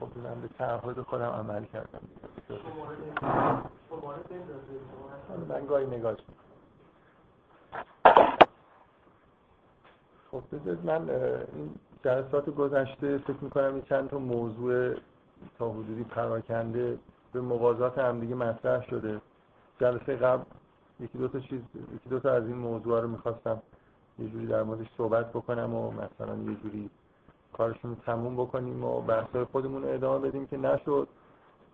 خب من به تعهد خودم عمل کردم. من گاهی نگاه خب بذارید من این جلسات گذشته فکر می‌کنم چند تا موضوع تا حدودی پراکنده به موازات همدیگه مطرح شده. جلسه قبل یکی دو تا چیز یکی دو تا از این موضوع رو می‌خواستم یه جوری در موردش صحبت بکنم و مثلا یه جوری کارشون تموم بکنیم و بحثای خودمون ادامه بدیم که نشد.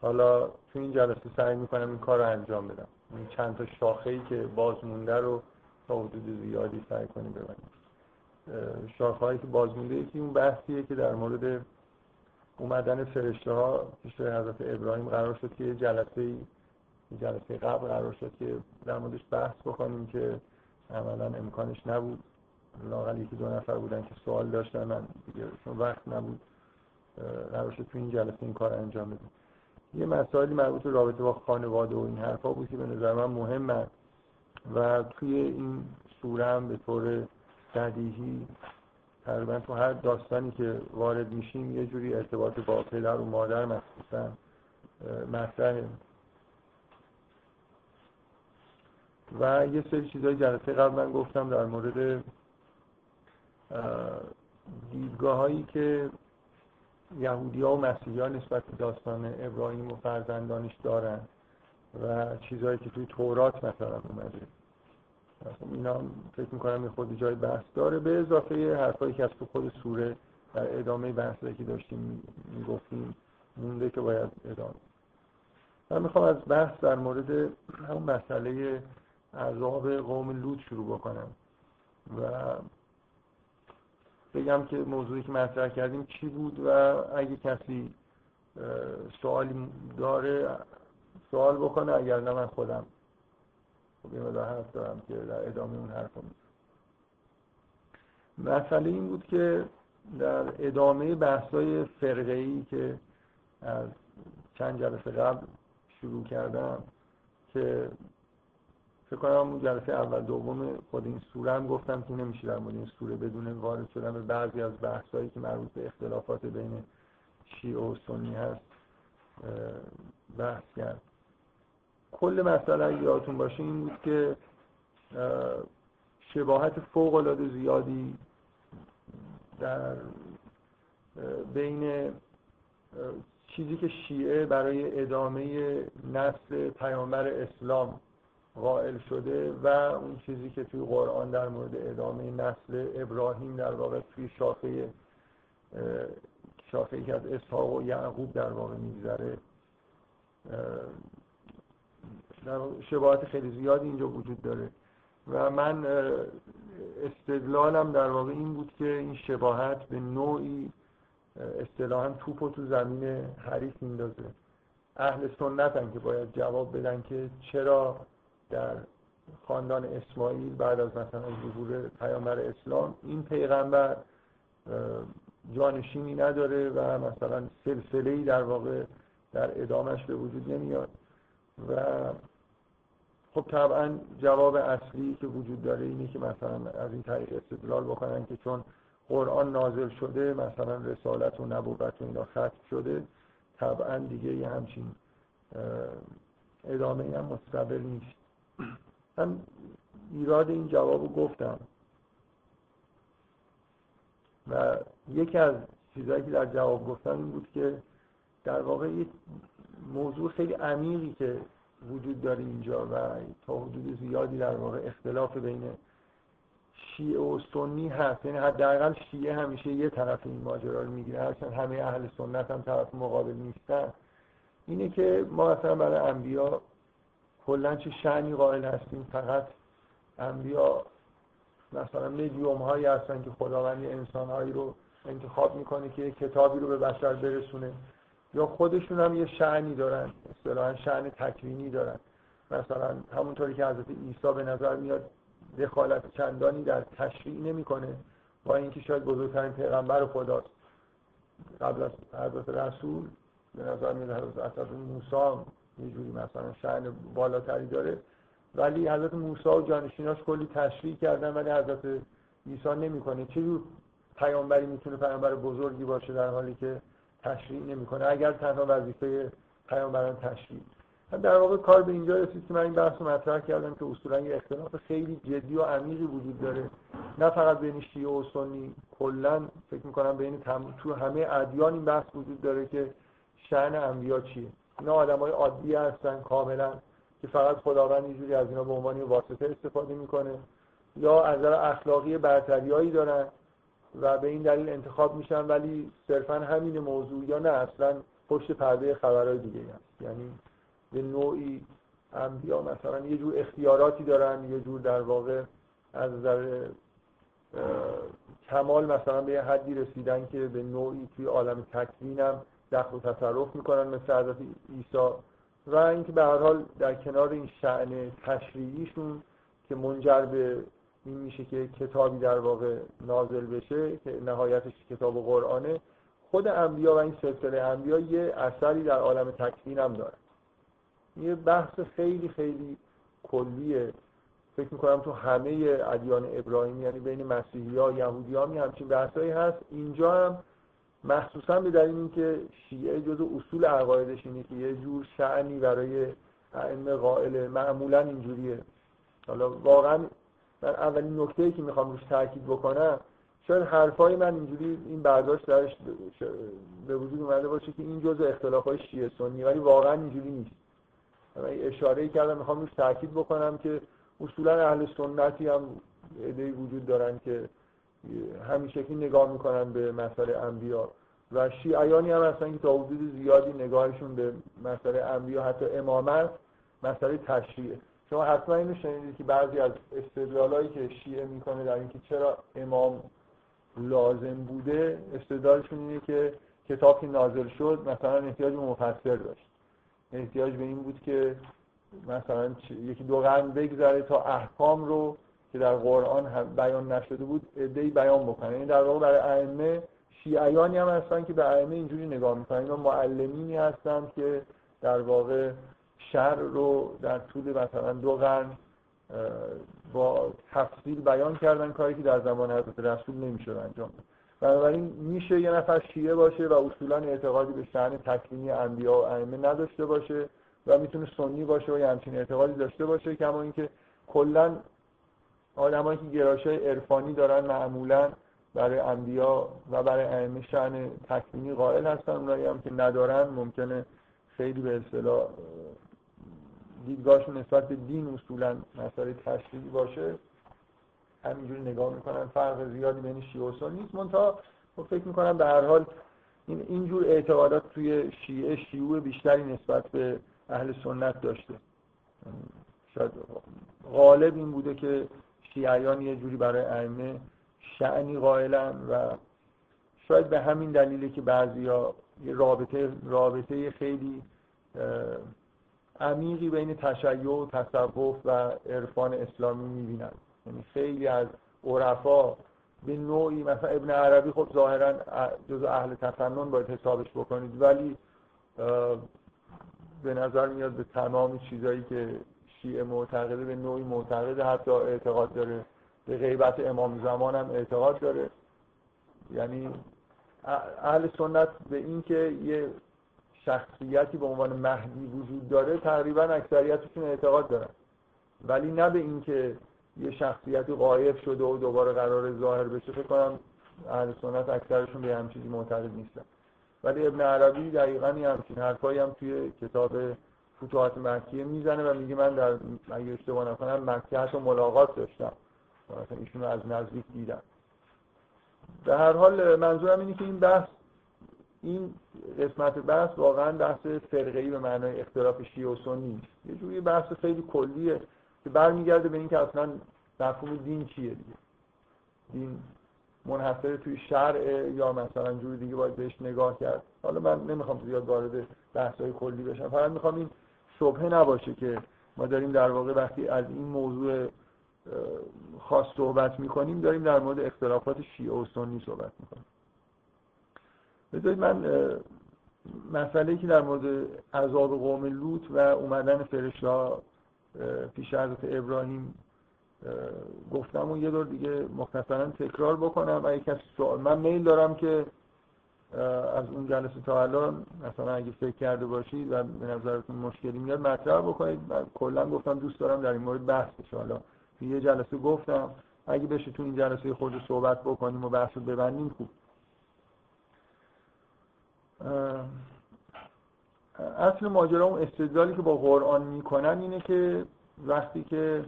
حالا تو این جلسه سعی می‌کنم این کار رو انجام بدم. این چند تا شاخه ای که باز مونده رو تا حدود زیادی سعی کنیم ببینیم شاخه هایی که باز مونده یکی اون بحثیه که در مورد اومدن فرشته ها پیش حضرت ابراهیم قرار شد که جلسه جلسه قبل قرار شد که در موردش بحث بکنیم که عملا امکانش نبود. لاغل یکی دو نفر بودن که سوال داشتن من دیگه چون وقت نبود شد تو این جلسه این کار انجام بدیم یه مسائلی مربوط به رابطه با خانواده و این حرفا بود که به نظر من مهمه و توی این سوره هم به طور بدیهی تقریبا تو هر داستانی که وارد میشیم یه جوری ارتباط با پدر و مادر مخصوصا مطرحه و یه سری چیزای جلسه قبل من گفتم در مورد دیدگاه هایی که یهودی ها و مسیحی ها نسبت به داستان ابراهیم و فرزندانش دارن و چیزهایی که توی تورات مثلا اومده. اینا فکر می‌کنم یه خود جای بحث داره. به اضافه حرفایی که از تو خود سوره در ادامه بحثی که داشتیم می‌گفتیم مونده که باید ادامه من می‌خوام از بحث در مورد همون مسئله عذاب قوم لوط شروع بکنم. و بگم که موضوعی که مطرح کردیم چی بود و اگه کسی سوالی داره سوال بکنه اگر نه من خودم خب یه حرف دارم که در ادامه اون حرف مسئله این بود که در ادامه بحثای فرقه که از چند جلسه قبل شروع کردم که فکر کنم جلسه اول دوم خود این سوره هم گفتم که نمیشه در مورد این سوره بدون وارد شدن به بعضی از بحثایی که مربوط به اختلافات بین شیعه و سنی هست بحث کرد. کل مسئله اگه یادتون باشه این بود که شباهت فوق العاده زیادی در بین چیزی که شیعه برای ادامه نسل پیامبر اسلام قائل شده و اون چیزی که توی قرآن در مورد ادامه نسل ابراهیم در واقع توی شاخه شاخه که از اسحاق و یعقوب در واقع میگذره شباهت خیلی زیادی اینجا وجود داره. و من استدلالم در واقع این بود که این شباهت به نوعی اصطلاحا توپ و تو زمین حریف میندازه. اهل سنت هم که باید جواب بدن که چرا در خاندان اسماعیل بعد از مثلا ظهور پیامبر اسلام این پیغمبر جانشینی نداره و مثلا سلسله ای در واقع در ادامش به وجود نمیاد. و خب طبعا جواب اصلی که وجود داره اینه که مثلا از این طریق استدلال بکنن که چون قرآن نازل شده مثلا رسالت و نبوت و اینا ختم شده طبعا دیگه یه همچین ادامه هم مستقل نیست. من ایراد این جواب رو گفتم. و یکی از چیزهایی که در جواب گفتم این بود که در واقع یک موضوع خیلی عمیقی که وجود داره اینجا و تا حدود زیادی در واقع اختلاف بین شیعه و سنی هست. یعنی حداقل شیعه همیشه یه طرف این ماجرا رو می‌گیره. هرچند همه اهل سنت هم طرف مقابل نیستن. اینه که ما مثلا برای انبیا کلا چه شعنی قائل هستیم؟ فقط انبیا مثلا مدیوم هایی هستن که خداوند انسان هایی رو انتخاب می‌کنه که کتابی رو به بشر برسونه. یا خودشون هم یه شعنی دارن اصطلاحا شعن تکوینی دارن. مثلا همونطوری که حضرت عیسی به نظر میاد دخالت چندانی در تشریع نمی‌کنه با اینکه شاید بزرگترین پیغمبر خداست. قبل از حضرت رسول به نظر میاد حضرت موسی یه جوری مثلا شأن بالاتری داره. ولی حضرت موسی و جانشیناش کلی تشریح کردن ولی حضرت عیسی نمی‌کنه. چه جور پیامبری می‌تونه پیامبر بزرگی باشه در حالی که تشریع نمی‌کنه؟ اگر تنها وظیفه پیامبران تشریع در واقع کار به اینجا رسید که من این بحث رو مطرح کردم که اصولا یه اختلاف خیلی جدی و عمیقی وجود داره. نه فقط بین شیعه و سنی کلا فکر می‌کنم بین تم... تو همه ادیان این بحث وجود داره که شأن انبیا چیه. اینا آدمای عادی هستن کاملا که فقط خداوند اینجوری از اینا به عنوان واسطه استفاده می‌کنه یا از اخلاقی برتریایی دارن و به این دلیل انتخاب میشن ولی صرفا همین موضوع یا نه اصلا پشت پرده خبرهای دیگه هست. یعنی به نوعی انبیا مثلا یه جور اختیاراتی دارن یه جور در واقع از نظر کمال مثلا به یه حدی رسیدن که به نوعی توی عالم تکوین هم دخل و تصرف می‌کنن مثل حضرت عیسی و اینکه به هر حال در کنار این شعن تشریعیشون که منجر به این میشه که کتابی در واقع نازل بشه که نهایتش کتاب قرآنه خود انبیا و این سلسله انبیا یه اثری در عالم تکوین هم داره یه بحث خیلی خیلی کلیه. فکر می‌کنم تو همه ادیان ابراهیمی یعنی بین مسیحی ها یهودی ها همچین بحثایی هست. اینجا هم مخصوصا به دلیل اینکه شیعه جز اصول عقایدش اینه که یه جور شعنی برای ائمه قائل معمولا اینجوریه. حالا واقعا من اولین نکته که می‌خوام روش تاکید بکنم شاید حرفای من اینجوری این برداشت درش به وجود اومده باشه که این جزء اختلاف های شیعه سنی ولی واقعا اینجوری نیست. من اشاره ای کردم می‌خوام روش تاکید بکنم که اصولا اهل سنتی هم ایده وجود دارن که همین شکلی نگاه می‌کنن به مسئله انبیا. و شیعیانی هم هستن که تا حدود زیادی نگاهشون به مسئله انبیا حتی امامت مسئله تشریعه. شما حتما اینو شنیدید که بعضی از استدلالایی که شیعه می‌کنه در اینکه چرا امام لازم بوده استدلالشون اینه که کتاب که نازل شد مثلا احتیاج به مفسر داشت. احتیاج به این بود که مثلا یکی دو قرن بگذره تا احکام رو که در قرآن بیان نشده بود ادهی بیان بکنه این یعنی در واقع برای ائمه شیعیانی هم هستن که به ائمه اینجوری نگاه می‌کنن. اینا معلمینی هستن که در واقع شر رو در طول مثلا دو قرن با تفصیل بیان کردن کاری که در زمان حضرت رسول نمی‌شد انجام بنابراین میشه یه نفر شیعه باشه و اصولا اعتقادی به شأن تکوینی انبیا و ائمه نداشته باشه و می‌تونه سنی باشه و یه همچین اعتقادی داشته باشه کما اینکه کلا آدمایی که گرایش‌های عرفانی دارن معمولا برای انبیا و برای ائمه شأن تکوینی قائل هستن. اونایی هم که ندارن ممکنه خیلی به اصطلاح دیدگاهشون نسبت به دین اصولا مسئله تشریعی باشه. همینجوری نگاه می‌کنن. فرق زیادی بین شیعه و سنی نیست. منتها خب فکر می‌کنم به هر حال این اینجور اعتقادات توی شیعه شیوع بیشتری نسبت به اهل سنت داشته. شاید غالب این بوده که شیعیان یه جوری برای ائمه شعنی قائلن و شاید به همین دلیله که بعضیا یه رابطه رابطه خیلی عمیقی بین تشیع و تصوف و عرفان اسلامی می‌بینن. یعنی خیلی از عرفا به نوعی مثلا ابن عربی خب ظاهرا جز اهل تفنن باید حسابش بکنید. ولی به نظر میاد به تمام چیزایی که شیعه معتقده به نوعی معتقده حتی اعتقاد داره به غیبت امام زمان هم اعتقاد داره. یعنی اهل سنت به این که یه شخصیتی به عنوان مهدی وجود داره تقریبا اکثریتشون اعتقاد دارن. ولی نه به اینکه یه شخصیتی قایب شده و دوباره قرار ظاهر بشه فکر کنم اهل سنت اکثرشون به هم چیزی معتقد نیستن. ولی ابن عربی دقیقا همچین حرفایی هم توی کتاب فتوحات مکیه می‌زنه و میگه من در اگه اشتباه نکنم مکه حتی ملاقات داشتم. مثلا ایشون از نزدیک دیدم. به هر حال منظورم اینه که این بحث این قسمت بحث واقعا بحث فرقه‌ای به معنای اختلاف شیعه و سنی یه جوری بحث خیلی کلیه که برمیگرده به اینکه اصلا مفهوم دین چیه دیگه. دین منحصر توی شرع یا مثلا جور دیگه باید بهش نگاه کرد. حالا من نمی‌خوام زیاد وارد بحث‌های کلی بشم. فقط می‌خوام این شبهه نباشه که ما داریم در واقع وقتی از این موضوع خاص صحبت می‌کنیم داریم در مورد اختلافات شیعه و سنی صحبت می‌کنیم. بذارید من مسئله که در مورد عذاب قوم لوط و اومدن فرشته پیش حضرت ابراهیم گفتم و یه دور دیگه مختصرا تکرار بکنم و یک من میل دارم که از اون جلسه تا الان مثلا اگه فکر کرده باشید و به نظرتون مشکلی میاد مطرح بکنید. من کلا گفتم دوست دارم در این مورد بحث بشه. حالا یه جلسه گفتم اگه بشه تو این جلسه خود صحبت بکنیم و بحث رو ببندیم خوب. اصل ماجرا اون استدلالی که با قرآن می‌کنن اینه که وقتی که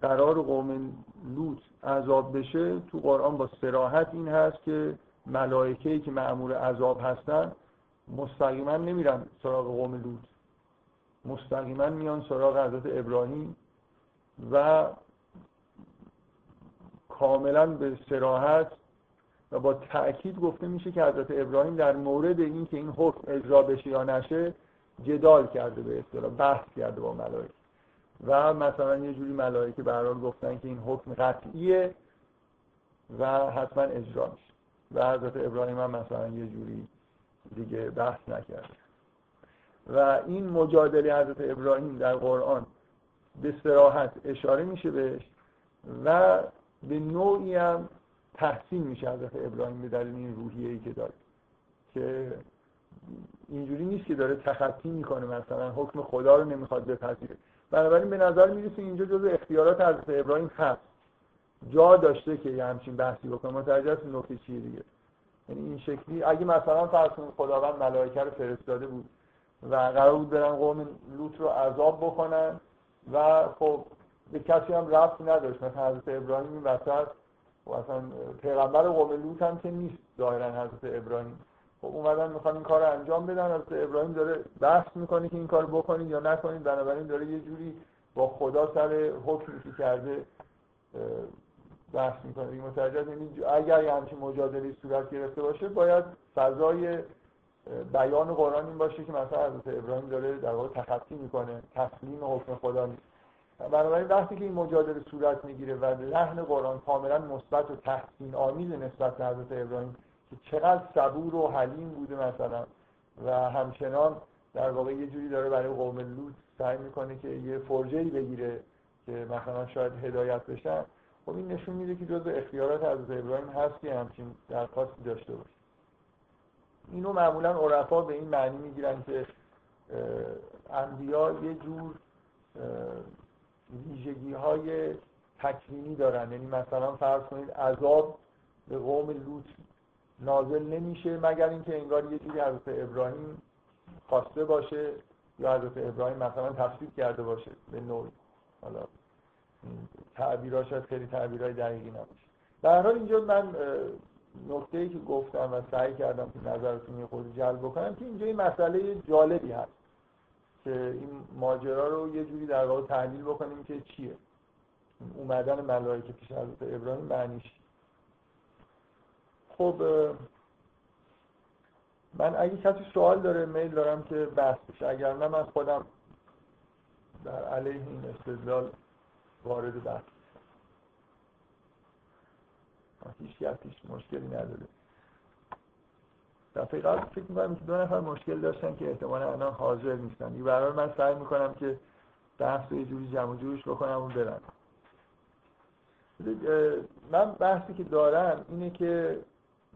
قرار قوم لوط عذاب بشه تو قرآن با سراحت این هست که ملائکه‌ای که معمور عذاب هستن مستقیما نمیرن سراغ قوم لوط. مستقیما میان سراغ حضرت ابراهیم و کاملا به سراحت و با تأکید گفته میشه که حضرت ابراهیم در مورد این که این حکم اجرا بشه یا نشه جدال کرده به اصطلاح بحث کرده با ملائکه. و مثلا یه جوری ملائکه به گفتن که این حکم قطعیه و حتما اجرا میشه. و حضرت ابراهیم هم مثلا یه جوری دیگه بحث نکرده. و این مجادله حضرت ابراهیم در قرآن به سراحت اشاره میشه بهش و به نوعی هم تحسین میشه حضرت ابراهیم به دلیل این روحیه ای که داره. که اینجوری نیست که داره تخطی می‌کنه مثلا حکم خدا رو نمی‌خواد بپذیره. بنابراین به نظر می‌رسه اینجا جزء اختیارات حضرت ابراهیم هست. جا داشته که یه همچین بحثی بکنه متوجه است نکته چیه دیگه. یعنی این شکلی اگه مثلا فرض خداوند ملائکه رو فرستاده بود و قرار بود برن قوم لوط رو عذاب بکنن و خب به کسی هم رفت نداشت. مثلا حضرت ابراهیم این وسط و اصلا پیغمبر قوم لوط هم که نیست ظاهرا حضرت ابراهیم. خب اومدن می‌خوان این کار انجام بدن. حضرت ابراهیم داره بحث می‌کنه که این کار بکنید یا نکنید. بنابراین داره یه جوری با خدا سر حکمی که کرده بحث می‌کنه این متوجه یعنی اگر یه همچین مجادله صورت گرفته باشه باید فضای بیان قرآن این باشه که مثلا حضرت ابراهیم داره در واقع تخطی می‌کنه تسلیم حکم خدا نیست بنابراین وقتی که این مجادله صورت می‌گیره و لحن قرآن کاملا مثبت و تحسین آمیز نسبت به حضرت ابراهیم که چقدر صبور و حلیم بوده مثلا و همچنان در واقع یه جوری داره برای قوم لوط سعی می‌کنه که یه فرجه بگیره که مثلا شاید هدایت بشن خب این نشون میده که جزء اختیارات حضرت ابراهیم هست که همچین درخواستی داشته باشه. اینو معمولا عرفا به این معنی می‌گیرن که انبیا یه جور ویژگی های تکوینی دارن. یعنی مثلا فرض کنید عذاب به قوم لوط نازل نمیشه مگر اینکه انگار یه جوری حضرت ابراهیم خواسته باشه یا حضرت ابراهیم مثلا تفسیر کرده باشه به نوعی. حالا تعبیرها شاید خیلی تعبیرهای دقیقی نباشه. در حال اینجا من نکته ای که گفتم و سعی کردم که نظرتون یه خود جلب بکنم که اینجا این مسئله جالبی هست که این ماجرا رو یه جوری در واقع تحلیل بکنیم که چیه. اومدن ملائکه پیش حضرت ابراهیم معنیش خب من اگه کسی سوال داره میل دارم که بحث بشه. اگر نه من خودم در علیه این استدلال وارد بحث هیچ هیچ مشکلی نداره. دفعه قبل فکر می‌کنم که دو نفر مشکل داشتن که احتمالا الان حاضر نیستن. یه برای من سعی می‌کنم که بحث یه جوری جمع جورش بکنم و برن من بحثی که دارم اینه که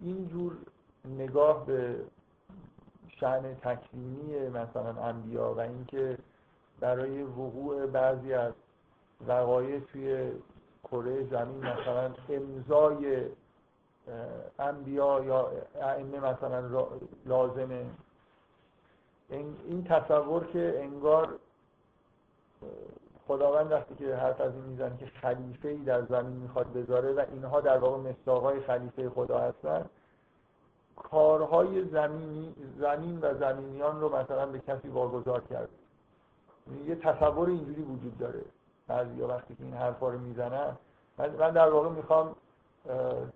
اینجور نگاه به شعن تکوینی مثلا انبیا و اینکه برای وقوع بعضی از وقایع توی کره زمین مثلا امضای انبیا یا ائمه مثلا لازمه. این تصور که انگار خداوند وقتی که حرف از این میزن که خلیفه ای در زمین می‌خواد بذاره و اینها در واقع مستاقای خلیفه خدا هستن کارهای زمینی زمین و زمینیان رو مثلا به کسی واگذار کرده. یه تصور اینجوری وجود داره. بعضی وقتی که این حرفا رو می‌زنن من در واقع می‌خوام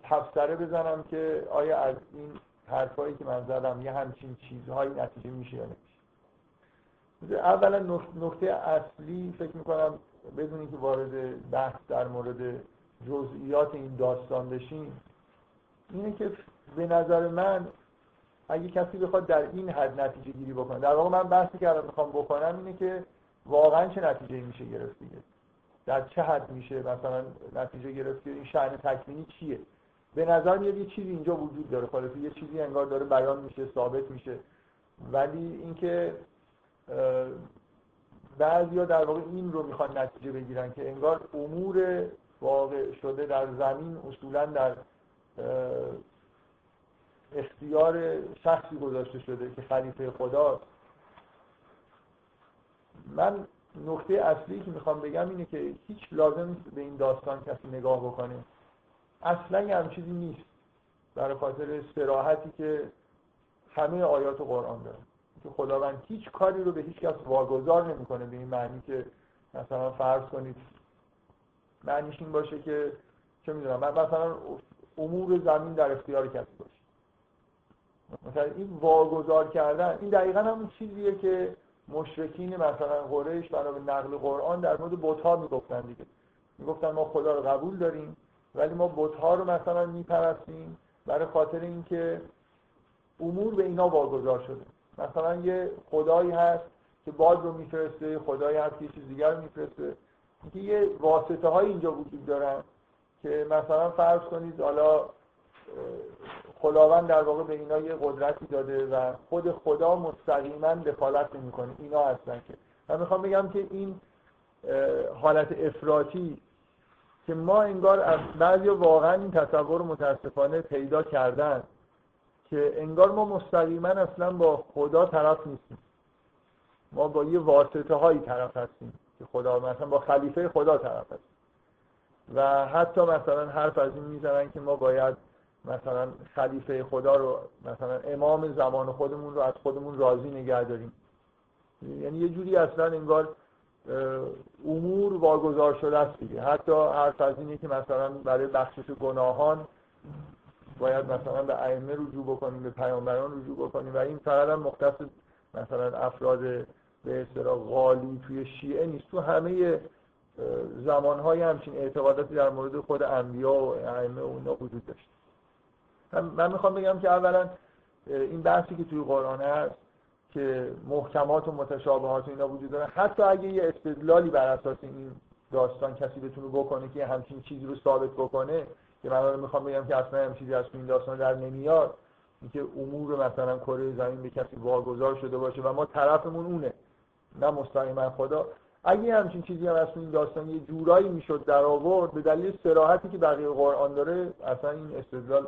تفسره بزنم که آیا از این حرفایی که من زدم یه همچین چیزهایی نتیجه میشه یا نمیشه. اولا نکته اصلی فکر می‌کنم بدونی که وارد بحث در مورد جزئیات این داستان بشیم اینه که به نظر من اگه کسی بخواد در این حد نتیجه گیری بکنه در واقع من بحثی که الان می‌خوام بکنم اینه که واقعا چه نتیجه میشه گرفت دیگه. در چه حد میشه مثلا نتیجه گرفت این شأن تکوینی چیه؟ به نظر میاد یه چیزی اینجا وجود داره. خلاصه یه چیزی انگار داره بیان میشه ثابت میشه. ولی اینکه بعضیا در واقع این رو می‌خوان نتیجه بگیرن که انگار امور واقع شده در زمین اصولا در اختیار شخصی گذاشته شده که خلیفه خداست من نکته اصلی که می‌خوام بگم اینه که هیچ لازم نیست به این داستان کسی نگاه بکنه. اصلا هم چیزی نیست. برای خاطر سراحتی که همه آیات قرآن داره که خداوند هیچ کاری رو به هیچ کس واگذار نمی‌کنه به این معنی که مثلا فرض کنید معنیش این باشه که چه می‌دونم مثلا امور زمین در اختیار کسی باشه. مثلا این واگذار کردن این دقیقا همون چیزیه که مشرکین مثلا قریش برای نقل قرآن در مورد بت‌ها می‌گفتن دیگه. می‌گفتن ما خدا رو قبول داریم ولی ما بت‌ها رو مثلا میپرستیم برای خاطر اینکه امور به اینا واگذار شده. مثلا یه خدایی هست که باد رو میفرسته خدایی هست که چیز دیگر رو میفرسته. اینکه یه واسطه های اینجا وجود دارن که مثلا فرض کنید حالا خداوند در واقع به اینا یه قدرتی داده و خود خدا مستقیما دخالت نمی‌کنه. اینا هستن که. من می‌خوام بگم که این حالت افراطی که ما انگار از بعضی واقعا این تصور متاسفانه پیدا کردن که انگار ما مستقیما اصلا با خدا طرف نیستیم. ما با یه واسطه هایی طرف هستیم که خدا مثلا با خلیفه خدا طرف هستیم. و حتی مثلا حرف از این می‌زنن که ما باید مثلا خلیفه خدا رو مثلا امام زمان خودمون رو از خودمون راضی نگه داریم. یعنی یه جوری اصلا انگار امور واگذار شده است دیگه. حتی حرف از اینه که مثلا برای بخشش گناهان باید مثلا به ائمه رجوع بکنیم به پیامبران رجوع بکنیم. و این فقط هم مختص مثلا افراد به اصطلاح غالی توی شیعه نیست. تو همه زمانهای همچین اعتقاداتی در مورد خود انبیا و ائمه و وجود داشت. من می‌خوام بگم که اولا این بحثی که توی قرآن هست که محکمات و متشابهات و اینا وجود داره حتی اگه یه استدلالی بر اساس این داستان کسی بتونه بکنه که همچین چیزی رو ثابت بکنه که من می‌خوام بگم که اصلا هم چیزی از این داستان در نمیاد اینکه امور مثلا کره زمین به کسی واگذار شده باشه و ما طرفمون اونه نه مستقیما خدا. اگه همچین چیزی هم از این داستان یه جورایی می‌شد در آورد به دلیل سراحتی که بقیه قرآن داره اصلا این استدلال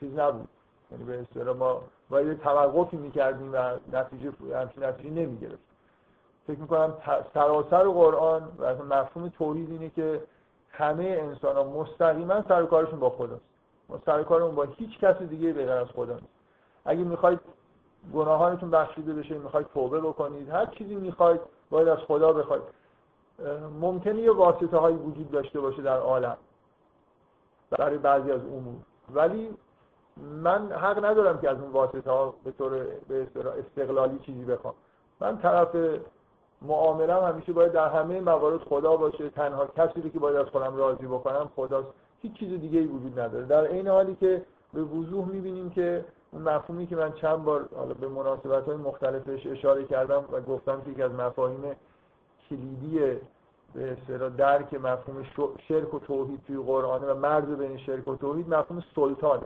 چیز نبود. یعنی به اصطلاح ما باید توقفی می‌کردیم و نتیجه همچین نتیجه نمی‌گرفت فکر می‌کنم سراسر قرآن و مفهوم توحید اینه که همه انسان ها مستقیما سر کارشون با خداست. ما سر کارمون با هیچ کسی دیگه غیر از خدا نیست. اگه می‌خواید گناهانتون بخشیده بشه می‌خواید توبه بکنید هر چیزی می‌خواید باید از خدا بخواید. ممکنه یه واسطه هایی وجود داشته باشه در عالم. برای بعضی از امور. ولی من حق ندارم که از اون واسطه ها به طور به استقلالی چیزی بخوام. من طرف معاملم همیشه باید در همه موارد خدا باشه تنها کسی که باید از خودم راضی بکنم خداست. هیچ چیز دیگه ای وجود نداره. در این حالی که به وضوح می‌بینیم که اون مفهومی که من چند بار حالا به مناسبت های مختلفش اشاره کردم و گفتم که یکی از مفاهیم کلیدی به اصطلاح درک مفهوم شرک و توحید توی قرآن و مرز بین شرک و توحید مفهوم سلطانه.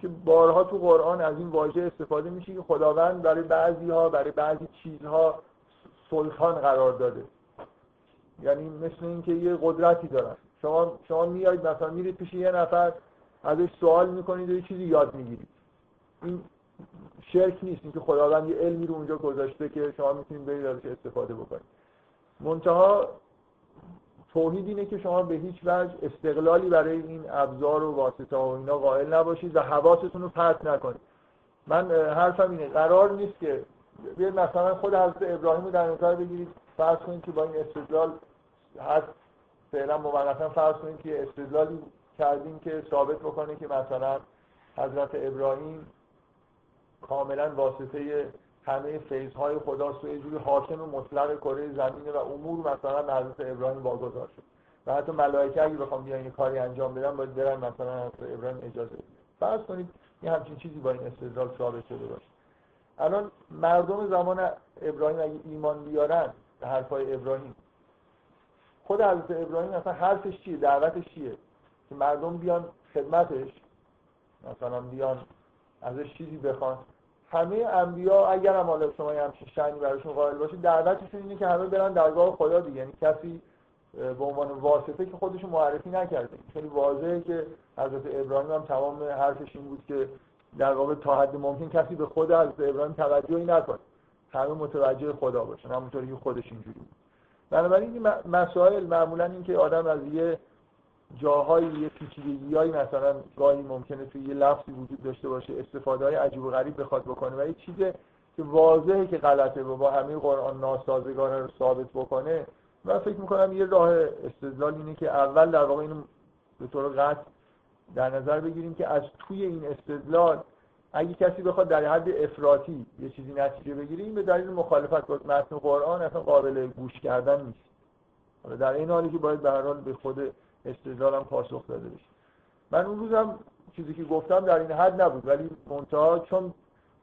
که بارها تو قرآن از این واژه استفاده میشه که خداوند برای بعضی ها برای بعضی چیزها سلطان قرار داده. یعنی مثل اینکه یه قدرتی دارن. شما شما میایید مثلا میرید پیش یه نفر ازش سوال می‌کنید و یه چیزی یاد می‌گیرید. این شرک نیست اینکه خداوند یه علمی رو اونجا گذاشته که شما می‌تونید برید ازش استفاده بکنید. منتها توحید اینه که شما به هیچ وجه استقلالی برای این ابزار و واسطه و اینا قائل نباشید و حواستون رو پرت نکنید. من حرفم اینه قرار نیست که بیاید مثلا خود حضرت ابراهیم رو در نظر بگیرید فرض کنید که با این استدلال هر فعلا موقتا فرض کنید که استدلالی کردیم که ثابت بکنه که مثلا حضرت ابراهیم کاملا واسطه همه فیضهای خداست و یه جوری حاکم مطلق کره زمینه و امور مثلا حضرت ابراهیم واگذار شد. و حتی ملائکه اگه بخوام بیان یه کاری انجام بدن باید برن مثلا حضرت ابراهیم اجازه فرض کنید یه همچین چیزی با این استدلال ثابت شده باشه. الان مردم زمان ابراهیم اگه ایمان بیارن به حرفای ابراهیم. خود حضرت ابراهیم اصلا حرفش چیه؟ دعوتش چیه؟ که مردم بیان خدمتش مثلا بیان ازش چیزی بخوان. همه انبیا اگر هم حالا شما همچین شأنی براشون قائل باشه دعوتشون اینه که همه برن درگاه خدا دیگه. یعنی کسی به عنوان واسطه که خودش معرفی نکرده خیلی واضحه که حضرت ابراهیم هم تمام حرفش این بود که در واقع تا حد ممکن کسی به خود حضرت ابراهیم توجهی نکنه همه متوجه خدا باشن. همونطوری که خودش اینجوری بود. بنابراین این مسائل معمولا این که آدم از یه جاهای یه پیچیدگیایی مثلا گاهی ممکنه توی یه لفظی وجود داشته باشه استفاده های عجیب و غریب بخواد بکنه. و یه چیز که واضحه که غلطه و با همه قرآن ناسازگار رو ثابت بکنه من فکر می‌کنم یه راه استدلال اینه که اول در واقع اینو به طور قطع در نظر بگیریم که از توی این استدلال اگه کسی بخواد در حد افراطی یه چیزی نتیجه بگیره این به دلیل مخالفت با متن قرآن اصلا قابل گوش کردن نیست. در این حالی که باید به هر حال به خود استدلالم پاسخ داده بشه. من اون روزم چیزی که گفتم در این حد نبود ولی منتها چون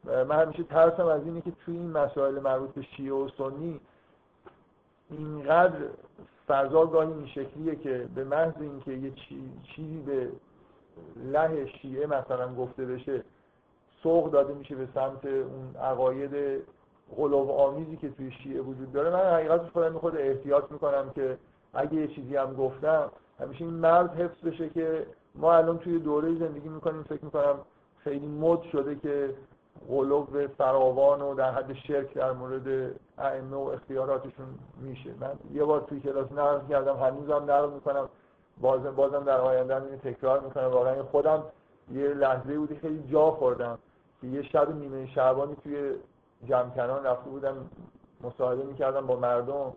من همیشه ترسم از اینه که توی این مسائل مربوط به شیعه و سنی اینقدر فضا گاهی این شکلیه که به محض اینکه یه چیزی به له شیعه مثلا گفته بشه سوق داده میشه به سمت اون عقاید غلوب آمیزی که توی شیعه وجود داره. من حقیقتش خودم خود احتیاط می‌کنم که اگه یه چیزی هم گفتم همیشه این مرز حفظ بشه که ما الان توی دوره زندگی می‌کنیم فکر می‌کنم خیلی مد شده که غلوب فراوان و در حد شرک در مورد ائمه و اختیاراتشون میشه. من یه بار توی کلاس نقل کردم هنوزم نقل می‌کنم. بازم بازم در آینده اینو تکرار می‌کنم. واقعا خودم یه لحظه بودی خیلی جا خوردم که یه شب نیمه شعبانی توی جمکنان رفته بودم مصاحبه می‌کردم با مردم.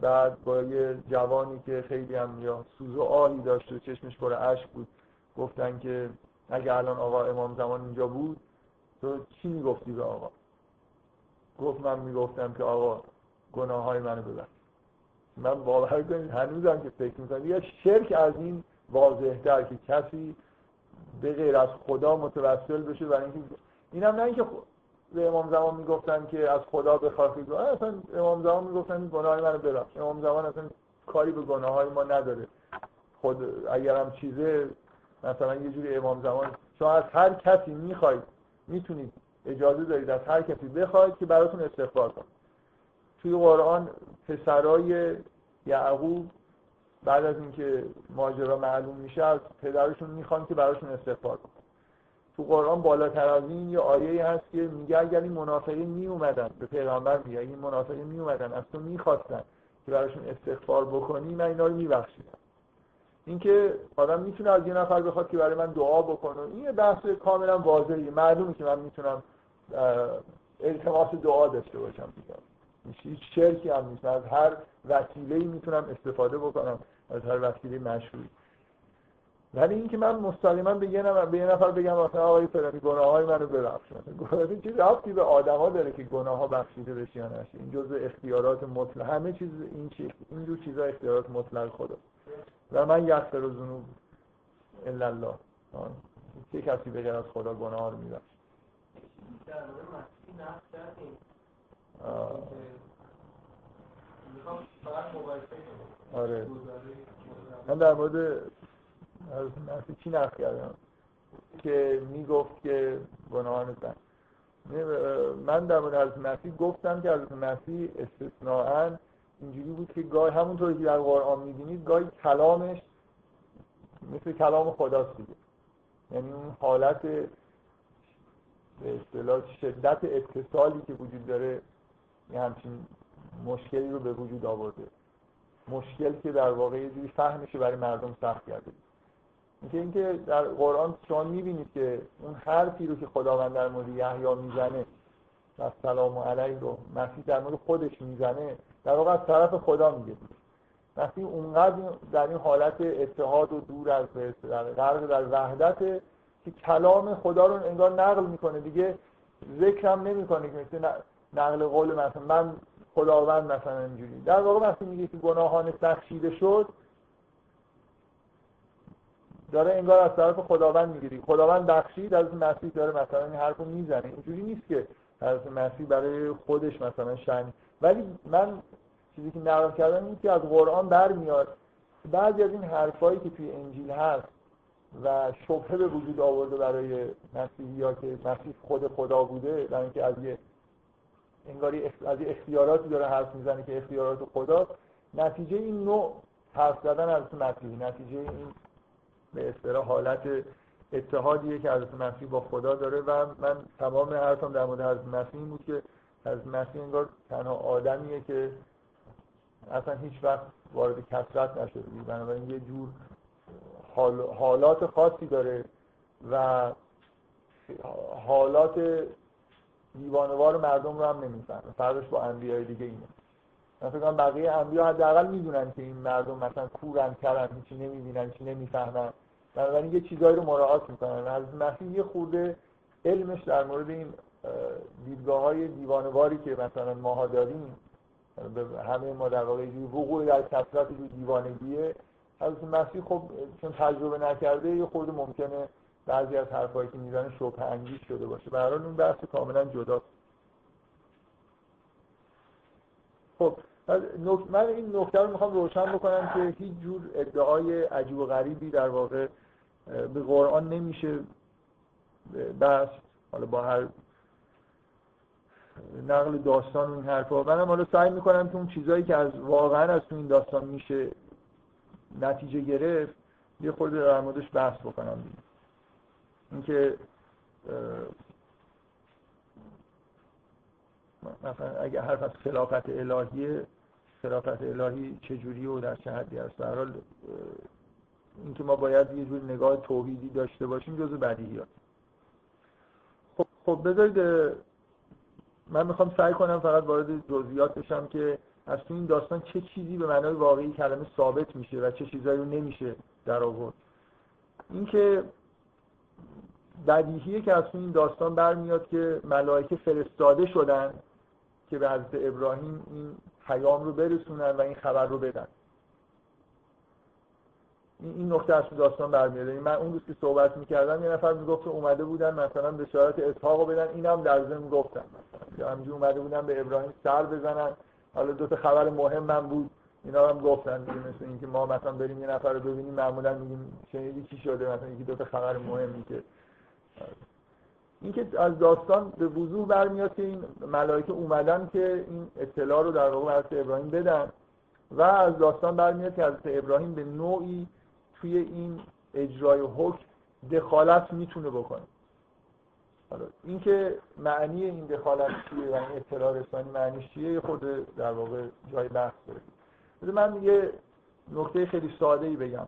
بعد با یه جوانی که خیلی هم یا سوز و آهی داشت و چشمش پر اشک بود گفتن که اگه الان آقا امام زمان اینجا بود تو چی می‌گفتی به آقا؟ گفت من می‌گفتم که آقا گناه های منو ببخش. من باور کنید هنوزم که فکر می‌کنم. یا شرک از این واضحتر که کسی به غیر از خدا متوسل بشه برای اینکه اینم نه اینکه به امام زمان می‌گفتن که از خدا بخواهید اصلا امام زمان می‌گفتن گناه منو ببخش. امام زمان اصلا کاری به گناه های ما نداره. خود اگرم چیزه مثلا یه جوری امام زمان شما از هر کسی می‌خواید می‌تونید اجازه دارید از هر کسی بخواید که براتون استغفار کنه. توی قرآن پسرای یعقوب بعد از اینکه ماجرا معلوم میشه از پدرشون می‌خوان که براشون استغفار کنه تو قرآن بالاتر از این یه آیه هست که میگه اگر این منافقین می اومدن به پیغمبر میگه این منافقین می اومدن از تو می‌خواستن که براشون استغفار بکنی من اینا رو میبخشیدم. اینکه آدم می‌تونه از یه نفر بخواد که برای من دعا بکنه این یه بحث کاملا واضحه معلومه که من می‌تونم التماس دعا داشته باشم دیگه. هیچ شرکی هم نیست. از هر وسیله‌ای می‌تونم استفاده بکنم از هر وسیله مشروعی. ولی اینکه من مستقیما به یه نفر به یه نفر بگم مثلا آقای فلانی گناههای منو ببخش مثلا چه ربطی به آدما داره که گناه ها بخشیده بشه یا نشه این جزء اختیارات مطلق. همه چیز این چیز این جور چیزا اختیارات مطلق خدا. و من یغفر الذنوب الا الله. چه کسی به غیر از خدا گناه رو میبخشه؟ آره. من در مورد نفی چی نفی کردم؟ که می‌گفت که گناهان زن. من در مورد از مسیح گفتم که از مسیح استثناء اینجوری بود که گاهی همونطوری که در قرآن می‌بینید گاهی کلامش مثل کلام خداست دیگه. یعنی اون حالت به اصطلاح شدت اتصالی که وجود داره یه همچین مشکلی رو به وجود آورده. مشکل که در واقع یه جوری فهمشه برای مردم سخت کرده. اینکه اینکه در قرآن شما می‌بینید که اون حرفی رو که خداوند در مورد یحیی می‌زنه و سلام علیه رو مسیح در مورد خودش می‌زنه در واقع از طرف خدا میگه. مسیح اونقدر در این حالت اتحاد و دور از در غرق در وحدت که کلام خدا رو انگار نقل می‌کنه. دیگه ذکرم نمی‌کنه که مثل نقل قول مثلا من خداوند مثلا اینجوری. در واقع مسیح میگه که گناهان بخشیده شد داره انگار از طرف خداوند می‌گیری خداوند بخشید از مسیح داره مثلا این حرفو می‌زنه. اینجوری نیست که از مسیح برای خودش مثلا شن. ولی من چیزی که نقل کردم این که از قرآن برمیاد. بعضی از این حرفایی که توی انجیل هست و شبهه به وجود آورده برای مسیحی ها که مسیح خود خدا بوده برای اینکه از یه انگاری از یه اختیاراتی داره حرف می‌زنه که اختیارات خدا نتیجه این نوع حرف زدن از مسیحی نتیجه این به اصطلاح حالت اتحادیه که حضرت مسیح با خدا داره و من تمام حرفم در مورد حضرت مسیح بود که حضرت مسیح انگار تنها آدمیه که اصلا هیچ وقت وارد کسرت نشده بنابراین یه جور حالات خاصی داره و حالات دیوانوار مردم رو هم نمی‌فهمه. فرقش با انبیای دیگه اینه. من فکر بقیه انبیا حداقل می‌دونن که این مردم مثلا کورن کرن هیچی نمی‌بینن هیچی نمی‌فهمن. بنابراین یه چیزایی رو مراعات می‌کنن. از مسیح یه خورده علمش در مورد این دیدگاه های دیوانواری که مثلا ماها داریم همه ما در واقع وقوع در کسرت دیوانگیه. حضرت مسیح خب چون تجربه نکرده یه خورده ممکنه بعضی از حرفایی که می‌زنه شبه انگیز شده باشه. به اون بحث کاملا جدا خب من این نکته رو می‌خوام روشن بکنم که هیچ جور ادعای عجیب و غریبی در واقع به قرآن نمیشه بس حالا با هر نقل داستان این حرفا. منم حالا سعی می‌کنم که اون چیزایی که از واقعا از تو این داستان میشه نتیجه گرفت یه خورده در موردش بحث بکنم. اینکه مثلا اگه حرف از خلافت الهیه خلافت الهی چجوری و در چه حدی است در حال اینکه ما باید یه جور نگاه توحیدی داشته باشیم جزء بدیهیات. خب خب بذارید من می‌خوام سعی کنم فقط وارد جزئیات بشم که از تو این داستان چه چیزی به معنای واقعی کلمه ثابت میشه و چه چیزایی رو نمیشه در آورد. اینکه بدیهیه که از تو این داستان برمیاد که ملائکه فرستاده شدن که به حضرت ابراهیم این پیام رو برسونن و این خبر رو بدن. این نکته از داستان برمیاد من اون روز که صحبت می‌کردم یه نفر می‌گفت که اومده بودن مثلا بشارت اسحاق رو بدن. اینم در ضمن گفتن مثلا همینجوری اومده بودن به ابراهیم سر بزنن. حالا دو تا خبر مهم من بود. اینا هم گفتن دیگه مثل اینکه ما مثلا بریم یه نفر رو ببینیم معمولا میگیم شنیدی چی شده؟ مثلا یکی دو تا خبر مهمی که اینکه از داستان به وضوح برمیاد که این ملائکه اومدن که این اطلاع رو در واقع ابراهیم بدن. و از داستان برمیاد که حضرت ابراهیم به نوعی توی این اجرای حکم دخالت می‌تونه بکنه. حالا اینکه معنی این دخالت چیه و این اطلاع رسانی معنیش چیه یه خود در واقع جای بحث داره. من یه نکته خیلی ساده ای بگم.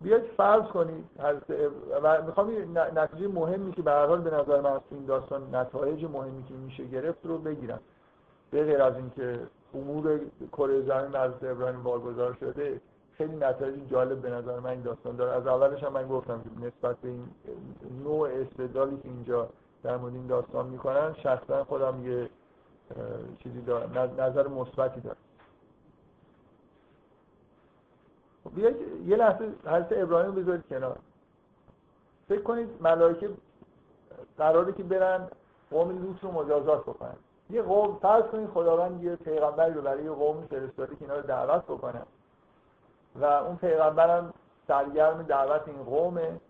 بیاید فرض کنید و می‌خوام نتیجه مهمی که به هر حال به نظر من از این داستان نتایج مهمی که میشه گرفت رو بگیرم. به غیر از اینکه امور کره زمین از ابراهیم واگذار شده خیلی نتایج جالب به نظر من این داستان داره. از اولش هم من گفتم که نسبت به این نوع استدلالی که اینجا در مورد این داستان می‌کنن شخصا خودم یه چیزی دارم نظر مثبتی دارم. خب بیایید یه لحظه حضرت ابراهیم بذارید کنار. فکر کنید ملائکه قراره که برن قوم لوط رو مجازات بکنن. یه قوم فرض کنید خداوند یه پیغمبری رو برای یه قوم فرستاده که اینا رو دعوت بکنن و اون پیغمبرم سرگرم دعوت این قومه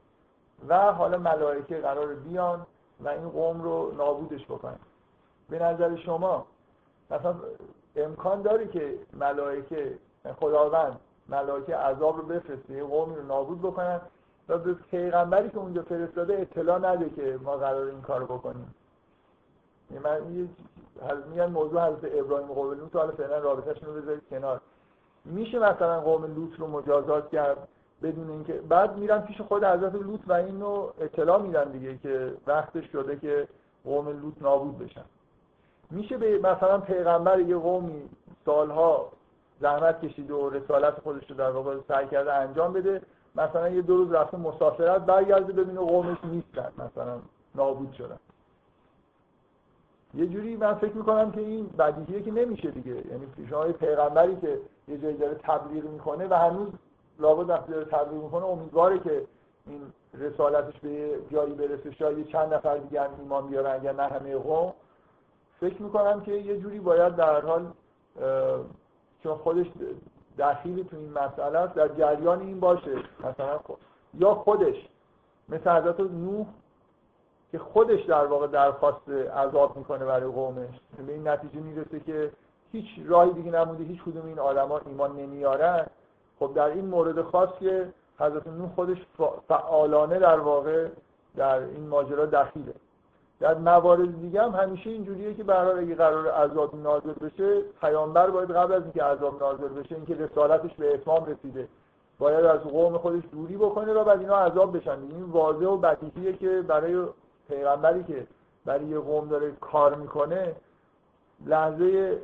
و حالا ملائکه قرار بیان و این قوم رو نابودش بکنن. به نظر شما مثلا امکان داره که ملائکه خداوند ملائکه عذاب رو بفرسته یه قومی رو نابود بکنن و به پیغمبری که اونجا فرستاده اطلاع نده که ما قرار این کار بکنیم. یعنی من میگن موضوع حضرت ابراهیم و قوم لوط حالا فعلا رابطه‌شون رو بذارید کنار. میشه مثلا قوم لوط رو مجازات کرد بدون اینکه بعد میرن پیش خود حضرت لوط و اینو اطلاع میدن دیگه که وقتش شده که قوم لوط نابود بشن. میشه به مثلا پیغمبر یه قومی سالها زحمت کشید و رسالت خودش رو در واقع سعی کرده انجام بده مثلا یه دو روز رفته مسافرت برگرده ببینه قومش نیستن مثلا نابود شدن. یه جوری من فکر می‌کنم که این بدیهیه که نمیشه دیگه. یعنی شما پیغمبری که یه جایی داره تبلیغ می‌کنه و هنوز لابد وقتی داره تبلیغ می‌کنه. امیدواره که این رسالتش به جایی برسه. شاید چند نفر دیگه هم ایمان بیارن اگر نه همه قوم. فکر می‌کنم که یه جوری باید در حال چون خودش دخیلی تو این مسئله است در جریان این باشه. مثلا یا خودش مثل حضرت نوح که خودش در واقع درخواست عذاب می‌کنه برای قومش. به این نتیجه می‌رسه که هیچ راهی دیگه نمونده هیچ کدوم این آدما ایمان نمیارن. خب در این مورد خاص که حضرت نوح خودش فعالانه در واقع در این ماجرا دخیله. در موارد دیگه هم همیشه اینجوریه که برای اگه قرار عذاب نازل بشه پیامبر باید قبل از اینکه عذاب نازل بشه اینکه رسالتش به اتمام رسیده باید از قوم خودش دوری بکنه و بعد اینا عذاب بشن. این واضح و بدیهیه که برای پیغمبری که برای یه قوم داره کار می‌کنه لحظه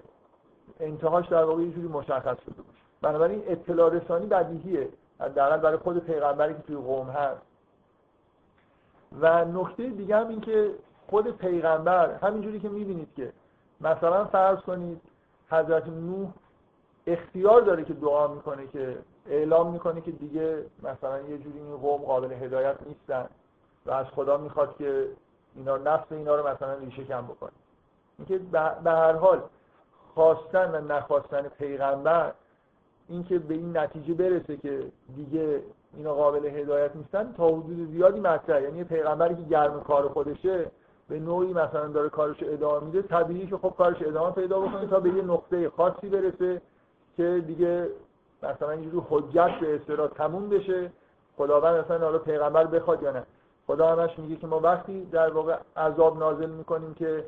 انتهاش در واقع یه جوری مشخص شده باشه. بنابراین اطلاع رسانی بدیهیه. حداقل برای خود پیغمبری که توی قوم هست. و نکته دیگه هم این که خود پیغمبر همینجوری که می‌بینید که مثلا فرض کنید حضرت نوح اختیار داره که دعا می‌کنه که اعلام می‌کنه که دیگه مثلا یه جوری این قوم قابل هدایت نیستن و از خدا می‌خواد که اینا نفس اینا رو مثلا ریشه کم بکنه. اینکه به هر حال خواستن و نخواستن پیغمبر اینکه به این نتیجه برسه که دیگه اینا قابل هدایت نیستن تا حدود زیادی مطرحه یعنی پیغمبری که گرم کار خودشه به نوعی مثلا داره کارش ادامه میده طبیعی که خب کارش ادامه پیدا بکنه تا به یه نقطه خاصی برسه که دیگه مثلا اینجوری حجت به استرا تموم بشه. خداوند مثلا حالا پیغمبر بخواد یا نه. خدا همش میگه که ما وقتی در واقع عذاب نازل می‌کنیم که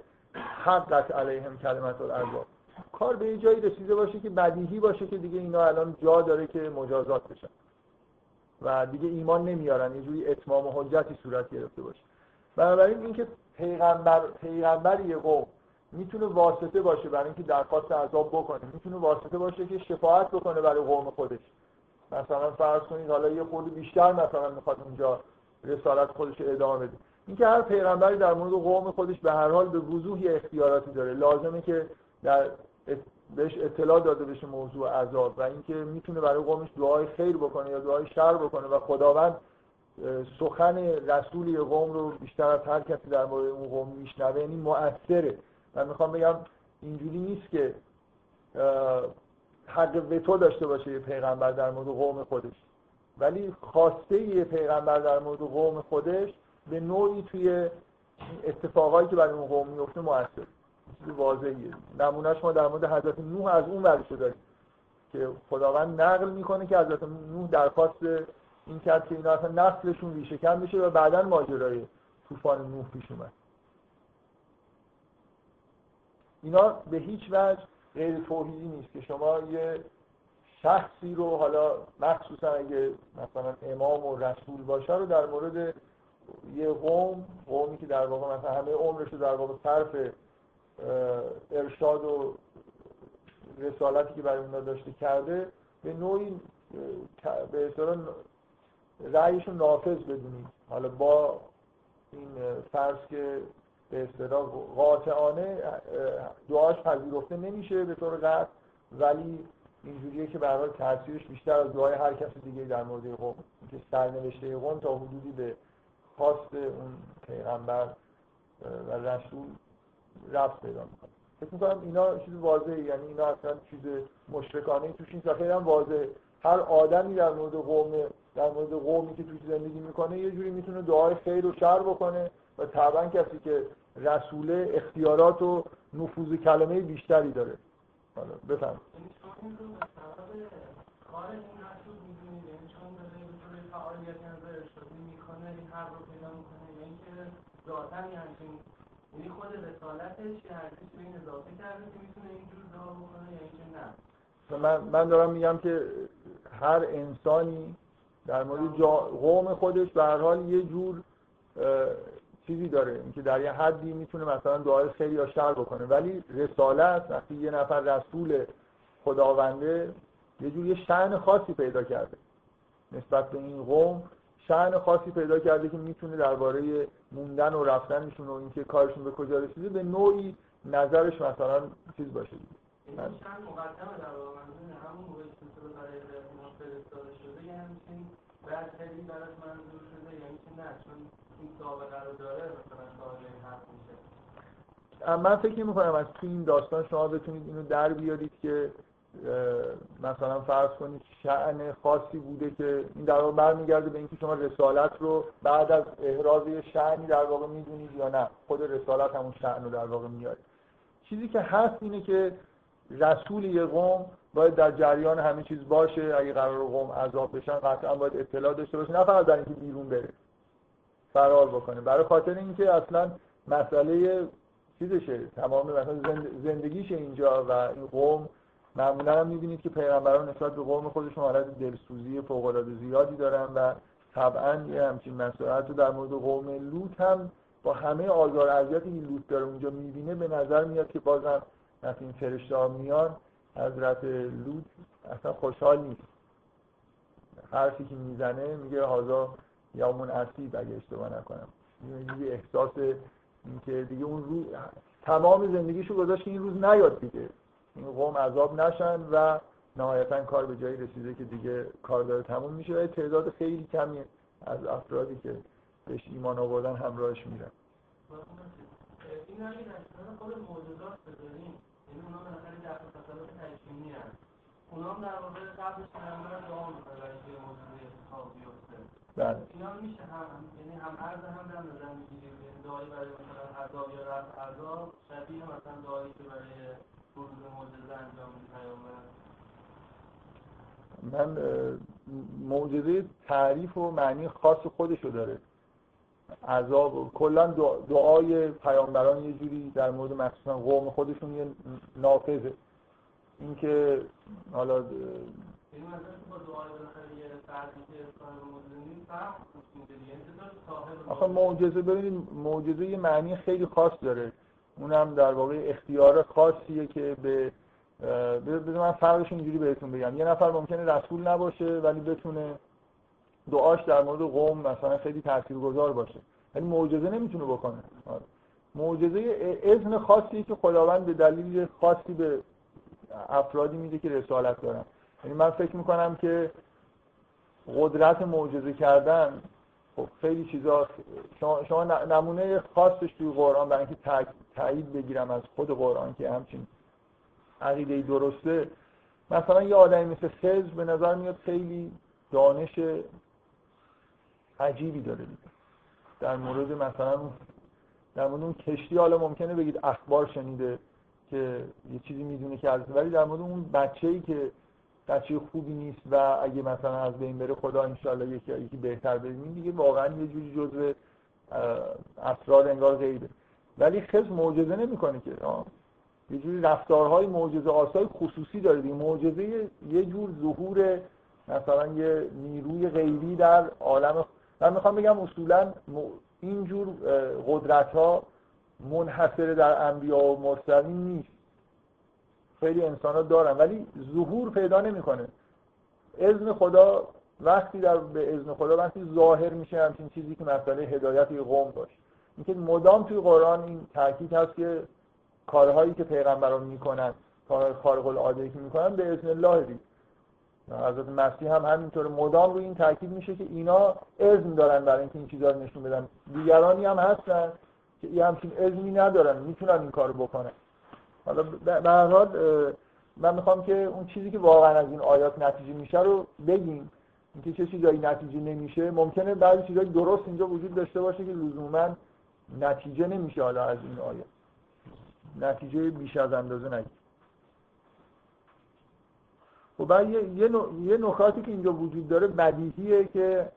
حقت علیهم کلمت العذاب. کار به یه جایی رسیده باشه که بدیهی باشه که دیگه اینا الان جا داره که مجازات بشن. و دیگه ایمان نمیارن یه جوری اتمام و حجتی صورت گرفته باشه. بنابراین اینکه پیغمبر پیغمبر یه قوم می‌تونه واسطه باشه برای اینکه درخواست عذاب بکنه می‌تونه واسطه باشه که شفاعت بکنه برای قوم خودش. مثلا فرض کنید حالا یه خورده بیشتر مثلا می‌خواد اونجا رسالت خودش ادامه بده. اینکه هر پیغمبری در مورد قوم خودش به هر حال به وضوح اختیاراتی داره. لازمه که در بهش اطلاع داده بشه موضوع عذاب و اینکه می‌تونه برای قومش دعای خیر بکنه یا دعای شر بکنه و خداوند سخن رسول قوم رو بیشتر از هر کسی در مورد اون قوم میشنوه یعنی مؤثره. من می‌خوام بگم اینجوری نیست که حق وتو داشته باشه یه پیغمبر در مورد قوم خودش. ولی خواسته یه پیغمبر در مورد قوم خودش به نوعی توی اتفاقایی که برای اون قوم میفته موثر چیز واضحیه. نمونهش ما در مورد حضرت نوح از اون ورشو داریم که خداوند نقل می‌کنه که حضرت نوح درخواست این کرد که اینا اصلا نسلشون ریشه کم بشه و بعدا ماجرای طوفان نوح پیش اومد. اینا به هیچ وجه غیر توحیدی نیست که شما یه شخصی رو حالا مخصوصا اگه مثلا امام و رسول باشه رو در مورد یه قوم قومی که در واقع مثلا همه عمرش رو در واقع صرف ارشاد و رسالتی که برای اونا داشته کرده به نوعی به اصطلاح رأیشون نافذ بدونید حالا با این فرض که به اصطلاح قاطعانه دعاش پذیرفته نمیشه به طور قطع ولی اینجوریه که به حال تاثیرش بیشتر از دعای هر کس دیگه در مورد قوم که سرنوشته قوم تا حدودی به خواست اون پیغمبر و رسول رفت پیدا می‌کنه. فکر می‌کنم اینا چیز واضحه یعنی اینا اصلا چیز مشرکانه توش نیست. خیلی هم واضحه. هر آدمی در مورد قوم در مورد قومی که توش زندگی می‌کنه یه جوری می‌تونه دعای خیر و شر بکنه و طبعا کسی که رسول اختیارات و نفوذ کلمه بیشتری داره. حالا بفهم یعنی خود رسالتش یه ارزش به این اضافه کرده که می‌تونه اینجور دعا بکنه یا اینکه نه. من, من دارم میگم که هر انسانی در مورد قوم خودش به هر حال یه جور چیزی داره. اینکه در یه حدی می‌تونه مثلا دعای خیلی یا شر بکنه. ولی رسالت وقتی یه نفر رسول خداونده یه جور یه شعن خاصی پیدا کرده. نسبت به این قوم شعن خاصی پیدا کرده که می‌تونه درباره موندن و رفتنشون و اینکه کارشون به کجا رسیده به نوعی نظرش مثلا چیز باشه چند مقدمه در همون موقعی که برای فرستاده شده یه همچین برتری براش منظور شده یعنی که نه چون این سابقه رو داره مثلا این حرف میشه. من فکر نمی کنم از تو این داستان شما بتونید اینو در بیارید که مثلا فرض کنید شعن خاصی بوده که این در واقع برمیگرده به اینکه شما رسالت رو بعد از احراز شعنی در واقع می‌دونید یا نه. خود رسالت همون شعن رو در واقع میاره چیزی که هست اینه که رسول یه قوم باید در جریان همه چیز باشه. اگه قرار قوم عذاب بشن قطعا باید اطلاع داشته باشه. نه فقط در اینکه بیرون بره فرار بکنه. برای خاطر اینکه اصلا مسئله چیزشه تمام مثلا زندگیش اینجا و این قوم معمولا هم می‌بینید که پیغمبران نسبت به قوم خودشون حالت دلسوزی فوق العاده زیادی دارن و طبعا یه همچین مسئله رو در مورد قوم لوط هم با همه آزار اذیتی که لوط داره اونجا می‌بینه به نظر میاد که بازم وقتی این فرشته ها میان حضرت لوط اصلا خوشحال نیست. حرفی که می‌زنه میگه هازا یامون اسیب اگه اشتباه نکنم. یه احساس اینکه دیگه اون روز تمام زندگیشو گذاشت که این روز نیاد دیگه. این قوم عذاب نشن و نهایتا کار به جایی رسیده که دیگه کار داره تموم میشه و تعداد خیلی کمی از افرادی که بهش ایمان آوردن همراهش میرن. این در خود موجودات بذاریم یعنی اونا بالاخره در تصالات تجسیمی هست اونا هم در واقع قبلش پیغمبر دعا برای که موجود اتفاق بیفته. بله. اینا میشه هم یعنی هم عرض هم در نظر می‌گیریم یعنی دعایی برای مثلا عذاب یا رفع عذاب شبیه مثلا دعایی که برای من معجزه تعریف و معنی خاص خودشو داره. عذاب کلا دعای پیامبران یه جوری در مورد مخصوصا قوم خودشون یه نافذه. اینکه حالا آخه معجزه ببینید معجزه یه معنی خیلی خاص داره. اونم در واقع اختیار خاصیه که به بذار من فرقش اینجوری بهتون بگم. یه نفر ممکنه رسول نباشه ولی بتونه دعاش در مورد قوم مثلا خیلی تاثیرگذار باشه. ولی معجزه نمی‌تونه بکنه. آره. معجزه اذن خاصی که خداوند به دلیل خاصی به افرادی میده که رسالت دارن. یعنی من فکر می‌کنم که قدرت معجزه کردن خب خیلی چیزا شما, نمونه خاصش توی قرآن برای اینکه تایید بگیرم از خود قرآن که همچین عقیده درسته. مثلا یه آدمی مثل خز به نظر میاد خیلی دانش عجیبی داره در مورد مثلا در مورد اون کشتی حالا ممکنه بگید اخبار شنیده که یه چیزی می‌دونه که از ولی در مورد اون بچه‌ای که بچه خوبی نیست و اگه مثلا از بین بره خدا انشالله یکی یکی بهتر ببینیم دیگه واقعا یه جوری جزء اسرار انگار غیبه. ولی خز معجزه نمی‌کنه که یه جوری رفتارهای معجزه آسای خصوصی داره دیگه. معجزه یه جور ظهور مثلا یه نیروی غیبی در عالم من می‌خوام بگم اصولا اینجور قدرت ها منحصر در انبیا و مرسلین نیست. خیلی انسان ها دارن ولی ظهور پیدا نمی‌کنه. اذن خدا وقتی در به اذن خدا وقتی ظاهر میشه همچین چیزی که مسئله هدایت قوم باشه. اینکه مدام توی قرآن این تاکید هست که کارهایی که پیغمبران می‌کنن کار خارق العاده که می‌کنن به اذن الله دید. حضرت مسیح هم همینطور مدام روی این تاکید میشه که اینا اذن دارن برای اینکه این چیزا رو نشون بدن. دیگرانی هم هستن که یه همچین اذنی ندارن می‌تونن این کارو بکنن. حالا به هر حال من می‌خوام که اون چیزی که واقعا از این آیات نتیجه میشه رو بگیم. اینکه چه چیزایی نتیجه نمیشه. ممکنه بعضی چیزایی درست اینجا وجود داشته باشه که لزوما نتیجه نمیشه حالا از این آیات نتیجه بیش از اندازه نگیر و خب بعد یه, نکاتی که اینجا وجود داره بدیهیه که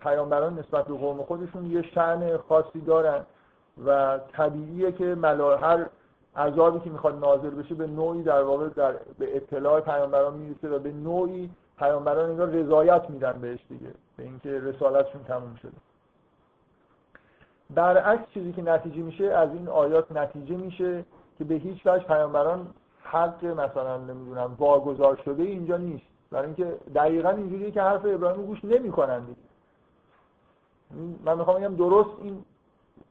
پیامبران نسبت به قوم خودشون یه شعن خاصی دارن و طبیعیه که ملا هر عذابی که می‌خواد نازل بشه به نوعی در واقع در به اطلاع پیامبران می‌رسه و به نوعی پیامبران اینجا رضایت میدن بهش دیگه به اینکه رسالتشون تموم شده. برعکس چیزی که نتیجه میشه از این آیات نتیجه میشه که به هیچ وجه پیامبران حق مثلا نمی‌دونم واگذار شده اینجا نیست. برای اینکه دقیقا اینجوریه که حرف ابراهیم گوش نمی‌کنن من می‌خوام بگم درست این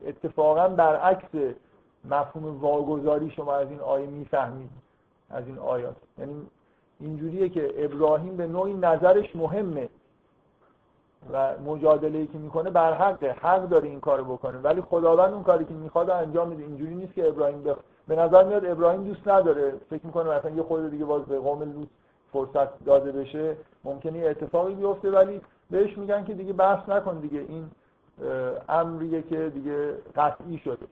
اتفاقا برعکس مفهوم واگذاری شما از این آیه می‌فهمید از این آیات. یعنی اینجوریه که ابراهیم به نوعی نظرش مهمه. و مجادله که می‌کنه بر حقه حق داره این کارو بکنه. ولی خداوند اون کاری که می‌خواد انجام میده. اینجوری نیست که ابراهیم بخ... به نظر میاد ابراهیم دوست نداره. فکر می‌کنه مثلا یه خود دیگه باز به قوم لوط فرصت داده بشه. ممکنه اتفاقی بیفته ولی بهش میگن که دیگه بحث نکن دیگه. این امریه که دیگه قطعی شده.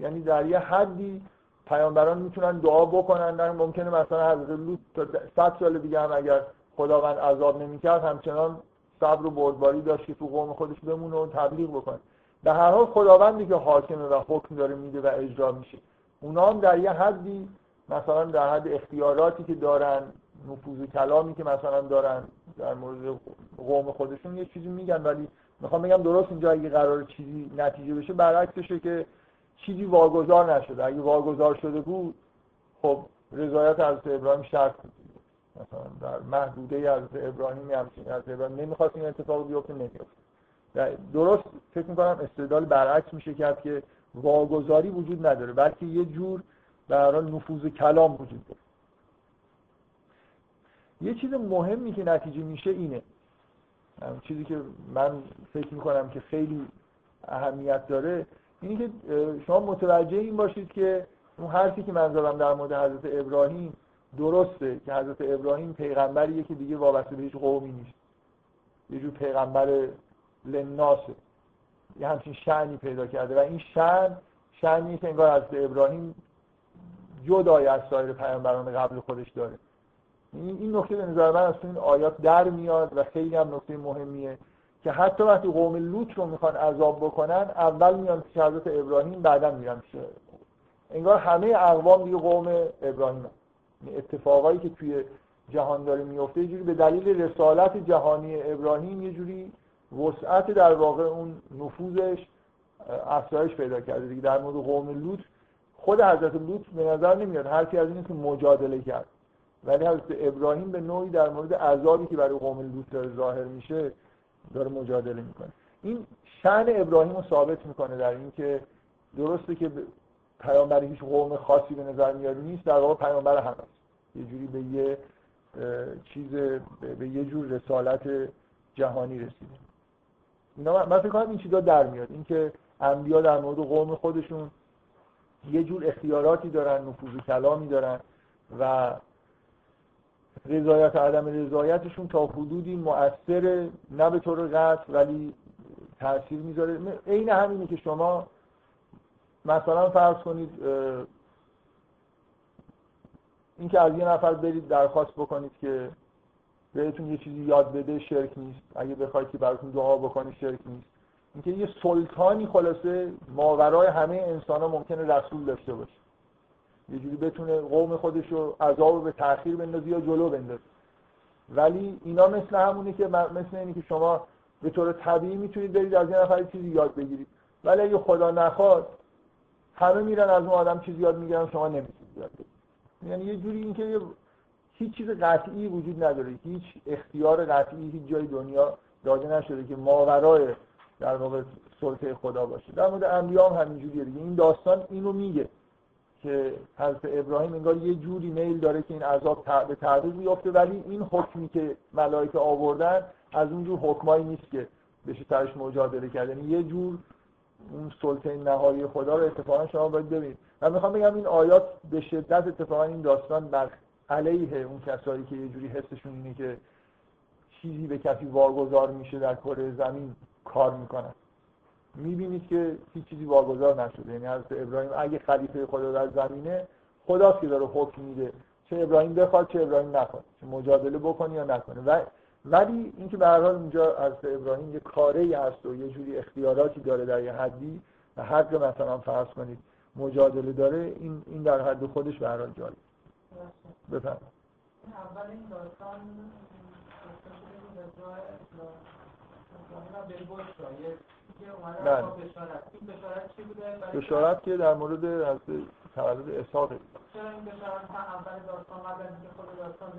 یعنی در یه حدی پیامبران می‌تونن دعا بکنن. ممکنه مثلا حضرت لوط تا 100 سال دیگه هم اگر خداوند عذاب نمی‌کرد همچنان صبر و بردباری داشت که تو قوم خودش بمونه و تبلیغ بکنه. به هر حال خداوندی که حاکمه و حکم داره میده و اجرا میشه. اونا هم در یه حدی مثلا در حد اختیاراتی که دارن نفوذ کلامی که مثلا دارن در مورد قوم خودشون یه چیزی میگن ولی می‌خوام بگم درست اینجا اگه قرار چیزی نتیجه بشه برعکسشه که چیزی واگذار نشده. اگه واگذار شده بود خب رضایت از ابراهیم شرط بود. مثلا در محدوده از ابراهیم همچین از ابراهیم نمی‌خواست این اتفاق بیفته نمیفته درست فکر می‌کنم استدلال برعکس میشه کرد که واگذاری وجود نداره بلکه یه جور در نفوذ کلام وجود داره. یه چیز مهمی که نتیجه میشه اینه. چیزی که من فکر می‌کنم که خیلی اهمیت داره اینه که شما متوجه این باشید که اون حرفی که من زدم در مورد حضرت ابراهیم درسته که حضرت ابراهیم پیغمبریه که دیگه وابسته به هیچ قومی نیست. یه جور پیغمبر لناسه یه همچین شعنی پیدا کرده. و این شعن شعنی که انگار حضرت ابراهیم جدای از سایر پیامبران قبل خودش داره. این نکته به نظر من از این آیات در میاد و خیلی هم نکته مهمیه که حتی وقتی قوم لوط رو می‌خوان عذاب بکنن اول میان پیش حضرت ابراهیم بعدا میرن پیش انگار همه اقوام دیگه قوم ابراهیم اتفاقایی که توی جهان داره میفته یه جوری به دلیل رسالت جهانی ابراهیم یه جوری وسعت در واقع اون نفوذش افزایش پیدا کرده. دیگه در مورد قوم لوط خود حضرت لوط به نظر نمیاد حرفی از این که مجادله کرد. ولی حضرت ابراهیم به نوعی در مورد عذابی که برای قوم لوط داره ظاهر میشه داره مجادله می‌کنه. این شن ابراهیم رو ثابت می‌کنه در اینکه درسته که پیامبر هیچ قوم خاصی به نظر میاد نیست در واقع پیامبر هم هست یه جوری به یه چیز به یه جور رسالت جهانی رسیده. اینا من فکر کنم این چیزا در میاد. اینکه انبیا در مورد قوم خودشون یه جور اختیاراتی دارن نفوذ کلامی دارن و رضایت عدم رضایتشون تا حدودی مؤثر نه به طور قطع ولی تاثیر می‌ذاره. عین همینه که شما مثلا فرض کنید اینکه از یه نفر برید درخواست بکنید که بهتون یه چیزی یاد بده شرک نیست. اگه بخواید که براتون دعا بکنید شرک نیست. اینکه یه سلطانی خلاصه ماورای همه انسان ها ممکنه رسول داشته باشه. یه جوری بتونه قوم خودش رو عذاب به تاخیر بندازه یا جلو بندازه. ولی اینا مثل همونه که مثل اینه که شما به طور طبیعی می‌تونید برید از یه نفر چیزی یاد بگیرید. ولی اگه خدا نخواد همه میرن از اون آدم چیزی یاد می‌گیرن شما نمی‌تونید یاد بگیرید یعنی یه جوری اینکه هیچ چیز قطعی وجود نداره. هیچ اختیار قطعی هیچ جای دنیا داده نشده که ماورای در واقع سلطه خدا باشه. در مورد انبیا هم همینجوریه دیگه. این داستان اینو میگه که حضرت ابراهیم انگار یه جوری میل داره که این عذاب به تعقیب بیفته ولی این حکمی که ملائکه آوردن از اون جور حکمایی نیست که بشه ترش مجادله کرد. یعنی یه جور اون سلطه نهایی خدا رو اتفاقا شما باید ببینید. من می‌خوام بگم این آیات به شدت اتفاقا این داستان بر علیه اون کسایی که یه جوری حسشون اینه که چیزی به کسی واگذار میشه در کره زمین کار می‌کنن می‌بینید که هیچ چیزی واگذار نشده. یعنی حضرت ابراهیم اگه خلیفه خدا در زمینه خداست که داره حکم میده. چه ابراهیم بخواد چه ابراهیم نخواد. چه مجادله بکنه یا نکنه. و ولی اینکه به هر حال اونجا از ابراهیم یه کاره ای هست و یه جوری اختیاراتی داره در یه حدی و حد مثلا فرض کنید مجادله داره این این در حد خودش به هر حال جالب. بفهم اول این داستان بله. بشارت که در مورد از تولد اسحاق. این بشارت اول داستان خود داستان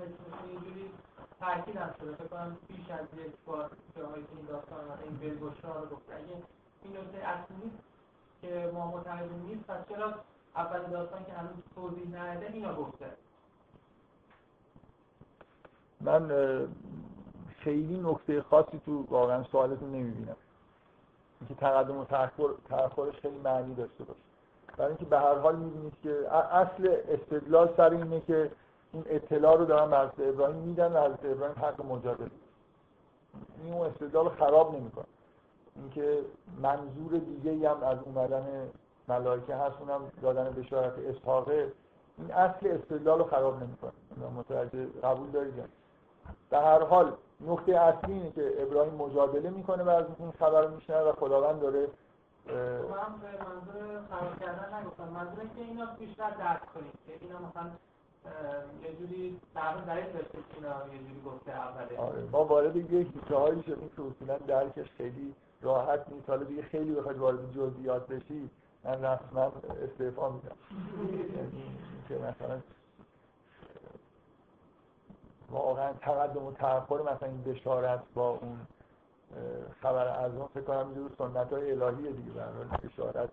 تاکید شده فکر کنم از یک بار این داستان این این نکته اصلی که ما نیست پس چرا اول که من خیلی نکته خاصی تو واقعا سوالتون نمی‌بینم. اینکه تقدم و تأخرش خیلی معنی داشته باشه. برای اینکه به هر حال می‌بینید که اصل استدلال سر اینه که این اطلاع رو دارن به ابراهیم میدن و حضرت ابراهیم حق مجادله. این اون استدلال خراب نمی‌کنه. اینکه منظور دیگه هم از اومدن ملائکه هست اونم دادن بشارت اسحاقه. این اصل استدلال رو خراب نمی‌کنه. متوجه قبول دارید در هر حال نقطه اصلی اینه که ابراهیم مجادله می‌کنه و از این خبر میشنه و خداوند داره من به منظور خراب کردن نگفتم. منظور که اینا بیشتر درک کنید که اینا مثلا یه جوری در درک داشته اینا یه جوری گفته اوله. آره ما وارد یه هیچه هایی شدیم که اصولا درکش خیلی راحت نیست. حالا دیگه خیلی بخواید وارد جزئیات بشی من رسما استعفا میدم. یعنی که مثلا واقعا تقدم و تأخر مثلا این بشارت با اون خبر از اون فکر کنم اینجور سنت های الهیه دیگه برای بشارت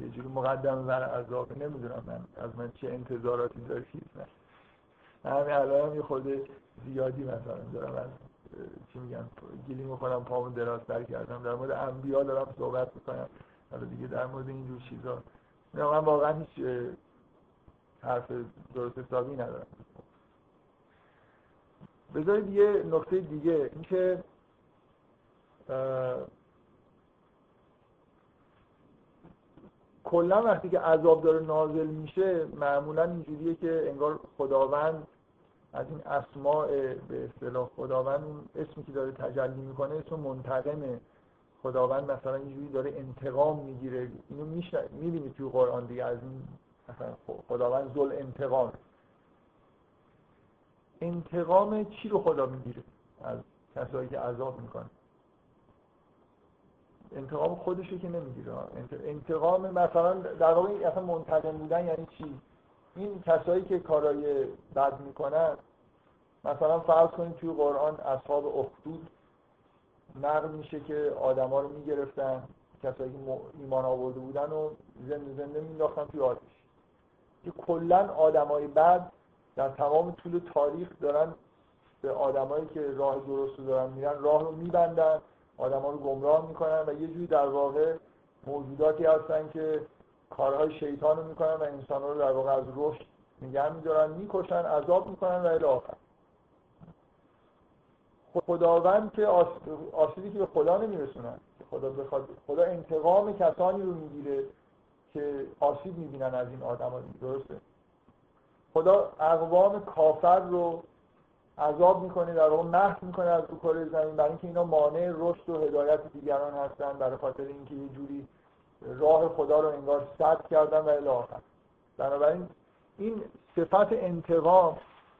یه جوری مقدم بر عذاب نمی‌دونم من از من چه انتظاراتی چیز نه. همین الان هم یه خود زیادی مثلا دارم از چی میگن گیلی می‌کنم پامون دراز در کردم. در مورد انبیا دارم صحبت می‌کنم. حالا دیگه در مورد اینجور چیزا. من واقعا هیچ حرف درست حسابی ندارم. بذارید یه نکته دیگه. اینکه کلا وقتی که عذاب داره نازل میشه معمولا اینجوریه که انگار خداوند از این اسماء به اصطلاح خداوند اون اسمی که داره تجلی می‌کنه اسم منتقمه خداوند مثلا اینجوری داره انتقام می‌گیره. اینو می‌بینید توی قرآن دیگه از این مثلا خداوند زل انتقام انتقام چی رو خدا می‌گیره؟ از کسایی که عذاب می‌کنه انتقام خودشو که نمی‌گیره. انتقام مثلا در واقع اصلا منتقم بودن یعنی چی؟ این کسایی که کارای بد می‌کنن مثلا فرض کنید توی قرآن اصحاب اخدود نقل میشه که آدما رو می‌گرفتن کسایی که ایمان آورده بودن و زنده زنده مینداختن توی آتش. که کلا آدمای بد در تمام طول تاریخ دارن به آدمایی که راه درست رو دارن میرن راه رو میبندن آدما رو گمراه می‌کنن و یه جوری در واقع موجوداتی هستن که کارهای شیطان رو می‌کنن و انسان رو در واقع از رشد نگه میدارن می‌کشن عذاب می‌کنن و الی آخر. خداوند که آسیبی که به خدا نمیرسونن خدا بخواد خدا انتقام کسانی رو می‌گیره که آسیب می‌بینن از این آدم درسته؟ خدا اقوام کافر رو عذاب می‌کنه در واقع محو می‌کنه از رو کره زمین برای اینکه اینا مانع رشد و هدایت دیگران هستن برای خاطر اینکه یه جوری راه خدا رو انگار سد کردن و الی آخر. بنابراین این صفت انتقام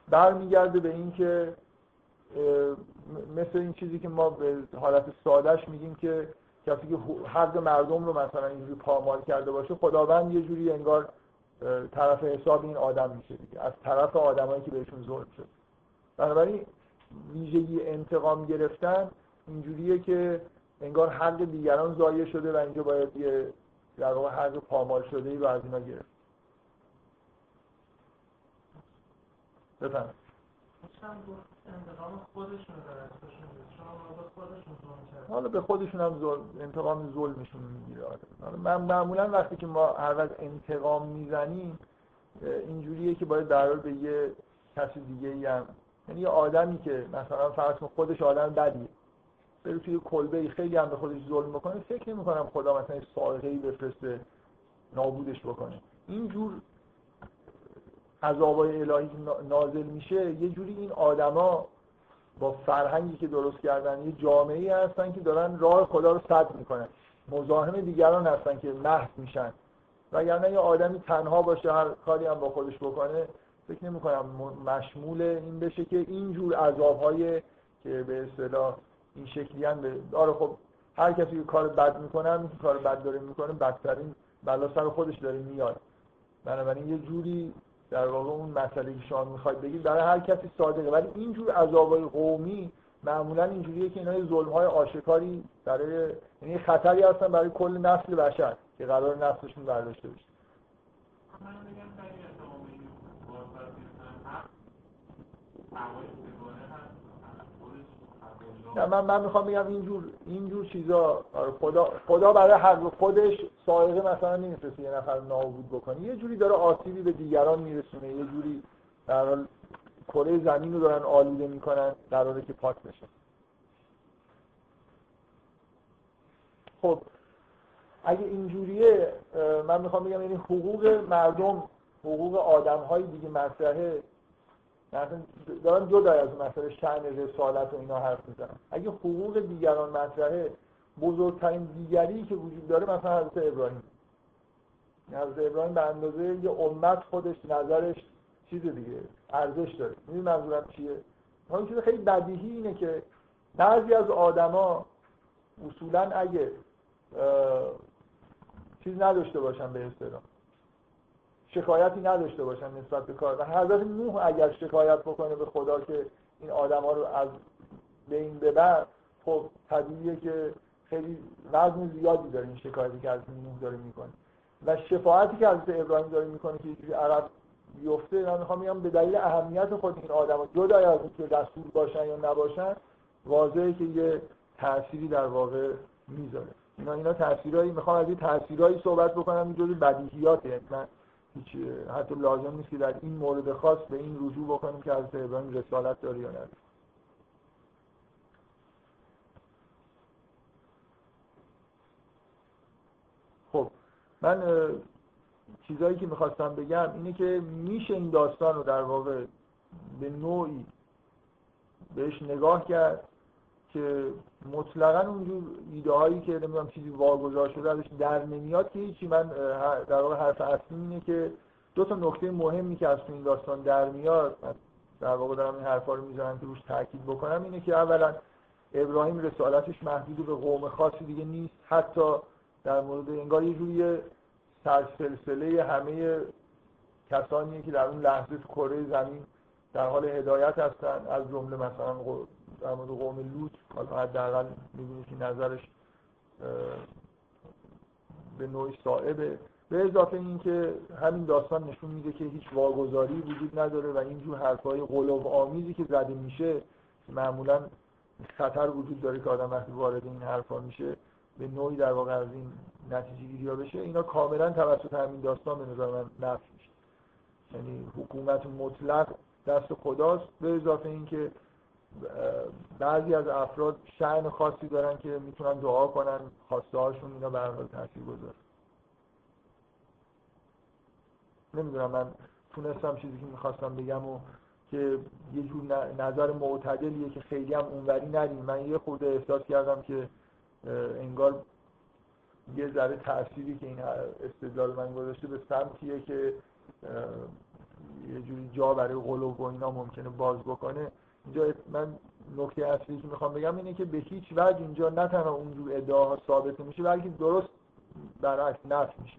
برمیگرده به اینکه مثل این چیزی که ما به حالت سادهش میگیم که کسی که حق مردم رو مثلا اینجوری پامال کرده باشه خداوند یه جوری انگار طرف حساب این آدم میشه دیگه. از طرف آدمایی که بهشون ظلم شد. بنابراین ویژگی انتقام گرفتن اینجوریه که انگار حق دیگران ضایع شده و اینجا باید یه در واقع حق پامال شده ای رو از اینا گرفت. بفرمایید. حالا به خودشون هم ظلم انتقام ظلمشون می‌گیره. من معمولا وقتی که ما هر وقت انتقام می‌زنیم اینجوریه که باید در به یه کسی دیگه ای هم یعنی یه آدمی که مثلا فرض کن خودش آدم بدیه بره توی کلبه خیلی هم به خودش ظلم بکنه فکر نمی کنم خدا مثلا سائقه ای بفرسته نابودش بکنه. اینجور عذابای الهی نازل میشه یه جوری این آدما با فرهنگی که درست کردن یه جامعه ای هستن که دارن راه خدا رو سد می‌کنن. مزاحم دیگران هستن که محو میشن. وگرنه یه آدمی تنها باشه هر کاری هم با خودش بکنه فکر نمی کنم مشمول این بشه که اینجور عذابهای که به اصطلاح این شکلی هم داره خب هر کسی که کار بد می‌کنه که کار بد داره می‌کنه بدترین بلا سر خودش داره میاد. بنابراین یه جوری در واقع اون مسئله که شما می‌خواید بگید برای هر کسی صادقه. ولی اینجور عذابای قومی معمولا اینجوریه که اینا ظلم های آشکاری برای یعنی خطری هستن برای کل نسل بشر که قرار نسلشون برداشته بشه. نه من من می‌خوام بگم اینجور اینجور چیزا آره خدا خدا برای حق خودش سائقه مثلا نمیفرسته یه نفر نابود بکنه یه جوری داره آسیبی به دیگران میرسونه. یه جوری در حال کره زمین رو دارن آلوده می‌کنن قراره که پاک بشه. خب اگه اینجوریه من می‌خوام بگم یعنی حقوق مردم حقوق آدم های دیگه مطرحه. دارم جدا از مسئله شأن رسالت و اینا حرف می‌زنم اگه حقوق دیگران مطرحه بزرگترین دیگری که وجود داره مثلا حضرت ابراهیم. حضرت ابراهیم به اندازه یه امت خودش نظرش چیز دیگه ارزش داره. می‌دونی منظورم چیه؟ اون چیز خیلی بدیهی اینه که بعضی از آدما اصولا اگه چیز نداشته باشن به اصطلاح. شکایتی نداشته باشن نسبت به کار. و حضرت نوح اگر شکایت بکنه به خدا که این آدما رو از بین ببر خب طبیعیه که خیلی وزن زیادی داره این شکایتی که از نوح داره می‌کنه. و شفاعتی که حضرت ابراهیم داره می‌کنه که یه عرب بیفته من می‌خوام بگم به دلیل اهمیت خود این آدم جدا از اینکه رسول باشن یا نباشن واضحه که یه تأثیری در واقع می‌ذاره. اینا اینا تاثیرایی می‌خوام از این تاثیرایی صحبت بکنم اینجوری بدیهیاته یعنی من هیچ حتی لازم نیست که در این مورد خاص به این رجوع بکنیم که حضرت ابراهیم رسالت داره یا نداره خب من چیزایی که می‌خواستم بگم اینه که میشه این داستان رو در واقع به نوعی بهش نگاه کرد که مطلقا اونجور ایده هایی که نمی‌دونم چیزی واگذار شده ازش در نمیاد که هیچی. من در واقع حرف اصلی اینه که دو تا نکته مهمی که از این داستان در میاد در واقع دارم این حرفا رو می‌زنم که روش تاکید بکنم اینه که اولا ابراهیم رسالتش محدود به قوم خاصی دیگه نیست. حتی در مورد انگار یه جوری سلسله همه کسانی که در اون لحظه تو کره زمین در حال هدایت هستن از جمله مثلا در مورد قوم لوط حالا حداقل می‌بینید که نظرش به نوعی صائبه به اضافه این که همین داستان نشون میده که هیچ واگذاری وجود نداره و اینجور حرفای قلوب آمیزی که زده میشه معمولا خطر وجود داره که آدم وقتی وارد این حرفا میشه به نوعی در واقع از این نتیجه گیری بشه اینا کاملا توسط همین داستان به نظر من نفی میشه. یعنی حکومت مطلق دست خداست به اضافه اینکه بعضی از افراد شعن خاصی دارن که می‌تونن دعا کنن خواسته هاشون اینا به تاثیر گذاره. نمی‌دونم من تونستم چیزی که می‌خواستم بگم و که یه جور نظر معتدلیه که خیلی هم اونوری ندیم. من یه خورده احساس کردم که انگار یه ذره تأثیری که این استدلال من گذاشته به سمتیه که یه جوری جا برای قلوب و اینا ممکنه باز بکنه. اینجا من نکته اصلی که می‌خوام بگم اینه که به هیچ وجه اینجا نه تنها اونجور ادعاها ثابت میشه بلکه درست برعکس نفی میشه.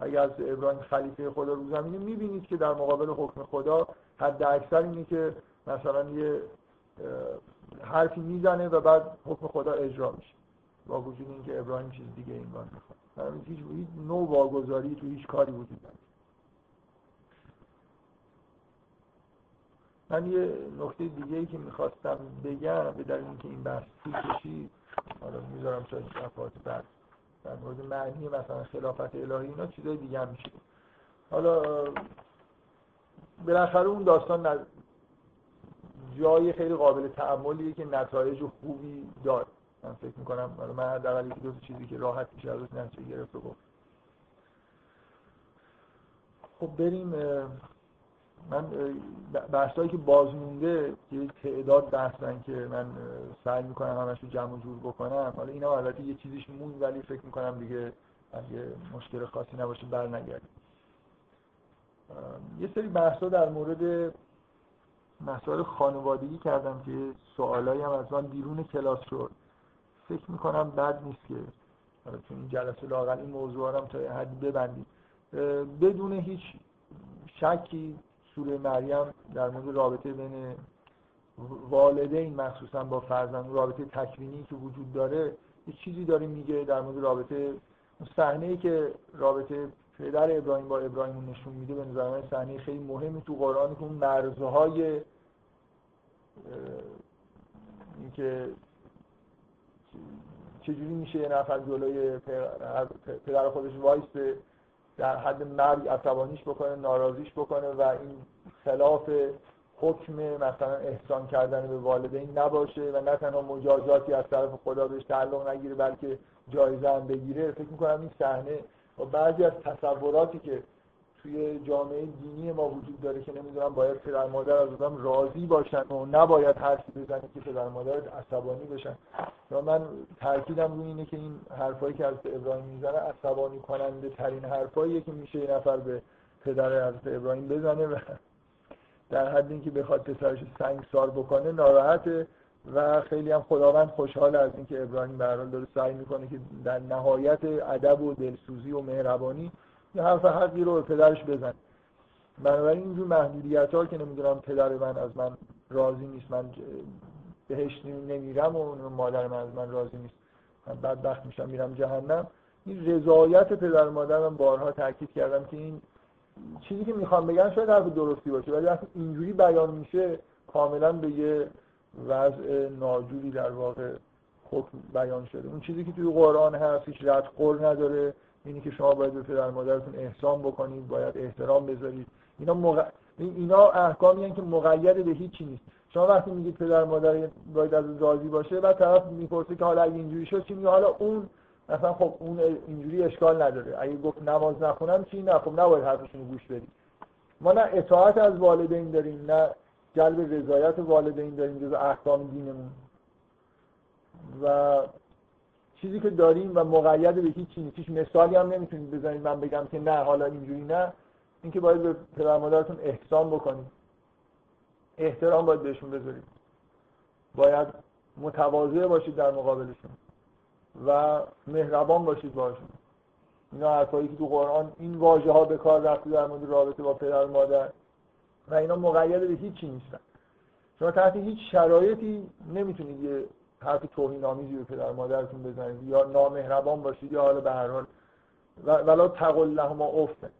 اگر از ابراهیم خلیفه خدا رو زمینه می‌بینید که در مقابل حکم خدا حد اکثر اینه که مثلا یه حرفی می‌زنه و بعد حکم خدا اجرا میشه. با وجود اینکه ابراهیم چیز دیگه این بار می‌خواد. هیچ نوع واگذاری تو هیچ کاری وجود نداره. من یه نکته دیگه ای که می‌خواستم بگم به دلیل اینکه این بحث طول کشید حالا می‌ذارم شاید صفحات بعد. در مورد معنی مثلا خلافت الهی اینا چیزای دیگه هم میشه. حالا بالاخره اون داستان جای خیلی قابل تعملیه که نتایج خوبی داد من فکر می‌کنم من حداقل یکی دو چیزی که راحت میشه ازش نتیجه گرفت و گفت. خب بریم من بحثایی که بازمونده یه تعداد بحثن که من سعی می‌کنم همش رو جمع جور بکنم. حالا اینا البته یه چیزیش مون ولی فکر می‌کنم دیگه اگه مشکل خاصی نباشه بر نگردیم یه سری بحثا در مورد مسائل خانوادگی کردم که سوالایی هم از من بیرون کلاس شد. فکر می‌کنم بد نیست که چون این جلسه لاغل این موضوع هم تا حدی ببندیم. بدون هیچ شکی سوره مریم در مورد رابطه بین والدین مخصوصا با فرزند رابطه تکوینی که وجود داره یه چیزی داره میگه در مورد رابطه. صحنه ای که رابطه پدر ابراهیم با ابراهیم نشون میده به نظر من صحنه خیلی مهمی تو قرآن که اون مرزهای اینکه چجوری میشه یه نفر جلوی پدر خودش وایسته در حد مرگ عصبانیش بکنه ناراضیش بکنه و این خلاف حکم مثلا احسان کردن به والدین نباشه و نه تنها مجازاتی از طرف خدا بهش تعلق نگیره بلکه جایزه هم بگیره. فکر می‌کنم این صحنه و بعضی از تصوراتی که توی جامعه دینی ما وجود داره که نمی‌دونم باید پدر مادر از آدم راضی باشن و نباید حرفی بزنه که پدر مادر عصبانی بشن. و من تاکیدم روی اینه که این حرفایی که از ابراهیم می‌زنه عصبانی کننده ترین حرفاییه که میشه یه نفر به پدر حضرت ابراهیم بزنه و در حد اینکه بخواد پسرش سنگسار بکنه ناراحته و خیلی هم خداوند خوشحال از اینکه ابراهیم به داره سعی می‌کنه که در نهایت ادب و دلسوزی و مهربانی یه حرف حقی رو به پدرش بزن. بنابراین اینجور محدودیت ها که نمی‌دونم پدر من از من راضی نیست من بهش نمیرم و مادر من از من راضی نیست. من بدبخت میشم میرم جهنم. این رضایت پدر مادر من بارها تاکید کردم که این چیزی که می‌خوام بگم شاید حرف درستی باشه ولی وقتی اینجوری بیان میشه کاملا به یه وضع ناجوری در واقع حکم بیان شده. اون چیزی که توی قرآن هست هیچ رد قر نداره. اینی که شما باید به پدر مادرتون احسان بکنید باید احترام بذارید. اینا مغ... اینا احکامی هستند که مقید به هیچی نیست. شما وقتی میگید پدر مادر باید از راضی باشه بعد طرف می‌پرسه که حالا اگه اینجوری شد چی حالا اون مثلا خب اون اینجوری اشکال نداره. اگه گفت نماز نخونم چی؟ نه خب نباید حرفشون گوش بدید. ما نه اطاعت از والدین داریم نه جلب رضایت والدین داریم جز احکام دینمون. و چیزی که داریم و مقید به هیچ چیزی. هیچ مثالی هم نمی‌تونید بزنید. من بگم که نه حالا اینجوری نه. اینکه باید به پدر مادرتون احسان بکنید. احترام باید بهشون بذارید. باید متواضع باشید در مقابلشون و مهربان باشید باشون اینا حرفایی که تو قرآن این واژه ها به کار رفته در مورد رابطه با پدر و مادر. و اینا مقید به هیچی نیستن. شما تحت هیچ شرایطی نمی‌تونید یه حرف توهین آمیزی به پدر مادرتون بزنید. یا نامهربان باشید یا حالا به هر حال. ولا تقل لهما افته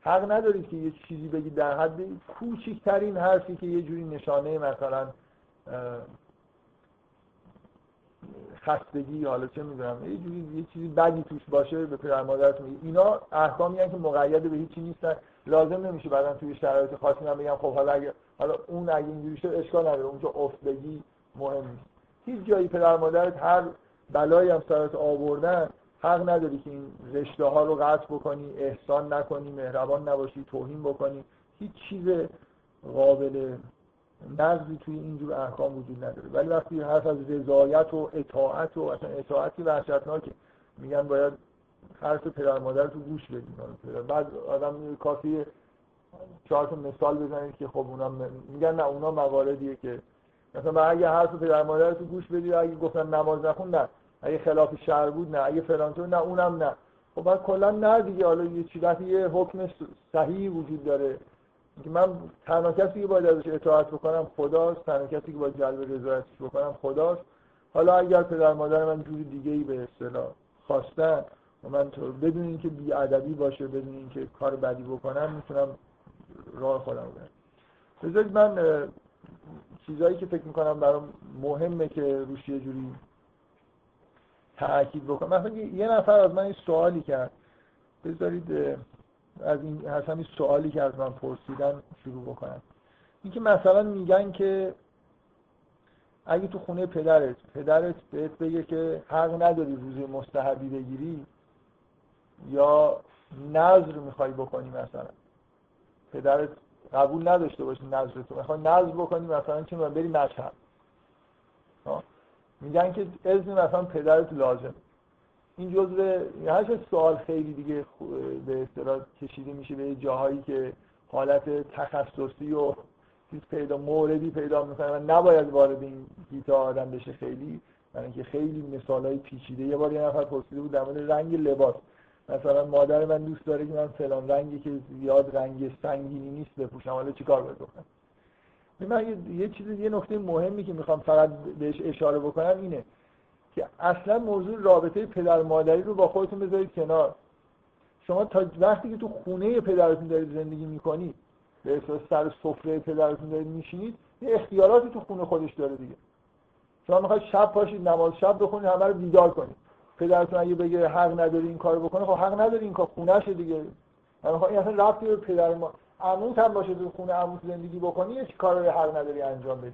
حق ندارید که یه چیزی بگید در حد کوچکترین حرفی که یه جوری نشانه مثلا خستگی حالا چه می‌دونم یه جوری یه چیزی بدی توش باشه به پدر مادرتون اینا احکامی که مقید به هیچی نیستن. لازم نمیشه بعدا توی شرایط خاصی من بگم خب حالا اگه حالا اون اگه اینجوری شد اشکال نداره. اونجا افتگی مهم نیست. هیچ جایی پدر مادرت هر بلایی هم سرت آوردن حق نداری که این رشته ها رو قطع بکنی احسان نکنی مهربان نباشی توهین بکنی. هیچ چیز قابل نقضی توی اینجور احکام وجود نداره. ولی وقتی حرف از رضایت و اطاعت و اصلا اطاعتی وحشتناکه میگن باید حرف پدر مادر تو گوش بدیم بعد آدم کافی چهار مثال بزنید که خب اونا میگن نه اونا مواردیه که مثلا اگه حرف پدر مادر تو گوش بدی اگه گفتن نماز نخون نه. اگه خلاف شهر بود نه. اگه فلان تو نه. اونم نه. خب بعد کلا نه دیگه. حالا یه چیزی یه حکم صحیح وجود داره. که من تنها کسی که باید ازش اطاعت بکنم خداست. تنها کسی که باید جلب رضایتش بکنم خداست. حالا اگر پدر مادر من جوری دیگه ای به اصطلاح خواستن و من تو بدون اینکه بی ادبی باشه بدون اینکه کار بدی بکنم می‌تونم راه خودم برم. بذارید من چیزایی که فکر می‌کنم برام مهمه که روش یه جوری تاکید بکنم. مثلا یه نفر از من این سوالی کرد. بذارید از این از همین سوالی که از من پرسیدن شروع بکنم. اینکه مثلا میگن که اگه تو خونه پدرت پدرت بهت بگه که حق نداری روزه مستحبی بگیری یا نظر می‌خوای بکنی مثلا. پدرت قبول نداشته باشی نظر تو. می‌خوای نظر بکنی مثلا چه بری مشهد. میگن که اذن مثلا پدرت لازم. این جزء هر سوال خیلی دیگه به اصطلاح کشیده میشه به جاهایی که حالت تخصصی و چیز پیدا موردی پیدا می‌کنه و نباید وارد این گیتا آدم بشه خیلی. من اینکه خیلی مثال های پیچیده. یه بار یه نفر پرسیده بود در مورد رنگ لباس. مثلا مادر من دوست داره که من فلان رنگی که زیاد رنگ سنگینی نیست بپوشم حالا چیکار باید بکنم؟ من یه چیزی یه نکته مهمی که می‌خوام فقط بهش اشاره بکنم اینه که اصلا موضوع رابطه پدر مادری رو با خودتون بذارید کنار. شما تا وقتی که تو خونه پدرتون دارید زندگی می‌کنید به اساس سر سفره پدرتون دارید میشینید یه اختیاراتی تو خونه خودش داره دیگه. شما می‌خواید شب پاشید نماز شب بخونید همه رو بیدار کنید. پدرتون اگه بگه حق نداری این کارو بکنه خب حق نداری این کار خونهشه دیگه. من این اصلا رفتی به پدر ما عموت هم باشه تو خونه عموت زندگی بکنی یه کار رو حق نداری انجام بدی.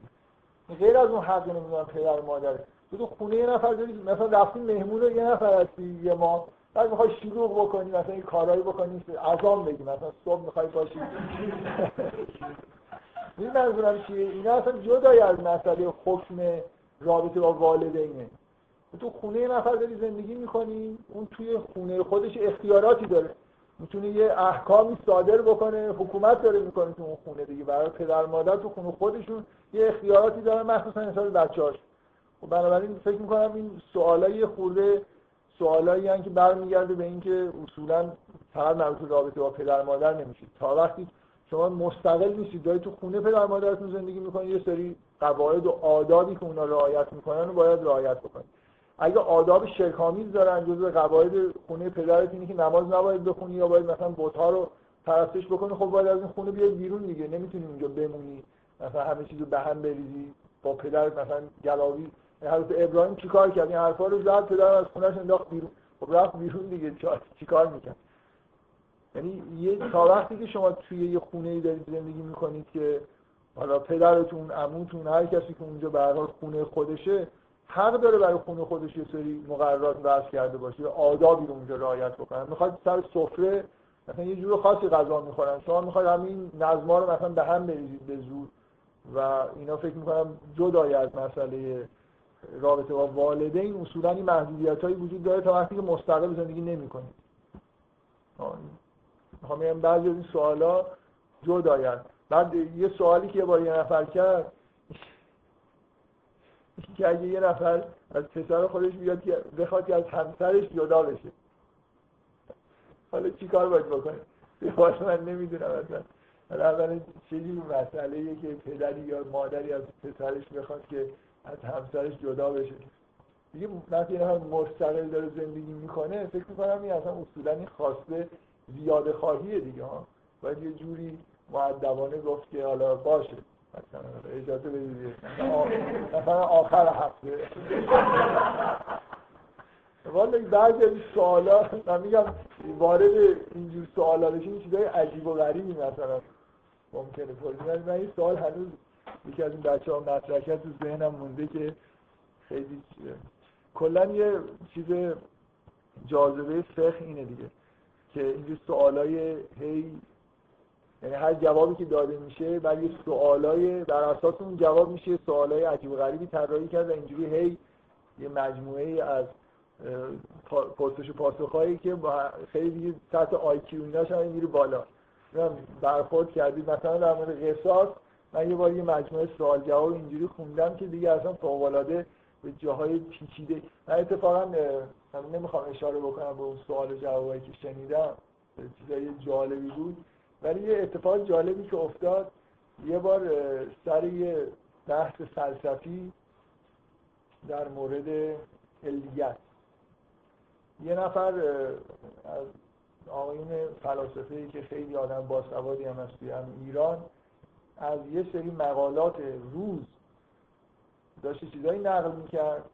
غیر از اون حق نمی‌دونم پدر مادر. تو خونه یه نفر داری مثلا رفتی مهمون یه نفر هستی یه ما. بعد می‌خوای شروع بکنی مثلا این کارهایی بکنی اذان بگی مثلا صبح می‌خوای باشی. این منظورم چیه؟ اینا اصلا جدای از مسئله حکم رابطه با والدینه. تو خونه یه نفر داری زندگی می‌کنی اون توی خونه خودش اختیاراتی داره. می‌تونه یه احکامی صادر بکنه حکومت داره می‌کنه تو اون خونه دیگه. برای پدر مادر تو خونه خودشون یه اختیاراتی دارن مخصوصا حساب بچه‌هاش. خب بنابراین فکر می‌کنم این سوالای خورده سوالایی هستن که برمیگرده به اینکه اصولا فقط مربوط رابطه با پدر مادر نمیشه. تا وقتی شما مستقل نیستید دارید تو خونه پدر مادرتون زندگی می‌کنید یه سری قواعد و آدابی که اونا رعایت می‌کنن و باید رعایت بکنید اگه آداب شرکامیز دارن جزء قواعد خونه پدرت اینه که نماز نباید بخونی یا باید مثلا بت‌ها رو پرستش بکنی خب باید از این خونه بیای بیرون دیگه. نمی‌تونی اونجا بمونی. مثلا همه چیزو به هم بریزی. با پدرت مثلا گلاوی. حضرت ابراهیم چیکار کرد؟ این حرفا رو زد پدر از خونهش انداخت بیرون. خب رفت بیرون دیگه. چیکار می‌کرد؟ یعنی یه تا وقتی که شما توی یه خونه ای دارید زندگی می‌کنید که حالا پدرتون عموتون هر کسی که اونجا به خونه خودشه حق داره برای خونه خودش یه سری مقررات وضع کرده باشه آدابی رو اونجا رعایت بکنن. می‌خواد سر سفره مثلا یه جور خاصی غذا می‌خورن. شما می‌خواید همین نظما رو مثلا به هم بریزید به زور. و اینا فکر می‌کنم جدای از مسئله رابطه با والدین اصولا این محدودیت هایی وجود داره تا وقتی که مستقل زندگی نمی‌کنید. می‌خوام بگم بعضی از این سوالا جداین بعد یه سوالی که با یه نفر کرد که اگه یه نفر از پسر خودش بیاد که بخواد که از همسرش جدا بشه. حالا چی کار باید بکنه؟ باید من نمی‌دونم اصلا. اولا چیزی مسئله که پدری یا مادری از پسرش بخواد که از همسرش جدا بشه. دیگه وقتی یه مستقل داره زندگی می‌کنه فکر می‌کنم این اصلا اصولا این خواسته زیاده خواهیه دیگه ها. باید یه جوری معدبانه گفت که حالا باشه. مثلا اجازه بدید مثلا آخر هفته والا بعضی از سوالا من میگم وارد اینجور سوالا بشیم چیزای عجیب و غریبی مثلا ممکنه پرسید من این سوال هنوز یکی از این بچه ها مطرح تو ذهنم مونده که خیلی کلا یه چیز جاذبه فقه اینه دیگه که اینجور سوالای هی یعنی هر جوابی که داده میشه بعد یه سوالای بر اساس اون جواب میشه سوالای عجیب غریبی طراحی کرد و اینجوری هی یه مجموعه از پرسش و پاسخهایی که خیلی دیگه سطح آی کیو ایناش هم میره بالا. برخورد کردید. مثلا در مورد قصاص من یه بار یه مجموعه سوال جواب اینجوری خوندم که دیگه اصلا فوق العاده به جاهای پیچیده. من اتفاقا نمی‌خوام اشاره بکنم به اون سوال جوابایی که شنیدم. چیزای جالبی بود. ولی یه اتفاق جالبی که افتاد یه بار سر یه بحث فلسفی در مورد علیت یه نفر از آقایون فلاسفه که خیلی آدم باسوادی هم هست ایران از یه سری مقالات روز داشته چیزایی نقل می‌کرد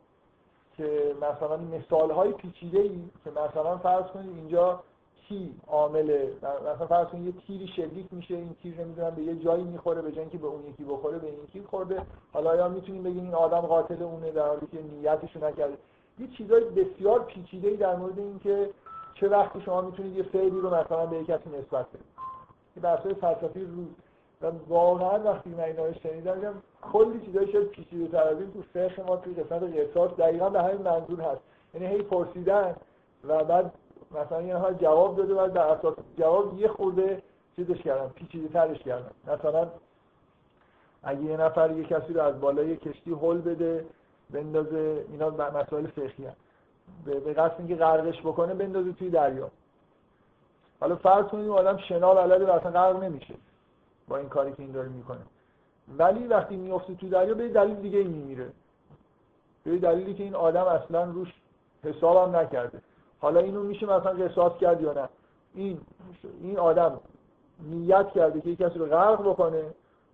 که مثلا مثال های پیچیده ای که مثلا فرض کنید اینجا کی عامل مثلا فرض کنید یه تیری شلیک میشه این تیر نمی‌دونم به یه جایی می‌خوره به که به اون یکی بخوره به این یکی خورده. حالا یا می‌تونیم بگیم این آدم قاتل اونه در حالی که نیتشو نکرده. یه چیزای بسیار پیچیده ای در مورد اینکه چه وقتی شما می‌تونید یه فعلی رو مثلا به کسی نسبت بدید. این بحث‌های فلسفی روز و واقعا وقتی من اینا رو شنیدم کلی چیزای شاید پیچیده تر از این تو فقه ما توی قسمت قصاص دقیقا به همین منظور هست. یعنی هی پرسیدن و بعد مثلا یه نفر جواب داده و در اساس جواب یه خورده چیزش کردن پیچیده ترش کردن. مثلا اگه یه نفر یه کسی رو از بالای کشتی هل بده بندازه اینا مسائل فقهی هست به قصد اینکه غرقش بکنه بندازه توی دریا. حالا فرض کنید آدم شنا بلده و اصلا غرق نمیشه با این کاری که این داره می‌کنه. ولی وقتی میفته تو دریا به دلیل دیگه میمیره. به دلیلی که این آدم اصلا روش حسابم نکرده. حالا اینو میشه مثلا قصاص کرد یا نه؟ این این آدم نیت کرده که کسی رو غرق بکنه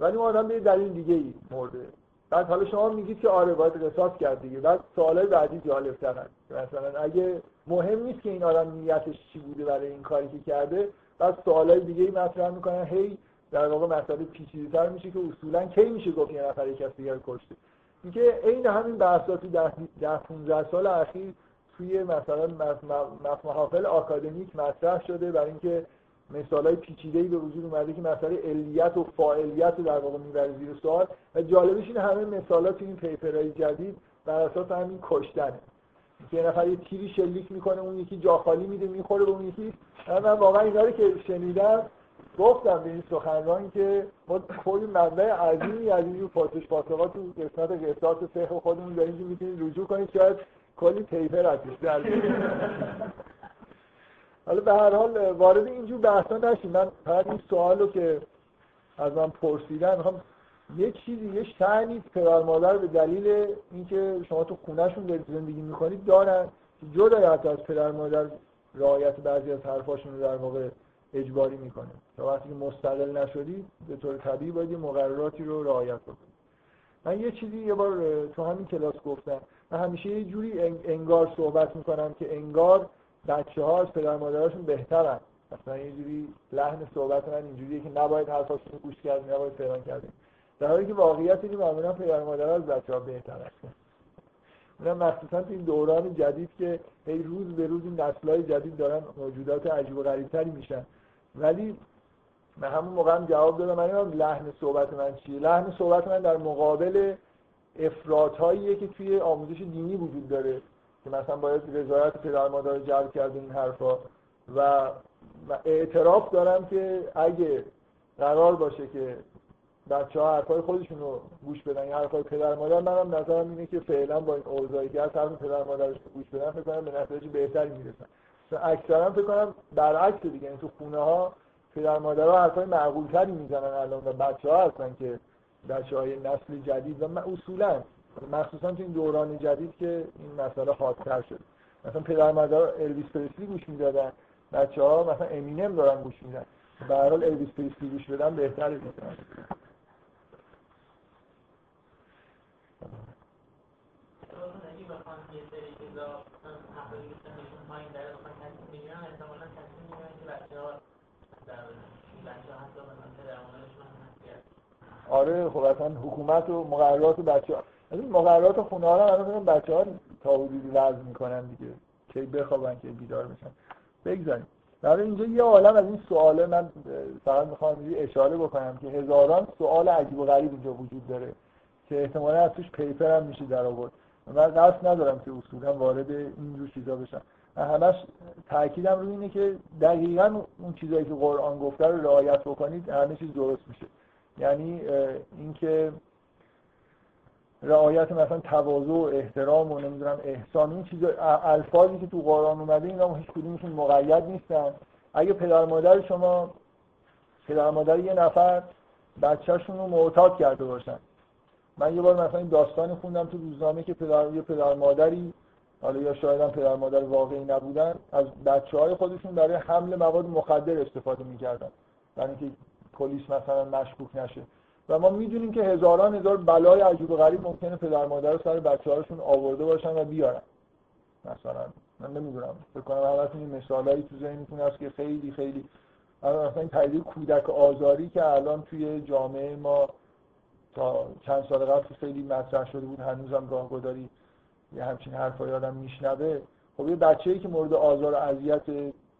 ولی اون آدم به دلیل دیگه ای مرده. بعد حالا شما میگید که آره باید قصاص کرد دیگه. بعد سوالای بعدی جالب ترن مثلا اگه مهم نیست که این آدم نیتش چی بوده برای این کاری که کرده بعد سوالای دیگه ای مطرح می‌کنن هی در واقع مسئله پیچیده‌تر میشه که اصولا کی میشه گفت یه نفر کسی دیگر کشته. اینکه عین همین بحثا تو 10 15 سال اخیر توی مثلا محافل آکادمیک مطرح شده برای اینکه مثالای پیچیده‌ای به وجود اومده که مسئله علیت و فاعلیت رو در واقع می‌بره زیر سوال. و جالبش این همه مثالات این پیپرهای جدید بر اساس همین کشتنه. یه نفر یه تیری شلیک می‌کنه اون یکی جا خالی میده می‌خوره به اون یکی. من واقعا اینا رو که شنیدم گفتم به این سخنران که ما کلی منبع عظیمی از این پاسش پاسخا تو قسمت قصاص فقه خودمون داریم که می‌تونید رجوع کنید. شاید کلی پیپر ازش در حالا به هر حال وارد اینجور بحثا نشیم. من فقط این سوال رو که از من پرسیدن می‌خوام یه چیزی یه شعنی پدر مادر به دلیل اینکه شما تو خونهشون دارید زندگی می‌کنید دارن جدا حتی از پدر مادر رعایت بعضی از حرفاشون رو در واقع اجباری می‌کنه. تا وقتی که مستقل نشدید به طور طبیعی باید مقرراتی رو رعایت بکنید من یه چیزی یه بار تو همین کلاس گفتم. من همیشه یه جوری انگار صحبت می‌کنم که انگار بچه ها از پدر مادرشون بهترن. مثلا یه جوری لحن صحبت من اینجوریه که نباید حرفاشون گوش کرد نباید فلان کردیم. در حالی که واقعیت اینه معمولا پدر مادر از بچه ها هستن اونم مخصوصا تو این دوران جدید که هی روز به روز این نسل‌های جدید دارن موجودات عجیب و غریبتری میشن. ولی من همون موقع هم جواب دادم من لحن صحبت من چیه. لحن صحبت من در مقابل افرادهاییه که توی آموزش دینی وجود داره که مثلا باید رضایت پدر مادر جلب کرده این حرفا و اعتراف دارم که اگه قرار باشه که بچه ها حرفای خودشون رو گوش بدن یا حرفای پدر مادر منم نظرم اینه که فعلا با این اوضاعی که حرف پدر مادرش گوش بدن فکر به نتایج بهتری می‌رسن. اکثرا فکر کنم برعکس دیگه این یعنی تو خونه ها پدر مادر ها حرفای معقول تری می‌زنن الان و بچه ها هستن که بچه های نسل جدید و اصولا مخصوصا تو این دوران جدید که این مسئله حادتر شد. مثلا پدر مادر الویس پرسلی گوش می‌دادن. بچه ها مثلا امینم دارن گوش میدن. به هر حال الویس پرسلی گوش بدن بهتره. آره خب اصلا حکومت و مقررات و بچه ها. این مقررات خونه ها الان بچه ها تا حدودی وضع می‌کنن دیگه. کی بخوابن که بیدار بشن بگذاریم. در اینجا یه عالم از این سواله من فقط می‌خوام اشاره بکنم که هزاران سوال عجیب و غریب اینجا وجود داره که احتمالا از توش پیپر هم میشه در آورد. من قصد ندارم که اصولا وارد اینجور چیزا بشم. من همش تاکیدم روی اینه که دقیقا اون چیزایی که قرآن گفته رو رعایت بکنید همه چیز درست میشه. یعنی اینکه رعایت مثلا تواضع و احترام و نمی‌دونم احسان این چیز الفاظی که تو قرآن اومده اینا هیچ کدومشون مقید نیستن. اگه پدر مادر شما پدر مادر یه نفر بچهشون رو معتاد کرده باشن. من یه بار مثلا این داستانی خوندم تو روزنامه که پدر یه پدر مادری حالا یا شاید هم پدر مادر واقعی نبودن از بچه های خودشون برای حمل مواد مخدر استفاده می‌کردن. برای اینکه پلیس مثلا مشکوک نشه. و ما می‌دونیم که هزاران هزار بلای عجیب و غریب ممکنه پدر مادر سر بچه هاشون آورده باشن و بیارن. مثلا من نمی‌دونم فکر کنم همتون این مثالایی تو ذهنتون هست که خیلی خیلی مثلا این پدیده کودک آزاری که الان توی جامعه ما تا چند سال قبل خیلی مطرح شده بود هنوزم راهگذاری یه همچین حرفای آدم میشنوه. خب یه بچه‌ای که مورد آزار و اذیت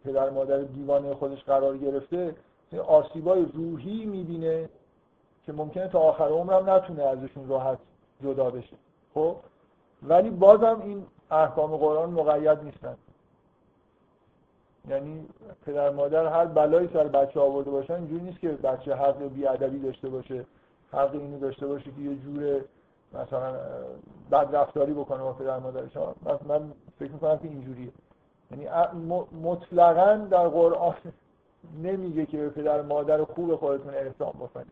پدر مادر دیوانه خودش قرار گرفته آسیبای روحی می‌بینه که ممکنه تا آخر عمرم نتونه ازشون راحت جدا بشه. خب؟ ولی بازم این احکام قرآن مقید نیستن. یعنی پدر مادر هر بلایی سر بچه آورده باشن اینجوری نیست که بچه حق بیادبی داشته باشه حق اینو داشته باشه که یه جور مثلا بد رفتاری بکنه با پدر مادرش. من فکر می‌کنم که اینجوریه. یعنی مطلقا در قرآن نمیگه که به پدر مادر خوب خودتون احسان بکنید.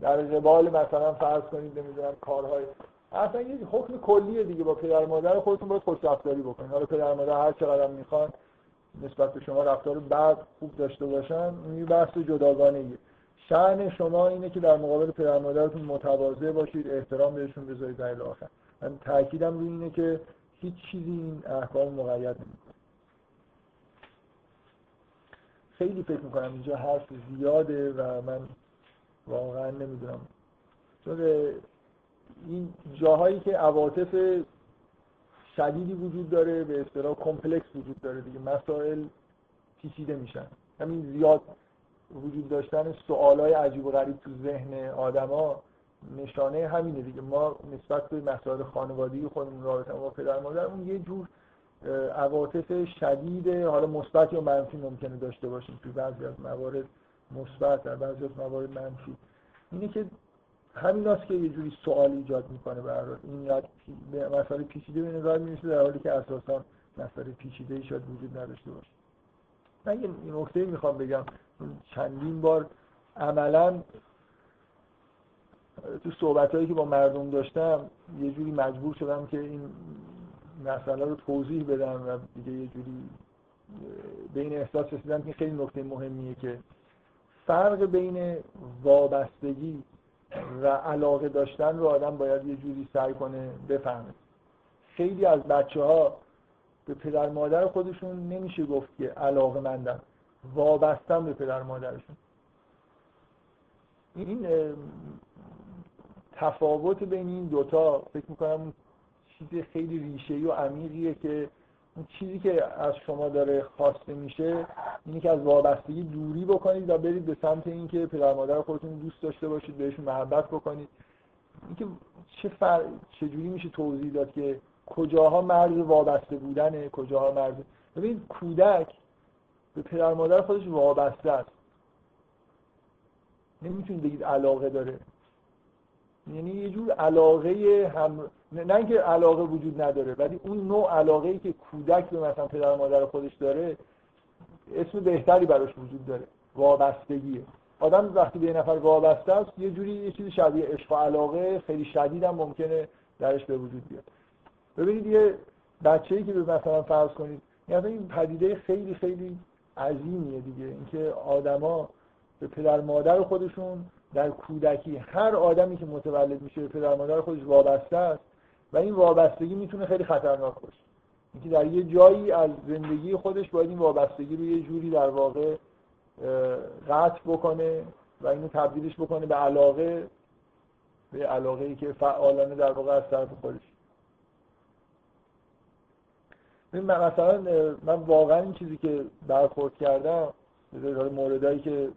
در قبال مثلا فرض کنید نمی‌دونم کارهای اصلا یه حکم کلیه دیگه با پدر مادر خودتون باید خوش رفتاری بکنید. حالا پدر مادر هر چقدر می‌خوان نسبت به شما رفتار بعد خوب داشته باشن این بحث جداگانه شأن شما اینه که در مقابل پدر مادرتون متواضع باشید احترام بهشون بذارید در آخر من تاکیدم روی اینه که هیچ چیزی این احکام مقید نمی‌کنه خیلی فکر می‌کنم اینجا حرف زیاده و من واقعا نمی‌دونم. چون این جاهایی که عواطف شدیدی وجود داره به اصطلاح کمپلکس وجود داره دیگه مسائل پیچیده میشن. همین زیاد وجود داشتن سوالای عجیب و غریب تو ذهن آدما نشانه همینه دیگه. ما نسبت به مسائل خانوادگی خودمون رابطه با پدر مادرمون یه جور عواطف شدید حالا مثبت یا منفی ممکنه داشته باشیم تو بعضی از موارد مثبت در بعضی از موارد منفی. اینه که همین است که یه جوری سوال ایجاد می‌کنه برای این به مسئله پیچیده به نظر می‌رسه در حالی که اساسا مسئله پیچیده ای شاید وجود نداشته باشه. من یه نکته می‌خوام بگم. چندین بار عملا تو صحبت هایی که با مردم داشتم یه جوری مجبور شدم که این مسئله رو توضیح بدم و دیگه یه جوری به این احساس رسیدم که خیلی نکته مهمیه که فرق بین وابستگی و علاقه داشتن رو آدم باید یه جوری سعی کنه بفهمه. خیلی از بچه ها به پدر مادر خودشون نمیشه گفت که علاقه مندن. وابستن به پدر مادرشون. این تفاوت بین این دوتا فکر می‌کنم چیز خیلی ریشه‌ای و عمیقیه که اون چیزی که از شما داره خواسته میشه اینه که از وابستگی دوری بکنید و برید به سمت اینکه پدر مادر خودتون دوست داشته باشید بهشون محبت بکنید. اینکه چه فر... چجوری میشه توضیح داد که کجاها مرز وابسته بودنه کجاها مرز ببینید کودک به پدر مادر خودش وابسته است. نمی‌تونید بگید علاقه داره. یعنی یه جور علاقه هم نه اینکه علاقه وجود نداره ولی اون نوع علاقه ای که کودک به مثلا پدر مادر خودش داره اسم بهتری براش وجود داره. وابستگیه آدم وقتی به نفر وابسته است یه جوری یه چیزی شبیه عشق و علاقه خیلی شدید هم ممکنه درش به وجود بیاد. ببینید یه بچه‌ای که به مثلا فرض کنید یعنی این پدیده خیلی خیلی عظیمیه دیگه. اینکه آدما به پدر مادر خودشون در کودکی هر آدمی که متولد میشه به پدر مادر خودش وابسته است و این وابستگی می‌تونه خیلی خطرناک باشه. اینکه در یه جایی از زندگی خودش باید این وابستگی رو یه جوری در واقع قطع بکنه و اینو تبدیلش بکنه به علاقه به علاقه ای که فعالانه در واقع از طرف خودش. مثلا من واقعا این چیزی که برخورد کردم به موردهایی که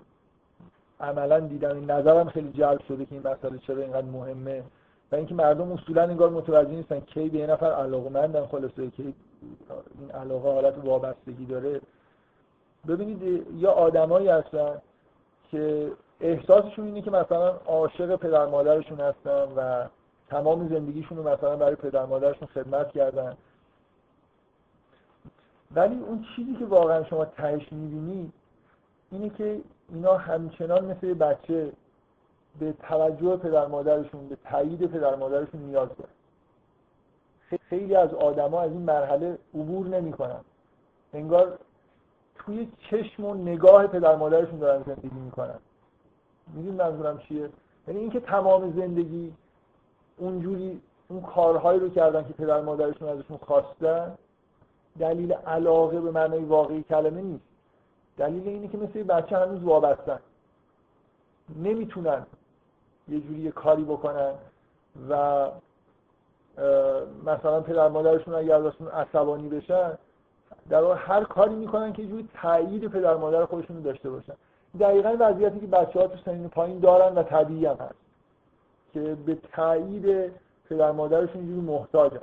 عملا دیدم این نظرم خیلی جلب شده که این مسئله چرا اینقدر مهمه. و اینکه مردم اصولا انگار متوجه نیستن کی به یه نفر علاقه مندن خلاصه که این علاقه حالت وابستگی داره. ببینید یا آدمایی هستن که احساسشون اینه که مثلا عاشق پدر مادرشون هستن و تمام زندگیشون رو مثلا برای پدر مادرشون خدمت کردن. ولی اون چیزی که واقعا شما تهش می‌بینید اینه که اینا همچنان مثل بچه به توجه پدر مادرشون به تایید پدر مادرشون نیاز داره. خیلی از آدما از این مرحله عبور نمی‌کنن. انگار توی چشم و نگاه پدر مادرشون دارن زندگی می‌کنن. می‌دونی منظورم چیه؟ یعنی اینکه تمام زندگی اونجوری اون کارهایی رو کردن که پدر مادرشون ازشون خواستن دلیل علاقه به معنای واقعی کلمه نیست. دلیل اینه که مثل بچه هنوز وابستن. نمی‌تونن یه جوری یه کاری بکنن و مثلا پدر مادرشون اگر ازشون عصبانی بشن در هر کاری می‌کنن که یه جوری تایید پدر مادر خودشون داشته باشن. دقیقا وضعیتی که بچه ها تو سنین پایین دارن و طبیعی هم هست که به تایید پدر مادرشون جوری محتاجن.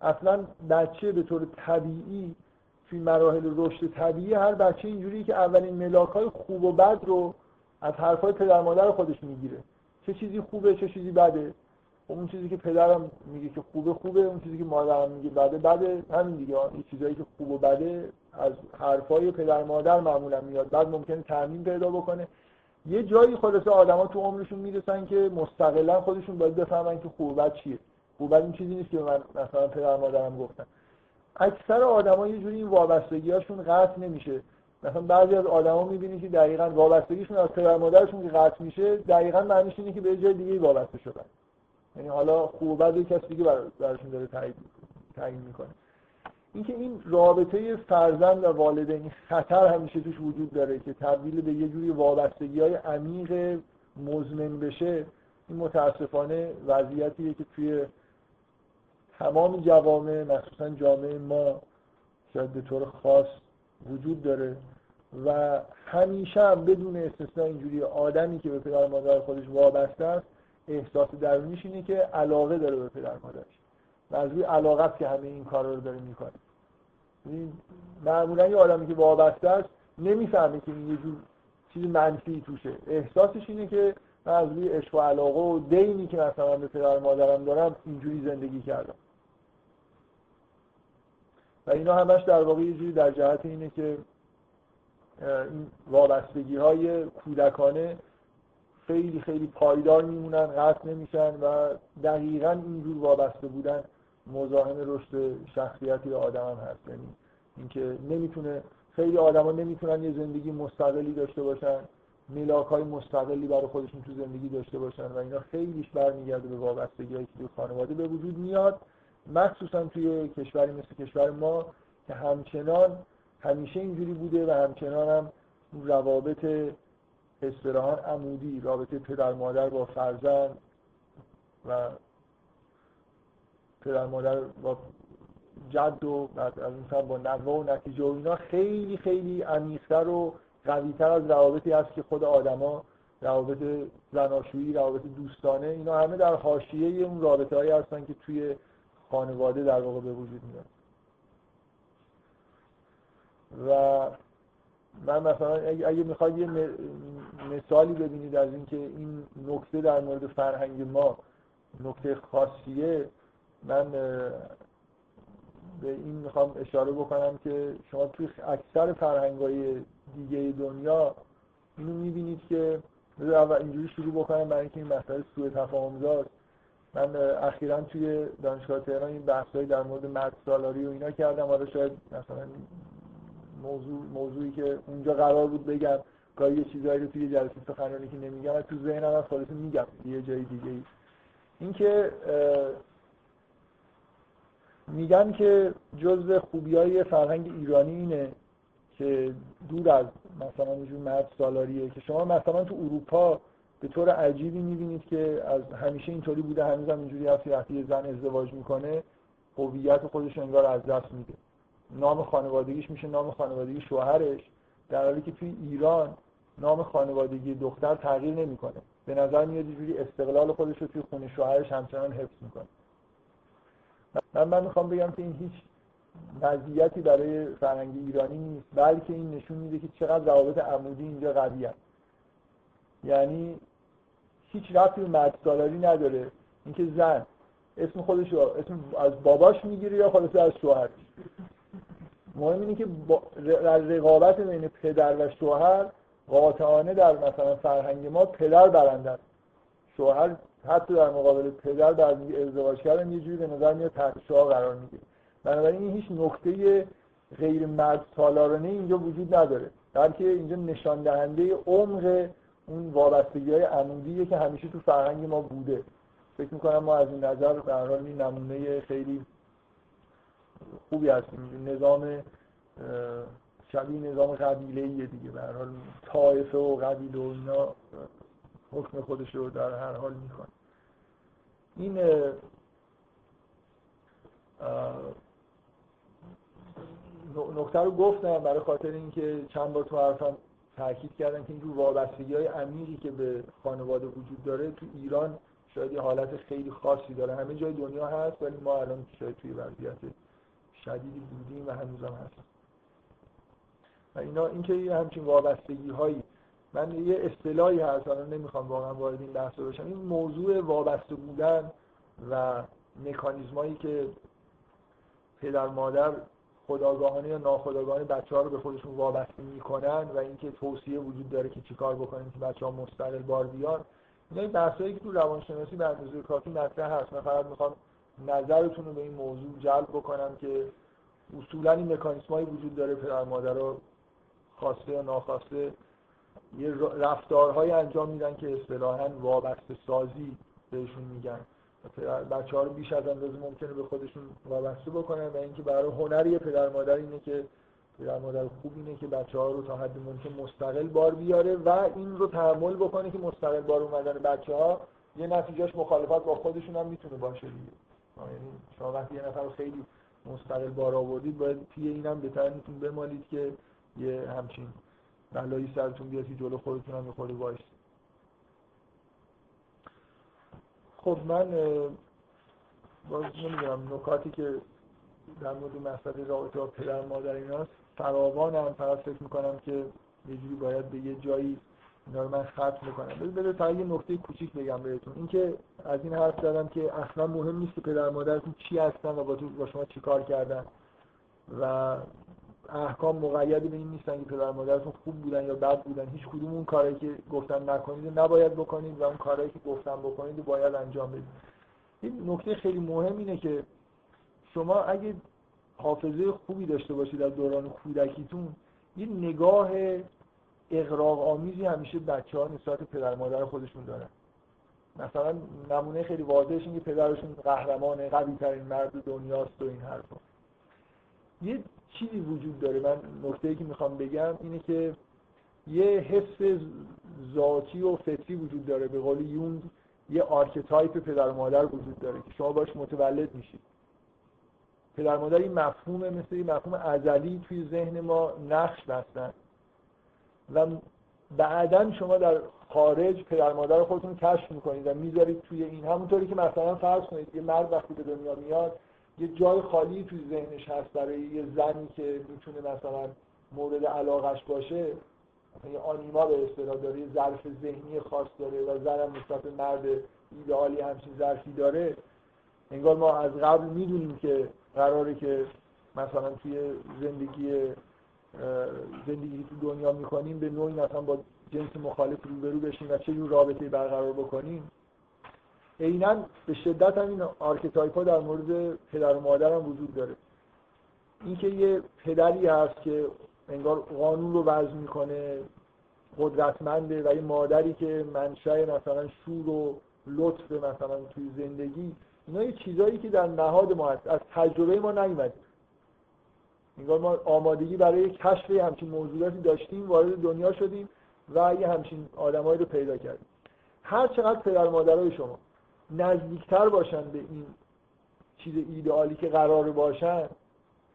اصلا بچه به طور طبیعی توی مراحل رشد طبیعی هر بچه اینجوری که اولین ملاک های خوب و بد رو از حرفای پدر مادر خودش می‌گیره. چه چیزی خوبه چه چیزی بده. خب اون چیزی که پدرم میگه که خوبه خوبه. اون چیزی که مادرم میگه بده بده. همین دیگه. این چیزایی که خوب و بده از حرفای پدر مادر معمولا میاد. بعد ممکنه تعمین پیدا بکنه. یه جایی خلاصه آدما تو عمرشون می‌رسن که مستقلا خودشون باید بفهمن که خوب بد چیه. خوب این چیزی نیست که من مثلا پدر مادرم گفتن. اکثر آدما یه جوری این وابستگیاشون قطع نمیشه. مثلا بعضی از آدما می‌بینی که دقیقاً وابستگیشون از پدر مادرشون که قطع میشه دقیقاً معنیش اینه که به جای دیگه وابسته شدن. یعنی حالا خوب و بد کسی دیگه براشون داره تعیین می‌کنه اینکه این رابطه فرزند و والدین خطر همیشه توش وجود داره که تبدیل به یه جوری وابستگی های عمیق مزمن بشه این متاسفانه وضعیتیه که توی تمام جوامع مخصوصا جامعه ما شاید به طور خاص وجود داره. و همیشه هم بدون استثنا اینجوری آدمی که به پدر مادر خودش وابسته است احساس درونیش اینه که علاقه داره به پدر مادرش و از روی علاقت که همه این کارا رو داره می‌کنه. یعنی معمولا یه آدمی که وابسته است نمی‌فهمه که این یه جور چیز منفی توشه. احساسش اینه که من از روی عشق و علاقه و دینی که مثلا به پدر مادرم دارم اینجوری زندگی کردم. و اینا همش در واقع یه جوری در جهت اینه که این وابستگی های کودکانه خیلی خیلی پایدار میمونن قطع نمیشن و دقیقا اینجور وابسته بودن مزاحم رشد شخصیتی آدم هم هست. یعنی اینکه نمی‌تونه خیلی آدما نمی‌تونن یه زندگی مستقلی داشته باشن ملاک های مستقلی برای خودشون تو زندگی داشته باشن و اینا خیلیش برمیگرده به وابستگی که تو خانواده به وجود میاد مخصوصا توی کشوری مثل کشور ما که همچنان همیشه اینجوری بوده و همچنان هم روابط اصطلاحا عمودی رابطه پدر مادر با فرزند و پدر مادر با جد و بعد از اون با نوه و نتیجه و اینا خیلی خیلی عمیق‌تر و قویتر از روابطی هست که خود آدما روابط زناشویی روابط دوستانه اینا همه در حاشیه اون رابطه هایی هستن که توی خانواده در واقع به وجود میاد. و من مثلا اگه می‌خواید یه مثالی ببینید از اینکه این نکته در مورد فرهنگ ما نکته خاصیه من به این می‌خوام اشاره بکنم که شما توی اکثر فرهنگ های دیگه دنیا اینو می‌بینید که اول اینجوری شروع بکنم برای اینکه این مسئله سوء تفاهم من اخیرا توی دانشگاه تهران این بحثایی در مورد مرد سالاری و اینا کردم. حالا شاید مثلا موضوع موضوعی که اونجا قرار بود بگم گاهی یه چیزایی رو توی جلسه سخنرانی که نمیگم تو ذهنم از خالص میگم یه جای دیگه ای اینکه میگن که جزء خوبی های فرهنگ ایرانی اینه که دور از مثلا اینجور مرد سالاریه که شما مثلا تو اروپا به طور عجیبی می‌بینید که از همیشه اینطوری بوده هنوز هم اینجوری هست وقتی زن ازدواج می‌کنه هویت خودش انگار از دست میده. نام خانوادگیش میشه نام خانوادگی شوهرش در حالی که توی ایران نام خانوادگی دختر تغییر نمی‌کنه. به نظر میاد جوری استقلال خودش رو توی خونه شوهرش همچنان حفظ می‌کنه. من من می‌خوام بگم که این هیچ مزیتی برای فرهنگ ایرانی نیست بلکه این نشون میده که چقدر روابط عمودی اینجا قوی هست یعنی هیچ رفتی به مرد سالاری نداره. اینکه زن اسم خودش اسم از باباش می‌گیره یا خلاصه از شوهرش. مهم اینه که در رقابت بین پدر و شوهر قاطعانه در مثلا فرهنگ ما پدر برنده است شوهر حتی در مقابل پدر در ازدواج کردن یه جوری به نظر میاد تحت قرار می‌گیره بنابراین این هیچ نکته غیر مرد سالارانه اینجا وجود نداره. بلکه اینجا نشان دهنده عمق اون وابستگی های عمودیه که همیشه تو فرهنگ ما بوده. فکر می‌کنم ما از این نظر به این نمونه خیلی خوبی هستیم نظام شبیه نظام قبیله ایه دیگه. به حال طایفه و قبیله و اینا حکم خودش رو در هر حال می‌کنه این نکته رو گفتم برای خاطر اینکه چند بار تو حرفم تاکید کردن که اینجور وابستگی های عمیقی که به خانواده وجود داره تو ایران شاید یه حالت خیلی خاصی داره. همه جای دنیا هست ولی ما الان شاید توی وضعیت شدیدی بودیم و هنوزم هست و اینا اینکه همچین وابستگی هایی من یه اصطلاحی هست الان نمی‌خوام واقعا وارد این بحث بشم. این موضوع وابسته بودن و مکانیزمایی که پدر مادر خداگاهانه یا ناخداگاهانه بچه ها رو به خودشون وابسته می‌کنن و اینکه توصیه وجود داره که چیکار بکنیم که بچه ها مستقل بار بیان. اینا این بحثایی که تو روانشناسی به اندازه کافی مطرح هست. من فقط می‌خوام نظرتون رو به این موضوع جلب بکنم که اصولا این مکانیسم وجود داره پدر مادر رو خواسته یا ناخواسته یه رفتارهایی انجام میدن که اصطلاحا وابسته سازی بهشون میگن. بچه ها رو بیش از اندازه ممکنه به خودشون وابسته بکنن و اینکه برای هنر پدر مادر اینه که پدر مادر خوب اینه که بچه ها رو تا حد ممکن مستقل بار بیاره و این رو تحمل بکنه که مستقل بار اومدن. بچه ها یه نتیجهش مخالفت با خودشون هم می‌تونه باشه دیگه. یعنی شما وقتی یه نفر خیلی مستقل بار آوردید باید پی اینم به تنتون بمالید که یه همچین بلایی سرتون بیاد که جلو خودتون هم یه خورده وایسه. خب من باز نمی‌دونم نکاتی که در مورد مسئله رابطه با پدر مادر ایناست. فراوانم فقط فکر می‌کنم که یه جوری باید به یه جایی اینا رو من ختم می‌کنم. بده فقط یه نکته کوچیک بگم بهتون. اینکه از این حرف زدم که اصلا مهم نیست که پدر مادرتون چی هستن و با, با شما چی کار کردن. و احکام مقیدی به این نیستن که پدر مادرتون خوب بودن یا بد بودن. هیچ کدوم اون کاری که گفتن نکنید نباید بکنید و اون کارهایی که گفتن بکنید باید انجام بدید. این نکته خیلی مهم اینه که شما اگه حافظه خوبی داشته باشید در دوران کودکیتون یه نگاه اقراق آمیزی همیشه بچه ها نسبت پدر مادر خودشون دارن. مثلا نمونه خیلی واضحش این که پدرشون قهرمان قوی ترین مرد دنیاست و این حرفا. یه چیزی وجود داره. من نکته که می‌خوام بگم اینه که یه حس ذاتی و فطری وجود داره. به قول یونگ یه archetype پدر مادر وجود داره که شما باش متولد میشید پدر مادر این مفهوم مثل این مفهوم ازلی توی ذهن ما نقش بستن. و بعدا شما در خارج پدر مادر خودتون کشف می‌کنید و می‌ذارید توی این. همونطوری که مثلا فرض کنید یه مرد وقتی به دنیا میاد یه جای خالی توی ذهنش هست برای یه زنی که می‌تونه مثلا مورد علاقش باشه یه آنیما به اصطلاح داره یه ظرف ذهنی خاص داره و زنم نسبت مرد ایدئالی همچین ظرفی داره. انگار ما از قبل می‌دونیم که قراره که مثلا توی زندگی زندگی تو دنیا می‌کنیم به نوعی مثلا با جنس مخالف روبرو بشیم و چه جور رابطه برقرار بکنیم. عینا به شدت هم این archetype ها در مورد پدر و مادر هم وجود داره. اینکه یه پدری هست که انگار قانون رو وضع می‌کنه قدرتمنده و یه مادری که منشأ مثلا شور و لطف مثلا توی زندگی اینا یه چیزایی که در نهاد ما هست. از تجربه ما نیومده. انگار ما آمادگی برای کشف همچین موضوعاتی داشتیم وارد دنیا شدیم و یه همچین آدمایی رو پیدا کردیم. هر چقدر پدر مادرای شما نزدیکتر باشن به این چیز ایدئالی که قرار باشن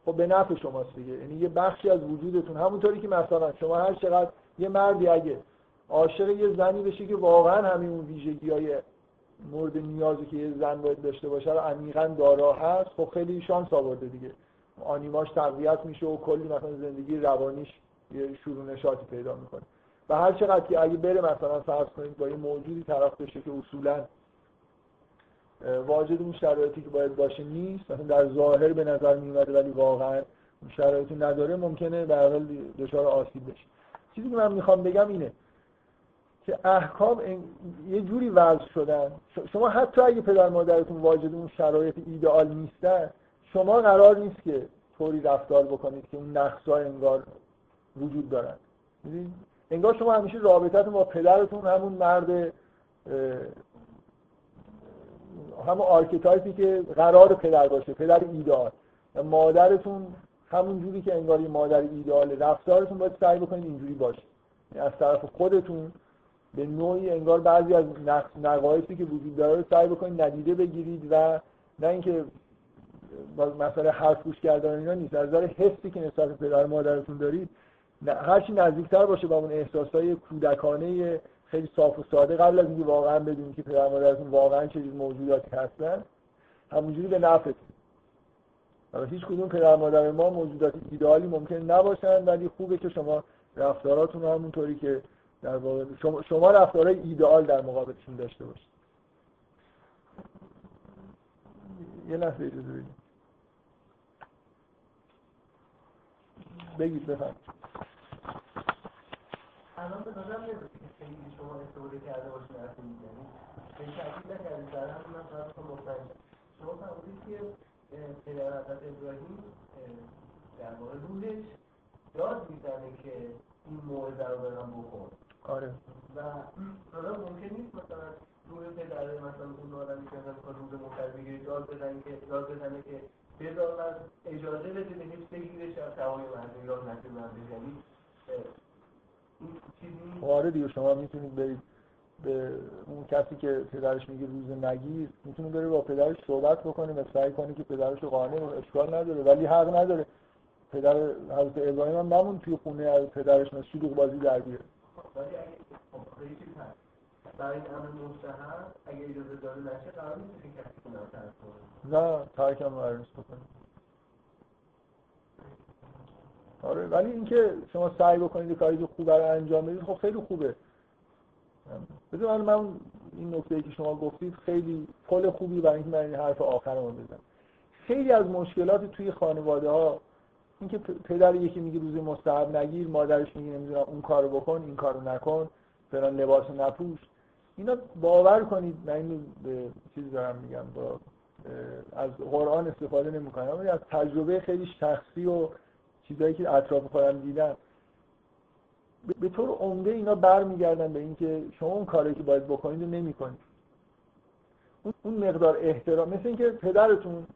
خب به نفع شماست دیگه. یعنی یه بخشی از وجودتون همونطوری که مثلا شما هر چقدر یه مردی اگه عاشق یه زنی بشه که واقعا همین اون ویژگی های مورد نیازی که یه زن باید داشته باشه رو عمیقا دارا هست خب خیلی شانس آورده دیگه. آنیماش تقویت میشه و کلی مثلا زندگی روانیش یه شروع نشاطی پیدا می‌کنه. و هر چقدر که اگه بره مثلا فرض کنید با یه موجودی طرف بشه که اصولا واجد اون شرایطی که باید باشه نیست مثلا در ظاهر به نظر میومده ولی واقعا اون شرایطی نداره ممکنه به حال دچار آسیب بشه. چیزی که من می‌خوام بگم اینه که احکام یه جوری وضع شدن. شما حتی اگه پدر مادرتون واجد اون شرایط ایدئال نیستن شما قرار نیست که طوری رفتار بکنید که اون نقصا انگار وجود دارن. انگار شما همیشه رابطتون با پدرتون همون مرد همون archetype ی که قرار پدر باشه پدر ایدئال. مادرتون همون جوری که انگار مادر ایدئال رفتارتون باید سعی بکنید اینجوری باشه. یعنی از طرف خودتون به نوعی انگار بعضی از نقایصی که وجود داره رو سعی بکنید ندیده بگیرید و نه اینکه مسئله حرف گوش کردن اینا نیست. از نظر حسی که نسبت پدر مادرتون دارید هرچی نزدیکتر باشه با اون احساسای کودکانه خیلی صاف و ساده. قبل از اینکه واقعا بدونید که پدر مادرتون واقعا چه موجوداتی هستن همونجوری به نفعتون. هیچ کدوم پدر مادر ما موجودات ایدئالی ممکن نباشن ولی خوبه که شما رفتاراتون همونطوری که در واقع شما, شما رفتارهای ایدئال در مقابلشون داشته باشید. یه لحظه اجازه بگید بفهم الان به نظر نمیاد که شما استفاده کرده باشید از این یعنی به شکل نکردید. در همین من فرض مطمئن شما فرمودید که پدر حضرت ابراهیم در واقع روحش یاد می‌زنه که پدر رو برم بخور آره. و حالا ممکن نیست مثلا روی پدر مثلا اون آدمی که مثلا روز مختلف بگیره داد بزنی که داد بزنه که بذار از اجازه بده بهش بگیرش از سوای من یاد نشه من یعنی آره دیگه شما می‌تونید برید به اون کسی که پدرش میگه روز نگیر می‌تونه بره با پدرش صحبت بکنه و سعی کنه که پدرش رو قانع اشکال نداره ولی حق نداره. پدر حضرت ابراهیم هم نمون توی خونه از پدرش شلوغ بازی در بیاره. برای این امر مستحب اگه اجازه داده نشه قرار نیست که کسی کنار نه ترک هم قرار آره ولی اینکه شما سعی بکنید کاری که خوب انجام بدید خب خیلی خوبه. بذار من, این نکته ای که شما گفتید خیلی پل خوبی برای اینکه من این حرف آخرمو بزنم. خیلی از مشکلات توی خانواده ها اینکه پدر یکی میگه روزی مستحب نگیر مادرش میگه نمی‌دونم اون کارو بکن این کارو نکن فلان لباس نپوش. اینا باور کنید من اینو به چیز دارم میگم با از قرآن استفاده نمی‌کنم ولی از تجربه خیلی شخصی و چیزایی که اطراف خودم دیدم به طور عمده اینا برمیگردن به اینکه شما اون کاری که باید بکنید رو نمی‌کنید. اون مقدار احترام مثل اینکه پدرتون